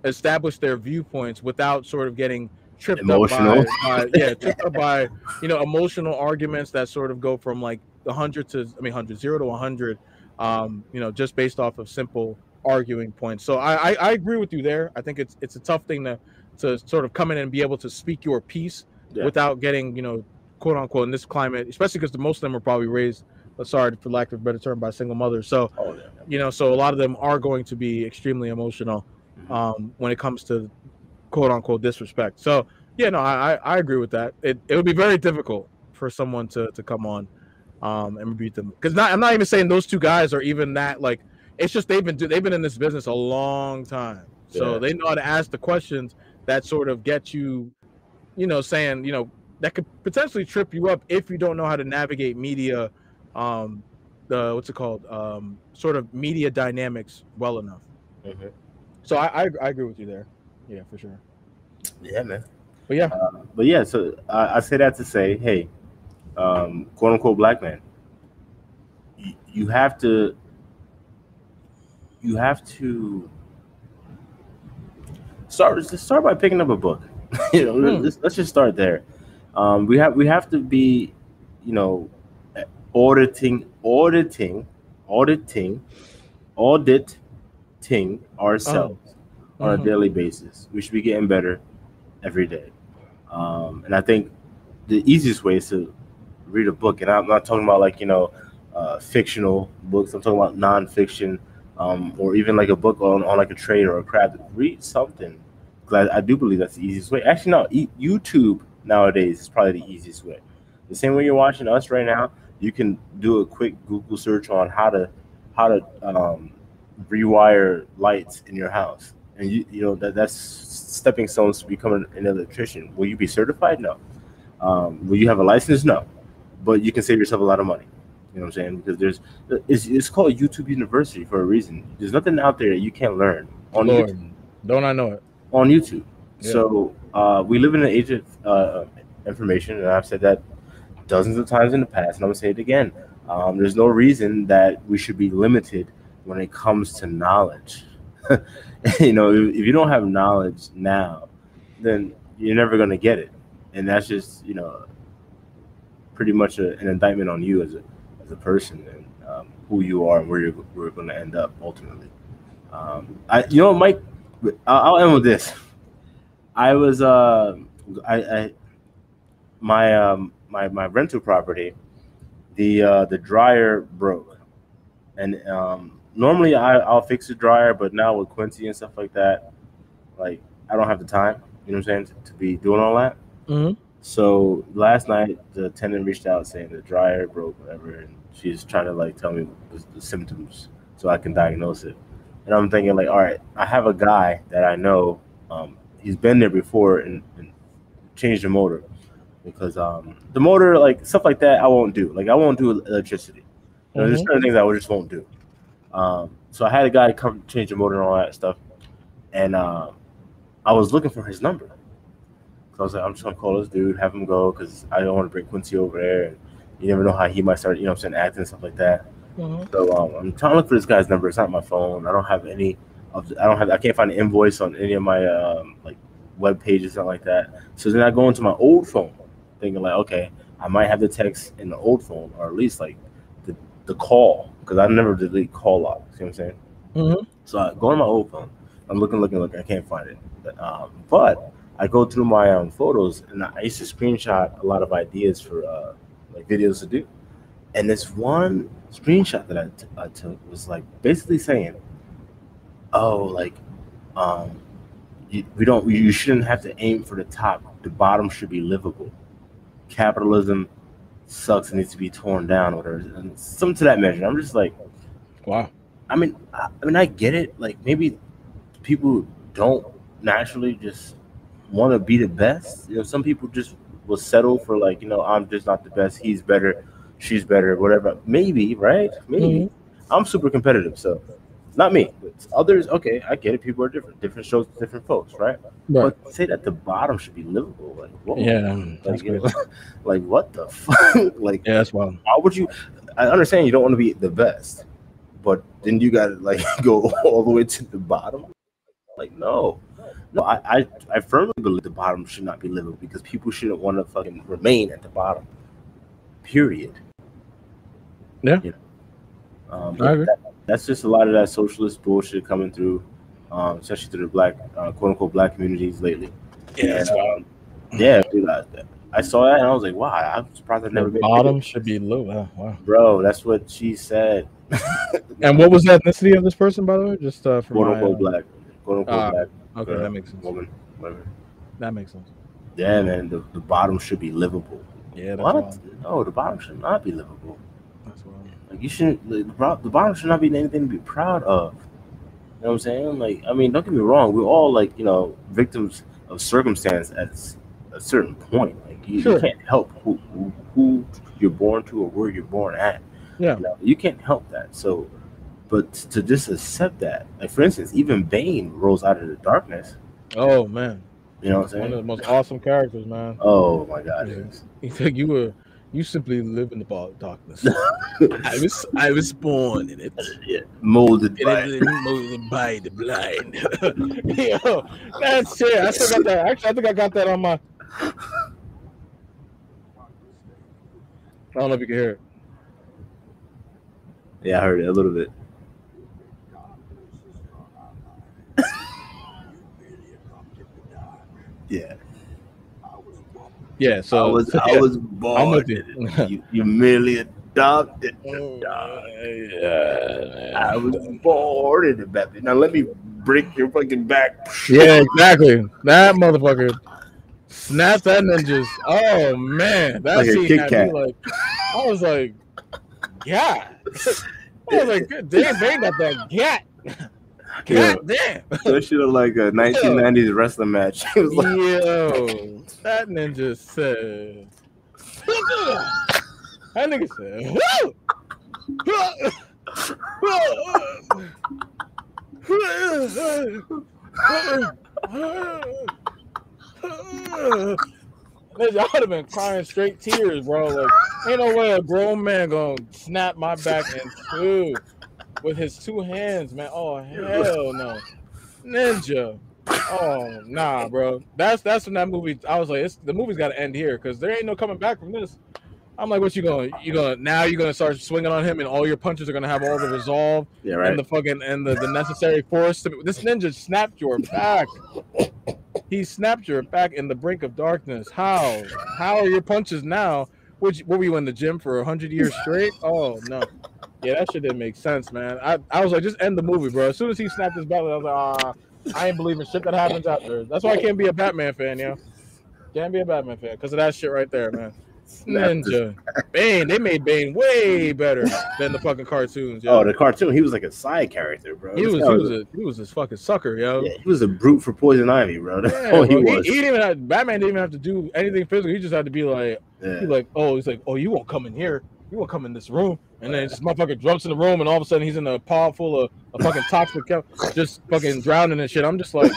establish their viewpoints without sort of getting tripped Emotional. up by, by yeah, tripped up by you know emotional arguments that sort of go from like the hundred to I mean hundred zero to hundred, um, you know, just based off of simple arguing points. So I, I I agree with you there. I think it's it's a tough thing to to sort of come in and be able to speak your piece Yeah. without getting you know quote unquote in this climate, especially because the most of them are probably raised. uh, Sorry for lack of a better term, by single mothers. So Oh yeah. you know, so a lot of them are going to be extremely emotional Mhm. um, when it comes to quote unquote disrespect. So yeah, no, I, I agree with that. It it would be very difficult for someone to to come on um, and rebuke them because not I'm not even saying those two guys are even that like it's just they've been do- they've been in this business a long time, so Yeah. they know how to ask the questions that sort of get you, you know, saying you know that could potentially trip you up if you don't know how to navigate media, um, the what's it called, um, sort of media dynamics well enough. Mhm. So I, I I agree with you there. Yeah, for sure. Yeah, man. But yeah, But yeah, so I, I say that to say, hey, um, quote unquote black man, you, you have to, you have to start. Just start by picking up a book. you know, Hmm. let's, let's just start there. Um, we have we have to be, you know, auditing, auditing, auditing, auditing ourselves on a Mhm. daily basis. We should be getting better every day. Um, and I think the easiest way is to read a book. And I'm not talking about like, you know, uh, fictional books. I'm talking about nonfiction um, or even like a book on, on like a trade or a craft. Read something. 'Cause I, I do believe that's the easiest way. Actually, no, e- YouTube nowadays is probably the easiest way. The same way you're watching us right now, you can do a quick Google search on how to how to um, rewire lights in your house, and you you know that that's stepping stones to becoming an electrician. Will you be certified? No. Um, will you have a license? No. But you can save yourself a lot of money. You know what I'm saying? Because there's it's, it's called YouTube University for a reason. There's nothing out there that you can't learn on Lord, YouTube don't I know it? On YouTube. Yeah. So uh, we live in an age of uh, information, and I've said that dozens of times in the past, and I'm gonna say it again. Um, there's no reason that we should be limited when it comes to knowledge. you know, if, if you don't have knowledge now, then you're never gonna get it, and that's just you know pretty much a, an indictment on you as a as a person and um, who you are and where you're, where you're going to end up ultimately. Um, I, you know, Mike, I'll, I'll end with this. I was, uh, I, I, my, um, my, my rental property, the, uh, the dryer broke, and um, normally I, I'll fix the dryer, but now with Quincy and stuff like that, like I don't have the time. You know what I'm saying to, to be doing all that. Mhm. So last night, the tenant reached out saying the dryer broke, whatever, and she's trying to like tell me the, the symptoms so I can diagnose it. And I'm thinking like, all right, I have a guy that I know. Um, he's been there before and, and changed the motor because um, the motor, like stuff like that, I won't do. Like I won't do electricity. You know, There's certain things I just won't do. Um, so I had a guy come change the motor and all that stuff, and uh, I was looking for his number. So I was like, I'm just gonna call this dude, have him go, because I don't want to bring Quincy over there, and you never know how he might start, you know, I'm saying, acting and stuff like that. Mhm. So um, I'm trying to look for this guy's number. It's not my phone. I don't have any of. The, I don't have. I can't find an invoice on any of my um, like web pages, something like that. So then I go into my old phone, thinking like, okay, I might have the text in the old phone, or at least like the the call, because I never delete call logs. See what I'm saying? Mhm. So I go on my old phone. I'm looking, looking, looking. I can't find it. But, um, but I go through my um, photos, and I used to screenshot a lot of ideas for uh, like videos to do. And this one screenshot that I, t- I took was like basically saying, "Oh, like, um, you, we don't. You shouldn't have to aim for the top. The bottom should be livable. Capitalism sucks and needs to be torn down, or whatever. And something to that measure. I'm just like, Wow. I mean, I, I mean, I get it. Like maybe people don't naturally just want to be the best. You know, some people just will settle for like, you know, I'm just not the best. He's better, she's better, whatever. Maybe, right? Maybe. Mm-hmm. I'm super competitive, so Not me. Others. Okay, I get it. People are different. Different shows, different folks, right? Right. But say that the bottom should be livable. Like, whoa. Yeah, Like, that's you know, like what the fuck? like, yeah, that's wild. why would you? I understand you don't want to be the best, but then you got to like go all the way to the bottom. Like, no, no. I, I, I firmly believe the bottom should not be livable because people shouldn't want to fucking remain at the bottom. Period. Yeah. You know? um, I agree. that- that's just a lot of that socialist bullshit coming through, um, especially through the black, uh, quote unquote, black communities lately. And, um, yeah, dude, I, I saw that and I was like, wow, I'm surprised I've never The been bottom should be low. Wow, wow. Bro, that's what she said. And what was the ethnicity of this person, by the way? Just uh, for quote my, unquote uh, black, quote unquote Ah, black Okay, uh, that makes sense. woman, whatever. That makes sense. Yeah, man, the, the bottom should be livable. Yeah, that's what? wild. No, the bottom should not be livable. Like you shouldn't. The, the bottom should not be anything to be proud of. You know what I'm saying? Like, I mean, don't get me wrong. We're all like, you know, victims of circumstance at a certain point. Like, you, you can't help who, who who you're born to or where you're born at. Yeah. You, know, you can't help that. So, but to just accept that, like for instance, even Bane rose out of the darkness. Oh man, You know what I'm saying? one of the most awesome characters, man. Oh my God. Yeah. He said you were, you simply live in the ball darkness. I was, I was born in it. yeah, molded by. it molded by the blind. Yo, that's shit. I still got that. Actually, I think I got that on my. I don't know if you can hear it. Yeah, I heard it a little bit. yeah. Yeah. So I was I yeah. was born. you. you. Merely adopted the Oh, dog. yeah, I was born in the baby. Now let me break your fucking back. Yeah, exactly. That motherfucker Snap that ninjas. Oh man, that Like scene had like, I was like, yeah. I was like, good damn, they got that gat. Yeah. God damn. That shit looked like a 1990s wrestling match. It was like, Yo, that ninja said. that nigga said, Nigga, I would have been crying straight tears, bro. Like, ain't no way a grown man gonna snap my back in two with his two hands, man. Oh hell no, ninja. Oh nah, bro. That's that's when that movie. I was like, it's, the movie's got to end here because there ain't no coming back from this. I'm like, what you going? You gonna now? You gonna start swinging on him, and all your punches are gonna have all the resolve yeah, right. and the fucking and the, the necessary force. To, this ninja snapped your back. He snapped your back in the brink of darkness. How? How are your punches now? Which what were you in the gym for a hundred years straight? Oh no. Yeah, that shit didn't make sense, man. I, I was like, just end the movie, bro. As soon as he snapped his belt, I was like, ah, I ain't believing shit that happens after. That's why I can't be a Batman fan, yo. Can't be a Batman fan because of that shit right there, man. Ninja, Bane. They made Bane way better than the fucking cartoons. Yo. Oh, the cartoon. He was like a side character, bro. he was he was a he was this fucking sucker, yo. yeah, he was a brute for poison ivy, bro. That's Yeah, all he bro. was. He, didn't even have, Batman didn't even have to do anything physical. He just had to be like, yeah. he like, oh, he's like, oh, you won't come in here. You won't come in this room. And then this motherfucker jumps in the room, and all of a sudden he's in a pod full of a fucking toxic, just fucking drowning and shit. I'm just like,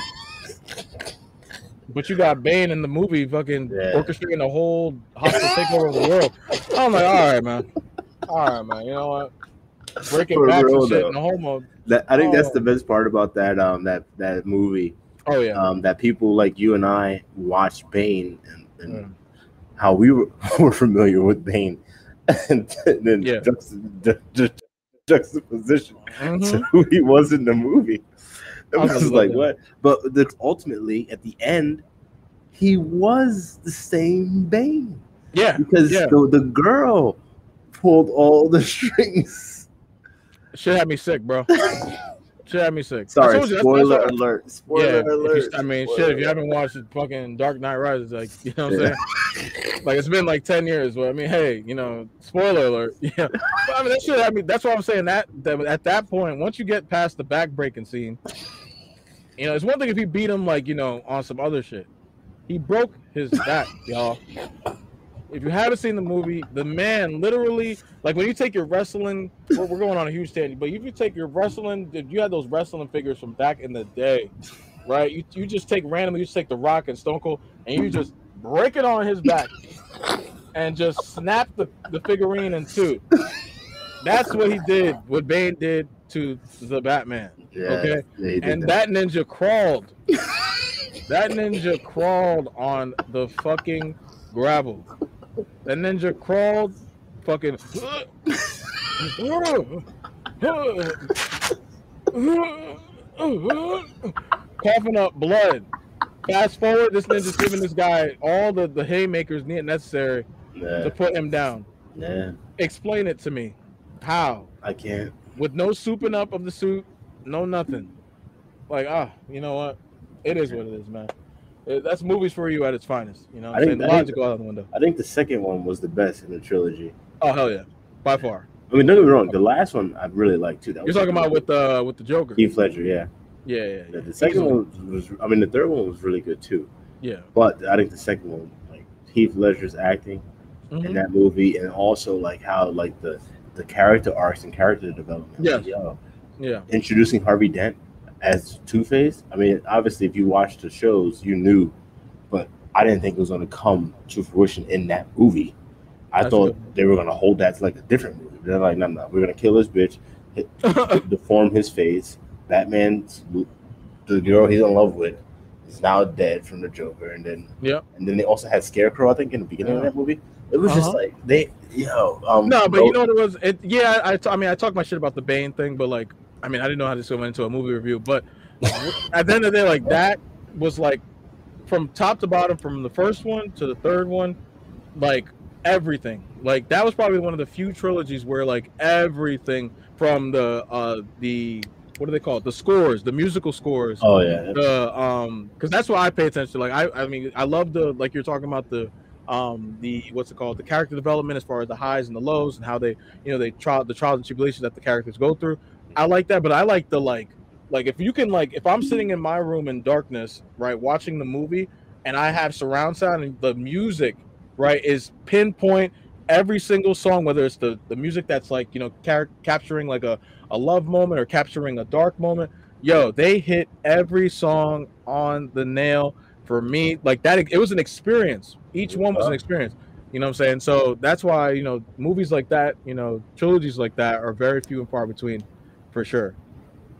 but you got Bane in the movie, fucking Yeah. orchestrating the whole hostile takeover of the world. I'm like, all right, man, all right, man. You know what? Breaking For real, and shit in the homo. That, I think that's Oh. the best part about that um that that movie. Oh yeah, Um, that people like you and I watch Bane and, and Yeah. how we were, were familiar with Bane, and then Yeah. juxta- ju- ju- juxtaposition Mhm. to who he was in the movie. It was like what? But the, ultimately, at the end, he was the same Bane yeah. because Yeah. the, the girl pulled all the strings. Shit had me sick, bro. Shit had me sick. Sorry, you, spoiler that's alert. Spoiler yeah, alert. you, I mean, spoiler shit. If you haven't watched the fucking Dark Knight Rises, like you know what I'm Yeah. saying, like it's been like ten years. But I mean, hey, you know, spoiler alert. Yeah, but, I mean that shit. I mean, that's why I'm saying that, that at that point, once you get past the back breaking scene, you know, it's one thing if you beat him like you know on some other shit. He broke his back, y'all. If you haven't seen the movie, the man literally, like when you take your wrestling, we're, we're going on a huge stand, but if you take your wrestling, if you had those wrestling figures from back in the day, right? You, you just take randomly, you just take the Rock and Stone Cold, and you just break it on his back and just snap the, the figurine in two. That's what he did, what Bane did to the Batman. Yeah, Okay. And that ninja crawled. that ninja crawled on the fucking gravel. That ninja crawled fucking coughing up blood. Fast forward, this ninja's giving this guy all the, the haymakers necessary to put him down. yeah, Explain it to me. How? I can't. with no souping up of the suit, no nothing. Like ah, you know what? It is what it is, man. That's movies for you at its finest. You know, I think- I logic think- go out the window. I think the second one was the best in the trilogy. Oh hell yeah, by far. I mean, don't get me wrong. The last one I really liked too. That You're talking about with the with the Joker. Heath Ledger. Yeah. Yeah, yeah, yeah. The, second one was. I mean, the third one was really good too. Yeah. But I think the second one, like Heath Ledger's acting in Mhm. that movie, and also like how like the the character arcs and character development. Yeah. Like, yo, Yeah. introducing Harvey Dent as Two Face. I mean, obviously, if you watched the shows, you knew, but I didn't think it was going to come to fruition in that movie. I That's thought good. they were going to hold that to like a different movie. They're like, no, no, we're going to kill this bitch, hit, deform his face. Batman's the girl he's in love with is now dead from the Joker, and then yeah, and then they also had Scarecrow. I think in the beginning of that movie, it was just Uh-huh. like they, yo, um, No, but you know what it was? It yeah, I, t- I mean I talked my shit about the Bane thing, but like I mean I didn't know how this went into a movie review, but at the end of the day, like that was like from top to bottom, from the first one to the third one, like everything. Like that was probably one of the few trilogies where like everything from the uh the what do they call it? The scores, the musical scores, oh yeah, the um because that's what i pay attention to like i i mean i love the like you're talking about the um the what's it called the character development as far as the highs and the lows and how they you know they trial the trials and tribulations that the characters go through i like that but i like the like like if you can like if i'm sitting in my room in darkness right watching the movie and i have surround sound and the music right is pinpoint every single song whether it's the the music that's like you know capturing like a a love moment or capturing a dark moment yo, they hit every song on the nail for me. Like that, it was an experience. Each one was an experience. You know what I'm saying? So that's why, you know, movies like that, you know, trilogies like that are very few and far between for sure.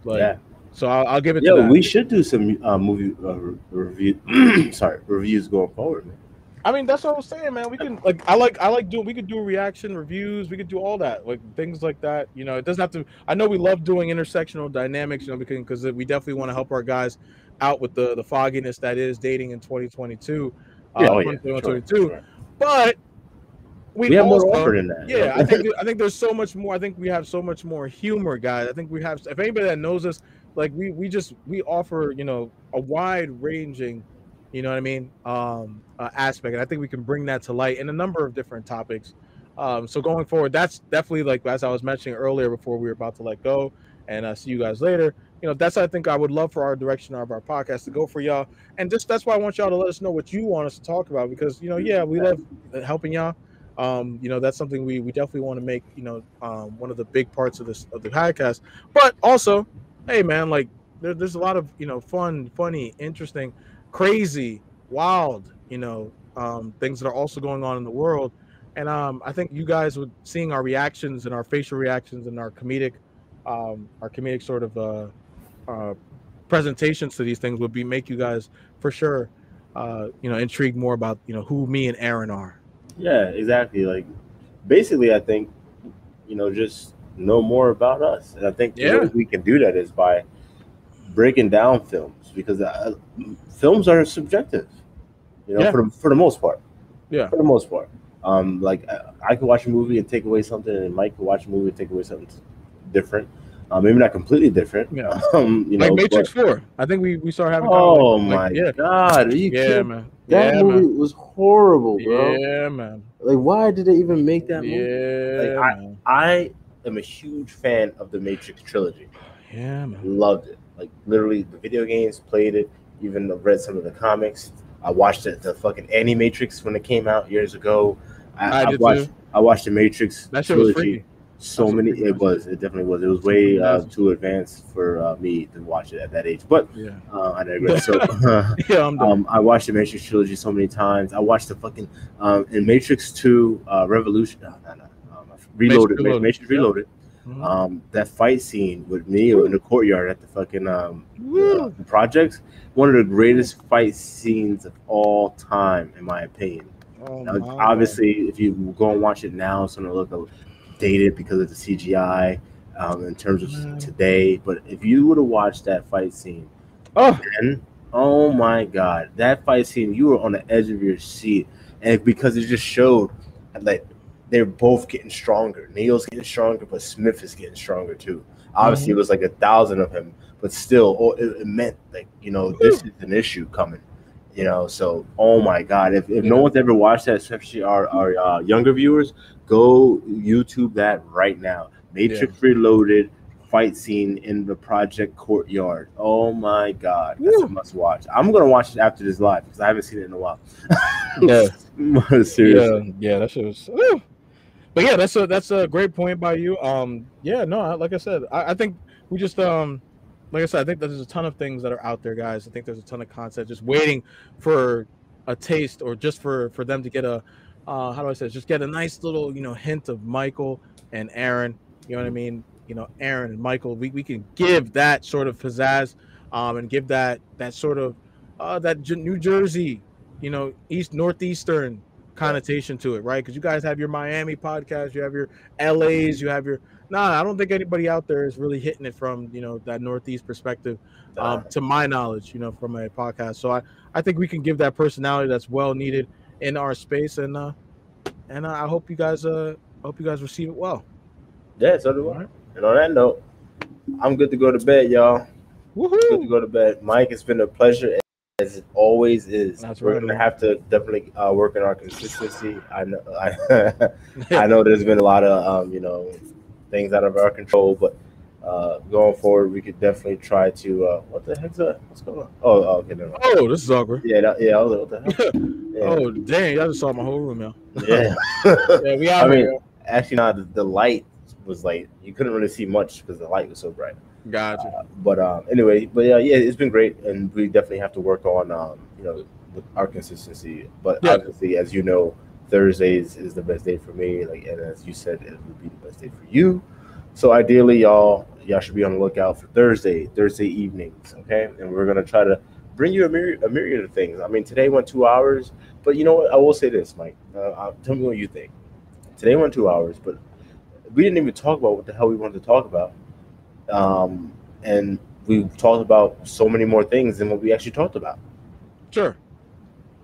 Like, yeah. so I'll, I'll give it to Yo, we should do some uh, movie uh, review. sorry, reviews going forward, man. I mean, that's what I was saying, man. We can like, I like, I like doing. We could do reaction reviews. We could do all that, like things like that. You know, it doesn't have to. I know we love doing intersectional dynamics, you know, because because we definitely want to help our guys out with the the fogginess that is dating in 2022. Yeah, uh, oh, yeah, 2022. sure, sure. But we, We have more also, to offer than that. Yeah, I think I think there's so much more. I think we have so much more humor, guys. I think we have. If anybody that knows us, like we we just we offer you know a wide ranging, you know what I mean, um, uh, aspect, and I think we can bring that to light in a number of different topics. Um, so going forward, that's definitely like as I was mentioning earlier before we were about to let go, and uh, see you guys later. You know, that's I think I would love for our direction of our podcast to go for y'all, and just that's why I want y'all to let us know what you want us to talk about because you know, yeah, we love helping y'all um, you know that's something we, we definitely want to make you know um, one of the big parts of this of the podcast. But also hey man like there, there's a lot of you know fun funny interesting crazy wild you know um, things that are also going on in the world. And um, i think you guys would seeing our reactions and our facial reactions and our comedic um, our comedic sort of uh, uh, presentations to these things would be make you guys for sure uh, you know intrigued more about you know who me and aaron are Yeah, exactly. Like, basically, I think, you know, just know more about us. And I think the way we can do that is by breaking down films because uh, films are subjective, you know, Yeah. for, the, for the most part. Yeah. For the most part. Um, like, I, I could watch a movie and take away something, and Mike could watch a movie and take away something different. Uh, maybe not completely different. Yeah. Um, you know, like Matrix but- Four. I think we we started having. oh conversations, my like, yeah, god, are you yeah, kidding? man. That yeah, movie man. was horrible, bro. Yeah, man. Like, why did they even make that movie? Yeah, Like, man. I am a huge fan of the Matrix trilogy. Yeah, man. Loved it. Like literally, the video games played it. Even read some of the comics. I watched it, the fucking Animatrix when it came out years ago. I, I I did watched too. I watched the Matrix That shit was trilogy. freaky. So That's many, it was. It definitely was. It was way uh, too advanced for uh, me to watch it at that age. But Yeah. uh, I digress. So Yeah, I'm um, I watched the Matrix trilogy so many times. I watched the fucking um, in Matrix Two uh, Revolution. No, no, no. Um, Reloaded. Reloaded. Matrix, Matrix Yeah. Reloaded. Mhm. Um, that fight scene with Neo in the courtyard at the fucking um, uh, the projects. One of the greatest fight scenes of all time, in my opinion. Oh, Now, obviously, if you go and watch it now, it's gonna look dated because of the CGI um, in terms of Mm. today. But if you would have watched that fight scene, Oh, then oh my god, that fight scene, you were on the edge of your seat, and because it just showed like they're both getting stronger. Neo's getting stronger, but Smith is getting stronger too. Obviously, it was like a thousand of him, but still, oh, it, it meant like you know this is an issue coming. You know, so oh my god, if, if no one's ever watched that, especially our our uh, younger viewers, go YouTube that right now. Matrix Reloaded fight scene in the project courtyard. Oh my god, that's Woo. a must watch. I'm gonna watch it after this live because I haven't seen it in a while. Yeah. seriously. Yeah, yeah, that shit was. But yeah, that's a that's a great point by you. Um, yeah, no, like I said, I, I think we just um, like I said, I think there's a ton of things that are out there, guys. I think there's a ton of content just waiting for a taste or just for for them to get a uh, how do I say, it? just get a nice little you know hint of Michael and Aaron. You know what I mean? You know, Aaron and Michael. We we can give that sort of pizzazz, um, and give that that sort of uh that J- New Jersey, you know, East Northeastern connotation to it, right? Because you guys have your Miami podcast, you have your LA's, you have your. Nah, I don't think anybody out there is really hitting it from you know that Northeast perspective, um, to my knowledge, you know, from a podcast. So I I think we can give that personality that's well needed in our space, and uh, and uh, I hope you guys uh hope you guys receive it well. Yeah, so do I. And on that note, I'm good to go to bed, y'all. Good to go to bed. Mike, it's been a pleasure as it always is. That's We're right, gonna man. have to definitely uh, work on our consistency. I know, I, I know there's been a lot of um, you know things out of our control, but uh, going forward, we could definitely try to. Uh, what the heck's that? What's going on? Oh, oh okay, never mind. Oh, this is awkward. Yeah, that, yeah. I was like, what the hell? Yeah. Oh, dang! I just saw my whole room, yo. yeah. Yeah, we out I mean, here. actually, not the, the light was like you couldn't really see much because the light was so bright. Gotcha. Uh, but um, anyway, but yeah, yeah, it's been great, and we definitely have to work on um, you know, our consistency. But Yeah. obviously, as you know, Thursdays is the best day for me. Like, and as you said, it would be the best day for you. So ideally, y'all, y'all should be on the lookout for Thursday, Thursday evenings, okay? And we're gonna try to bring you a myriad, a myriad of things. I mean, today went two hours, but you know what? I will say this, Mike. Uh, tell me what you think. Today went two hours, but we didn't even talk about what the hell we wanted to talk about. Um, and we talked about so many more things than what we actually talked about. Sure.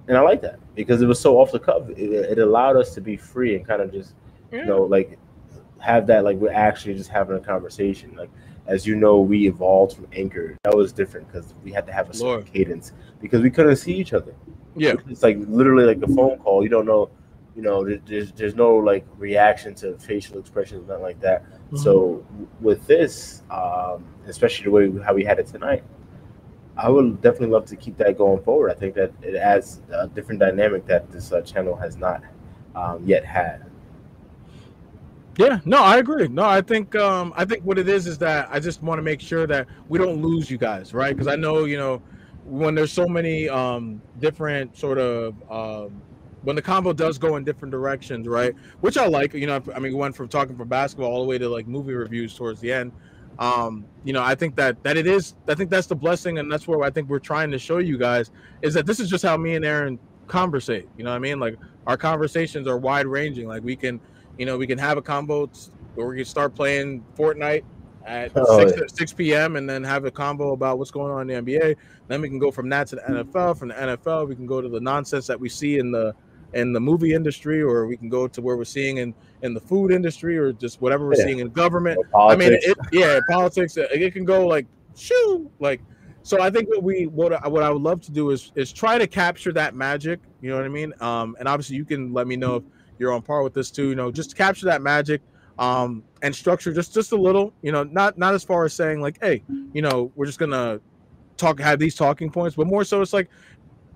And I like that because it was so off the cuff. It, it allowed us to be free and kind of just, Yeah. you know, like have that, like we're actually just having a conversation. Like, as you know, we evolved from Anchor. That was different because we had to have a certain cadence because we couldn't see each other. Yeah. It's like literally like a phone call. You don't know, you know, there's there's no like reaction to facial expressions, nothing like that. Mm-hmm. So with this, um, especially the way how we had it tonight, I would definitely love to keep that going forward. I think that it adds a different dynamic that this uh, channel has not um, yet had. Yeah, no, I agree. No, I think um I think what it is is that I just want to make sure that we don't lose you guys, right? Because I know, you know, when there's so many um different sort of um when the combo does go in different directions, right? Which I like, you know, I mean, we went from talking from basketball all the way to like movie reviews towards the end. Um, you know, I think that that it is I think that's the blessing and that's where I think we're trying to show you guys is that this is just how me and Aaron conversate. You know what I mean? Like our conversations are wide ranging. Like we can you know, we can have a combo where we can start playing Fortnite at Oh, 6, yeah. 6 p.m. and then have a combo about what's going on in the NBA. Then we can go from that to the NFL. From the NFL, we can go to the nonsense that we see in the in the movie industry, or we can go to where we're seeing in in the food industry, or just whatever we're Yeah. seeing in government. I mean, it, yeah, politics. uh, It can go like shoo, like. So I think what we what I, what I would love to do is is try to capture that magic. You know what I mean? Um, and obviously you can let me know if you're on par with this too. You know, just capture that magic, um, and structure just just a little. You know, not not as far as saying like, hey, you know, we're just gonna talk have these talking points, but more so it's like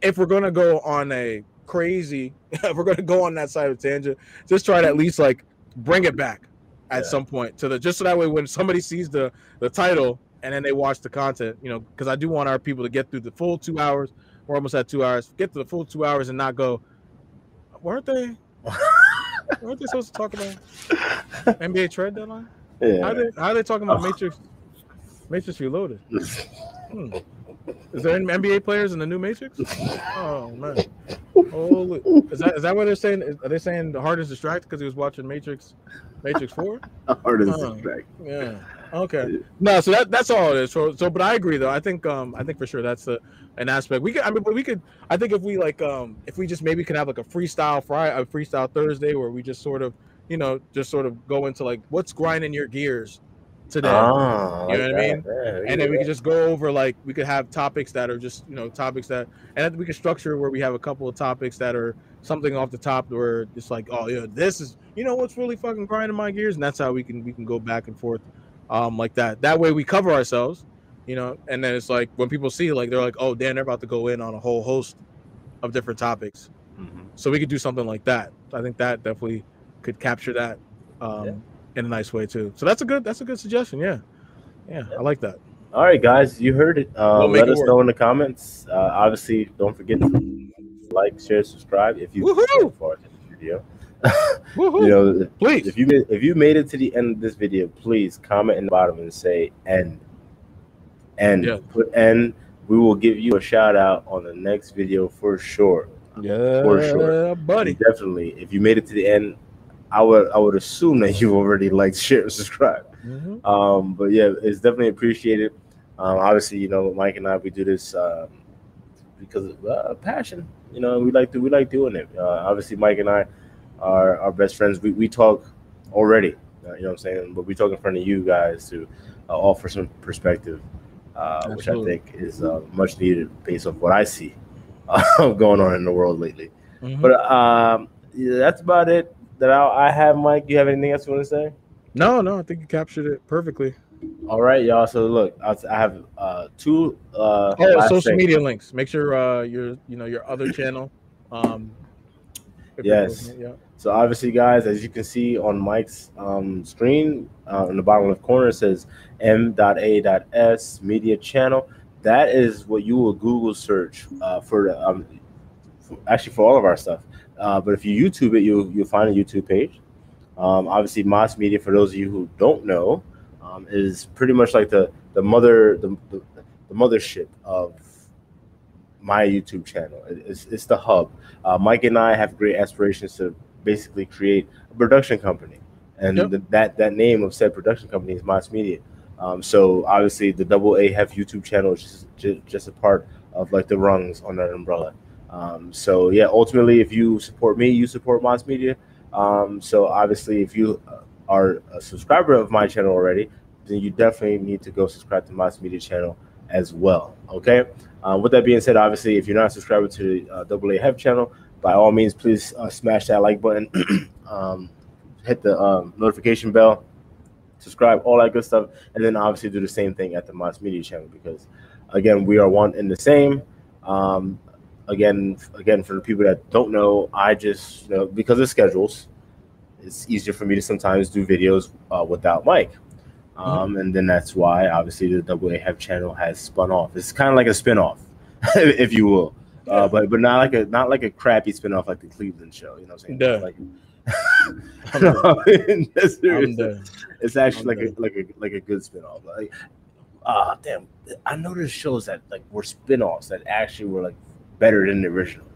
if we're gonna go on a crazy, if we're gonna go on that side of tangent, just try to at least like bring it back at Yeah. some point to the just so that way when somebody sees the the title and then they watch the content, you know, because I do want our people to get through the full two hours. We're almost at two hours. Get to the full two hours and not go. Weren't they? weren't they supposed to talk about NBA trade deadline? How Yeah. they how they talking about. Matrix? Matrix Reloaded. Hmm. Is there any NBA players in the new Matrix? Oh man! Holy, is that is that what they're saying? Are they saying the hardest distracted because he was watching Matrix, Matrix Four? Hard as Huh. distract. Yeah. Okay. No, so that that's all it is. So, so but I agree though. I think um I think for sure that's a, an aspect. We could I mean but we could I think if we like um if we just maybe could have like a freestyle Friday a freestyle Thursday where we just sort of you know just sort of go into like what's grinding your gears today. Ah, You know like what I mean? Yeah, and then we could just go over like we could have topics that are just you know topics that and then we could structure where we have a couple of topics that are something off the top where it's like oh yeah this is you know what's really fucking grinding my gears and that's how we can we can go back and forth um like that that way we cover ourselves you know and then it's like when people see like they're like oh damn they're about to go in on a whole host of different topics Mhm. so we could do something like that i think that definitely could capture that um Yeah. In a nice way too so that's a good that's a good suggestion yeah yeah, i like that All right, guys, you heard it. Uh, We'll let it us work. know in the comments. Uh, obviously, don't forget to like, share, subscribe if you far to this video. You know, Please. if you made, if you made it to the end of this video, please comment in the bottom and say "end." End. Yeah. Put "end." We will give you a shout out on the next video for sure. yeah, For sure. buddy. Definitely. If you made it to the end, I would I would assume that you already liked, share, and subscribe. Mhm. Um, but yeah, it's definitely appreciated. Um, obviously, you know, Mike and I we do this um, because of uh, passion. You know, we like to we like doing it. Uh, obviously, Mike and I are our best friends. We we talk already. Uh, you know what I'm saying? But we talk in front of you guys to uh, offer some perspective, uh, which I think is uh, much needed based off what I see uh, going on in the world lately. Mhm. But um, yeah, that's about it that I, I have. Mike, you have anything else you want to say? no, no, I think you captured it perfectly. All right, y'all. So look, I I have uh, two. Uh, Oh, social media links. Make sure uh your you know your other channel. Um, Yes. Yeah. So obviously, guys, as you can see on Mike's um, screen, uh, in the bottom left corner, it says M.A.S Media Channel. That is what you will Google search uh, for, um, for. Actually, for all of our stuff. Uh, but if you YouTube it, you'll you'll find a YouTube page. Um, obviously, Moss Media, for those of you who don't know, um, is pretty much like the the mother the, the, the mothership of my YouTube channel. It- It's, it's the hub. Uh, Mike and I have great aspirations to basically create a production company, and Yep. the, that that name of said production company is Moss Media. Um, so obviously, the Double A Hef YouTube channel is just, just just a part of like the rungs on that umbrella. Um, so yeah, ultimately, if you support me, you support Moss Media. Um, so obviously, if you uh, are a subscriber of my channel already, then you definitely need to go subscribe to Moss Media channel as well. Okay. Uh, with that being said, obviously, if you're not subscribed to the uh, Double A channel, by all means, please uh, smash that like button, um, hit the um, notification bell, subscribe, all that good stuff, and then obviously do the same thing at the Moss Media channel because, again, we are one and the same. Um, again, again, for the people that don't know, I just you know because of schedules, it's easier for me to sometimes do videos uh, without Mike. Um, and then that's why obviously the Double A Hef channel has spun off. It's kind of like a spin-off, if you will. Uh, but but not like a not like a crappy spin-off like the Cleveland show. You know what I'm saying? Yeah. Like, no, serious. the- It's actually I'm like a like a like a good spin-off. Like, ah, damn. I know there's shows that like were spin-offs that actually were like better than the original,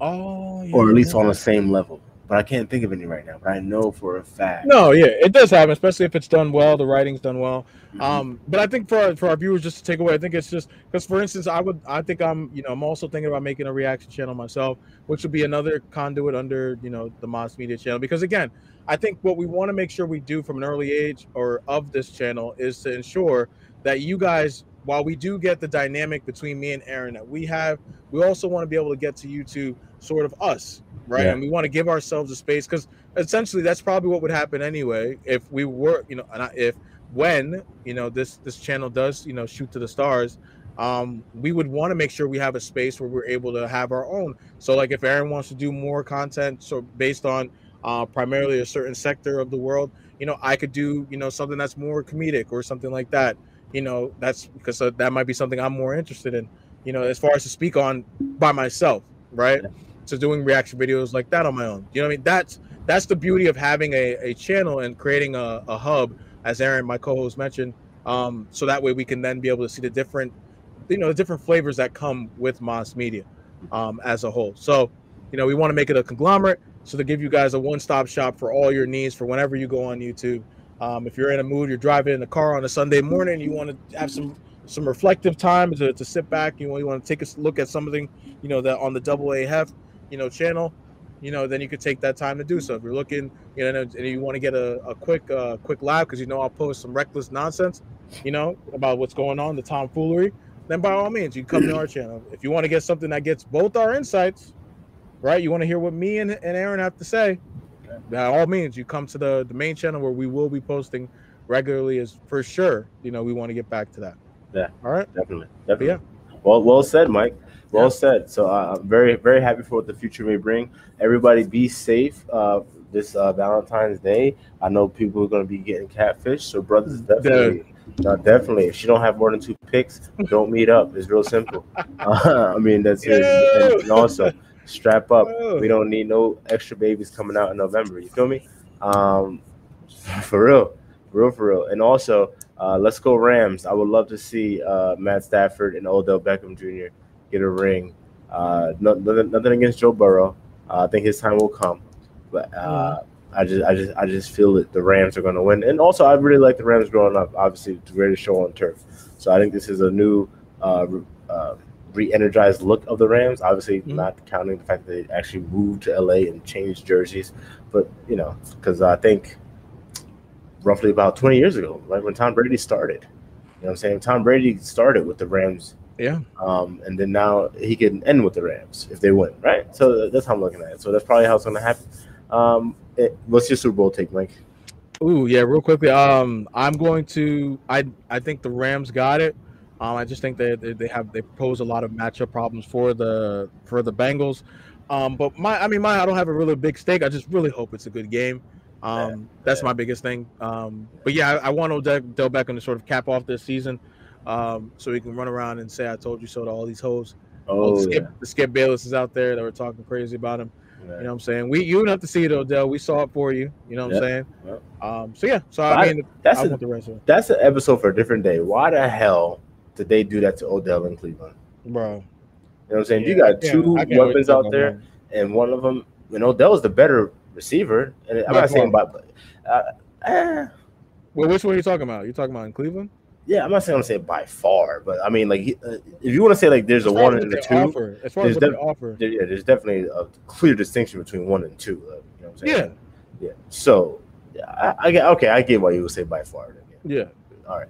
oh, yeah, or at least yeah. on the same level. But I can't think of any right now. But I know for a fact. No, yeah, it does happen, especially if it's done well. The writing's done well. Mhm. Um, but I think for our, for our viewers, just to take away, I think it's just because, for instance, I would, I think I'm, you know, I'm also thinking about making a reaction channel myself, which would be another conduit under, you know, the Moss Media channel. Because again, I think what we want to make sure we do from an early age or of this channel is to ensure that you guys, while we do get the dynamic between me and Aaron that we have, we also want to be able to get to YouTube sort of us, right? Yeah. And we want to give ourselves a space because essentially that's probably what would happen anyway if we were, you know, and if when you know this this channel does you know shoot to the stars um, we would want to make sure we have a space where we're able to have our own. So, like, if Aaron wants to do more content, so based on uh, primarily a certain sector of the world, you know, I could do, you know, something that's more comedic or something like that. You know, that's because uh, that might be something I'm more interested in. You know, as far as to speak on by myself, right? So doing reaction videos like that on my own. You know what I mean? That's that's the beauty of having a, a channel and creating a, a hub, as Aaron, my co-host, mentioned. Um, so that way we can then be able to see the different, you know, the different flavors that come with Moss Media um, as a whole. So, you know, we want to make it a conglomerate. So to give you guys a one-stop shop for all your needs for whenever you go on YouTube. Um, if you're in a mood, you're driving in the car on a Sunday morning, you want to have some some reflective time to, to sit back, you, know, you want to take a look at something, you know, that on the double A you know, channel, you know, then you could take that time to do so. If you're looking, you know, and you want to get a, a quick uh, quick live because you know I'll post some reckless nonsense, you know, about what's going on, the tomfoolery, then by all means you come to our channel. If you want to get something that gets both our insights, right? You want to hear what me and, and Aaron have to say, by all means you come to the, the main channel where we will be posting regularly as for sure. You know, we want to get back to that. Yeah. All right. Definitely. Definitely. Yeah. Well, well said, Mike. Well yeah. said. So uh, I'm very, very happy for what the future may bring. Everybody, be safe uh, this uh, Valentine's Day. I know people are going to be getting catfish, so brothers definitely. No, definitely. If she don't have more than two pics, don't meet up. It's real simple. I mean, that's it. And also, strap up. We don't need no extra babies coming out in November. You feel me? Um, for real, for real, for real. And also, uh, let's go Rams. I would love to see uh, Matt Stafford and Odell Beckham Jr. get a ring. Uh, nothing, nothing against Joe Burrow. Uh, I think his time will come, but uh, mm-hmm. I just, I just, I just feel that the Rams are going to win. And also, I really like the Rams growing up. Obviously, the greatest show on turf. So I think this is a new, uh, re-energized look of the Rams. Obviously, mm-hmm. not counting the fact that they actually moved to LA and changed jerseys, but you know, because I think roughly about 20 years ago, like when Tom Brady started. You know what I'm saying? Tom Brady started with the Rams. Yeah. Um, and then now he can end with the Rams if they win, right? So that's how I'm looking at it. So that's probably how it's going to happen. Um, it, what's your Super Bowl take, Mike? Ooh, yeah, real quickly. Um, I'm going to. I I think the Rams got it. Um, I just think they, they have they pose a lot of matchup problems for the for the Bengals. Um, but my I mean my I don't have a really big stake. I just really hope it's a good game. Um, yeah, that's yeah. my biggest thing. Um, but yeah, I, I want Odell Beckham to sort of cap off this season, um, so he can run around and say "I told you so" to all these hoes. Oh, the Skip, yeah. the Skip Bayless is out there that were talking crazy about him. You know what I'm saying? We you don't have to see it, Odell. We saw it for you. You know what I'm saying? Um, so yeah. So I mean, that's I a, the rest of it. That's an episode for a different day. Why the hell did they do that to Odell in Cleveland? Bro. You know what I'm saying? Yeah, you got two yeah, weapons out there, and one of them, you know, Odell is the better receiver. And I'm not saying about, uh, eh. well, which one are you talking about? You talking about in Cleveland? Yeah, I'm not saying I'm saying by far, but I mean, like, uh, if you want to say like there's as a one and a two, offer. as far as what def- offer, there, yeah, there's definitely a clear distinction between one and two. Uh, you know what I'm saying? Yeah, yeah. So, yeah, I, I get okay. I get why you would say by far. Then, yeah. yeah. All right.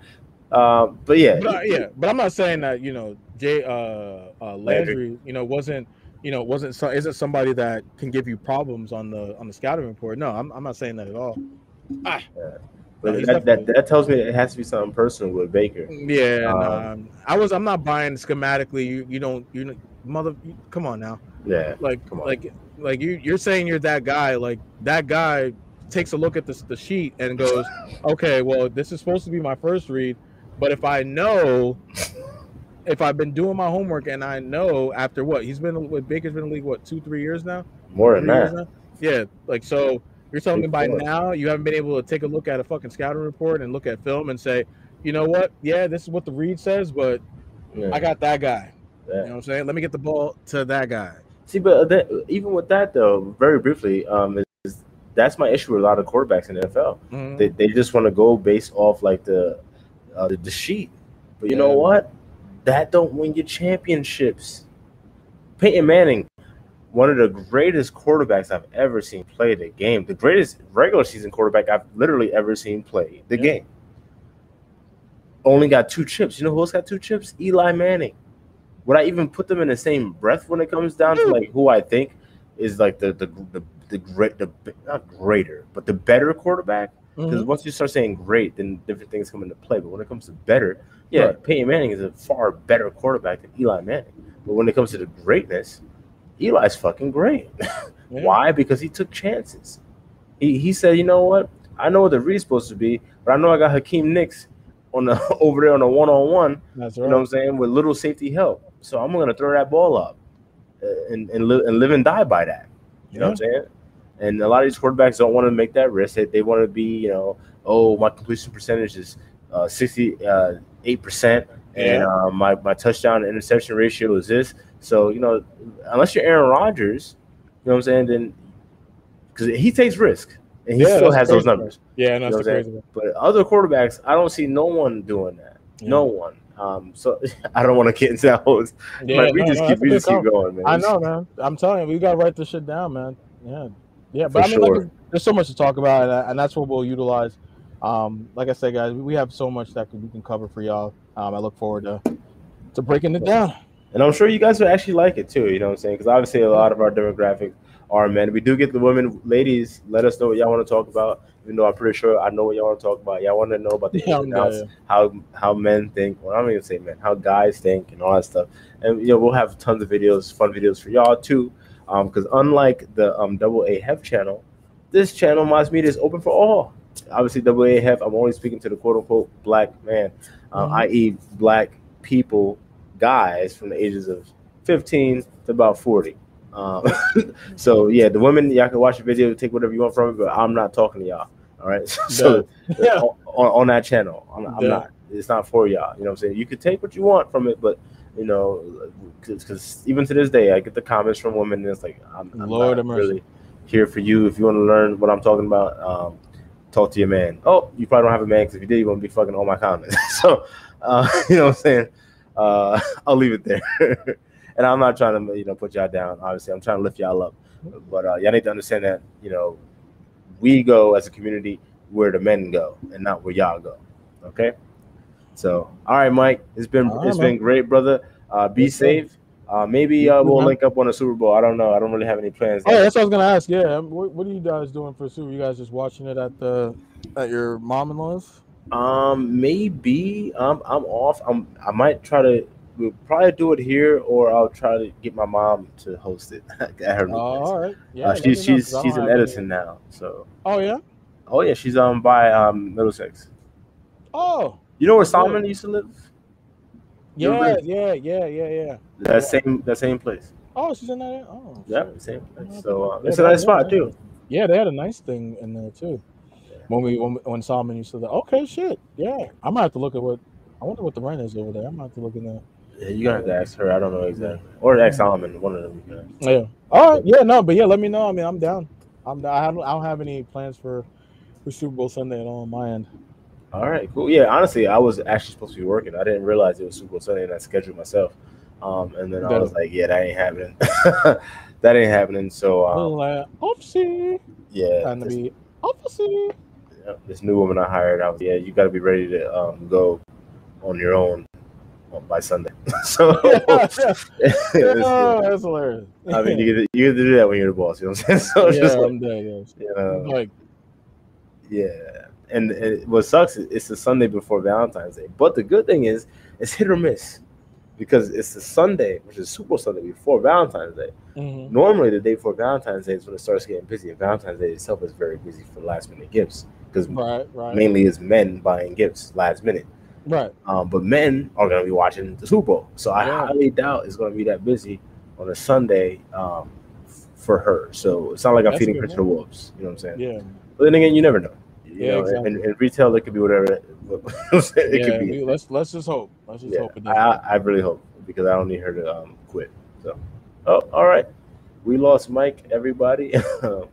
Um, but yeah, but, uh, yeah, but I'm not saying that you know Jay uh, uh, Landry, you know, wasn't you know wasn't so, isn't somebody that can give you problems on the on the scouting report. No, I'm, I'm not saying that at all. Ah. Yeah. But no, that, that, that, tells me it has to be something personal with Baker. Yeah, um, I was. I'm not buying schematically. You you don't you mother. You, come on now. Yeah. Like like like you you're saying you're that guy. Like that guy takes a look at the the sheet and goes, okay, well this is supposed to be my first read. But if I know, if I've been doing my homework and I know after what he's been with Baker's been in the league what two three years now, more than that. Yeah, like so you're telling me by now you haven't been able to take a look at a fucking scouting report and look at film and say, you know what? Yeah, this is what the read says, but yeah. I got that guy. Yeah. You know what I'm saying? Let me get the ball to that guy. See, but that, even with that though, very briefly, um, is, that's my issue with a lot of quarterbacks in the NFL. Mm-hmm. They, they just want to go based off like the uh, the, the sheet. But you yeah. know what? That don't win you championships. Peyton Manning, one of the greatest quarterbacks I've ever seen play the game. The greatest regular season quarterback I've literally ever seen play the yeah. game. Only got two chips. You know who else got two chips? Eli Manning. Would I even put them in the same breath when it comes down to like who I think is like the the the, the great the not greater, but the better quarterback? Because Mhm. once you start saying great, then different things come into play. But when it comes to better, yeah, Right. Peyton Manning is a far better quarterback than Eli Manning. But when it comes to the greatness, Eli's fucking great. Yeah. Why? Because he took chances. He he said, you know what? I know what the read's supposed to be, but I know I got Hakeem Nicks on the over there on a one on one. That's You know what I'm saying? With little safety help. So I'm gonna throw that ball up uh, and and live and live and die by that. You know what I'm saying? And a lot of these quarterbacks don't want to make that risk. They, they want to be, you know, oh, my completion percentage is uh, 68 percent, and uh, my my touchdown interception ratio is this. So you know, unless you're Aaron Rodgers, you know what I'm saying, then because he takes risk and he Yeah, still has those numbers. Yeah, know no, that's crazy. But other quarterbacks, I don't see no one doing that. No one. Um, so I don't want to get into that whole. Yeah, like, we no, just no, keep we just keep going, man. I know, man. I'm telling you, we gotta write this shit down, man. Yeah, yeah. But For I mean, like, sure. there's so much to talk about, and, and that's what we'll utilize. Um, like I said, guys, we have so much that we can cover for y'all. Um, I look forward to to breaking it down. And I'm sure you guys would actually like it too. You know what I'm saying? Because obviously a lot of our demographic are men. We do get the women, ladies. Let us know what y'all want to talk about. Even though I'm pretty sure I know what y'all want to talk about. Y'all want to know about the Yeah, ins and outs, down, how how men think. Well, I'm not even say men, how guys think, and all that stuff. And you know, we'll have tons of videos, fun videos for y'all too. Um, because unlike the um double A Hef channel, this channel, Moss Media, is open for all. Obviously, double A Hef. I'm only speaking to the quote unquote black man, uh, Mhm. i.e., black people, guys from the ages of 15 to about 40. Um, so yeah, the women y'all can watch the video, take whatever you want from it, but I'm not talking to y'all. All right. So Yeah. on, on that channel, I'm, I'm not. It's not for y'all. You know what I'm saying? You could take what you want from it, but you know, because even to this day, I get the comments from women, and it's like I'm, I'm Lord not really here for you. If you want to learn what I'm talking about, um, talk to your man. Oh, you probably don't have a man because if you did, you wouldn't be fucking all my comments. so, uh, you know what I'm saying? Uh, I'll leave it there. and I'm not trying to, you know, put y'all down. Obviously, I'm trying to lift y'all up. But uh, y'all need to understand that, you know, we go as a community where the men go and not where y'all go. Okay. So, all right, Mike, it's been All right, it's man. been great, brother. Uh, be sir. safe. Uh, maybe uh, we'll link up on a Super Bowl. I don't know. I don't really have any plans. Oh, that's what I was gonna ask. Yeah, um, what, what are you guys doing for Super? You guys just watching it at the at your mom in law's? Um, maybe um, I'm off. I'm. I might try to. We'll probably do it here, or I'll try to get my mom to host it at her place. all right. Yeah, uh, she's she's she's in Edison now. So, Oh yeah. oh yeah, she's um by um Middlesex. Oh You know where Solomon used to live? Yeah, yeah, yeah, yeah, yeah. That same that same place. Oh, she's in that. Oh, Yeah, same place. So uh, yeah, it's a nice spot too. Yeah, they had a nice thing in there too. When we when, when Solomon used to live. Okay, shit. Yeah, I might have to look at what. I wonder what the rent is over there. I might have to look in there. Yeah, you gotta have to ask her. I don't know exactly, or ask Solomon. One of them. Yeah. All right. Yeah. No. But yeah. Let me know. I mean, I'm down. I'm. I don't. I don't have any plans for for Super Bowl Sunday at all on my end. All right, cool. Yeah, honestly, I was actually supposed to be working. I didn't realize it was Super Bowl Sunday, and I scheduled myself. Um, and then I was like, yeah, that ain't happening. that ain't happening. So um, like, oopsie. yeah, Time to this, be oopsie. yeah, this new woman I hired, I was yeah, you got to be ready to um, go on your own on- by Sunday. so it's- oh, that's hilarious. I mean, you get to, you get to do that when you're the boss. You know what I'm saying? So yeah, just like, dead. Yes. you know, Like, Yeah, and, and what sucks is it's the Sunday before Valentine's Day. But the good thing is it's hit or miss because it's the Sunday, which is Super Bowl Sunday before Valentine's Day. mhm. Normally, the day before Valentine's Day is when it starts getting busy. And Valentine's Day itself is very busy for last minute gifts because right, right, mainly it's men buying gifts last minute. right. Um, but men are going to be watching the Super Bowl, so I Yeah. highly doubt it's going to be that busy on a Sunday um, f- for her. So it's not like I'm That's feeding her to the wolves. You know what I'm saying? Yeah, But then again, you never know. You Yeah, know, exactly. and, and retail, it could be whatever. It, it yeah. could be. let's let's just hope. Let's just Yeah, hope I. I really hope because I don't need her to um, quit. So, oh, all right. We lost Mike. Everybody. uh,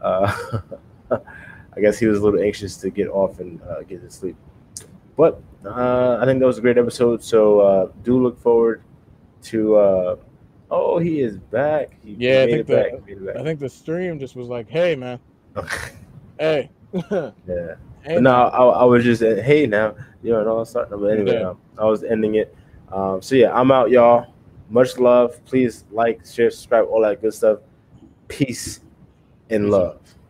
I guess he was a little anxious to get off and uh, get to sleep. But uh, I think that was a great episode. So uh, do look forward to. Uh, oh, he is back. He Yeah, I think the- back. Made it back. I think the stream just was like, "Hey, man, hey, yeah. hey." But no, I, I was just uh, hey now, you know, and all starting. But anyway, Yeah. um, I was ending it. Um, so yeah, I'm out, y'all. Much love. Please like, share, subscribe, all that good stuff. Peace and love.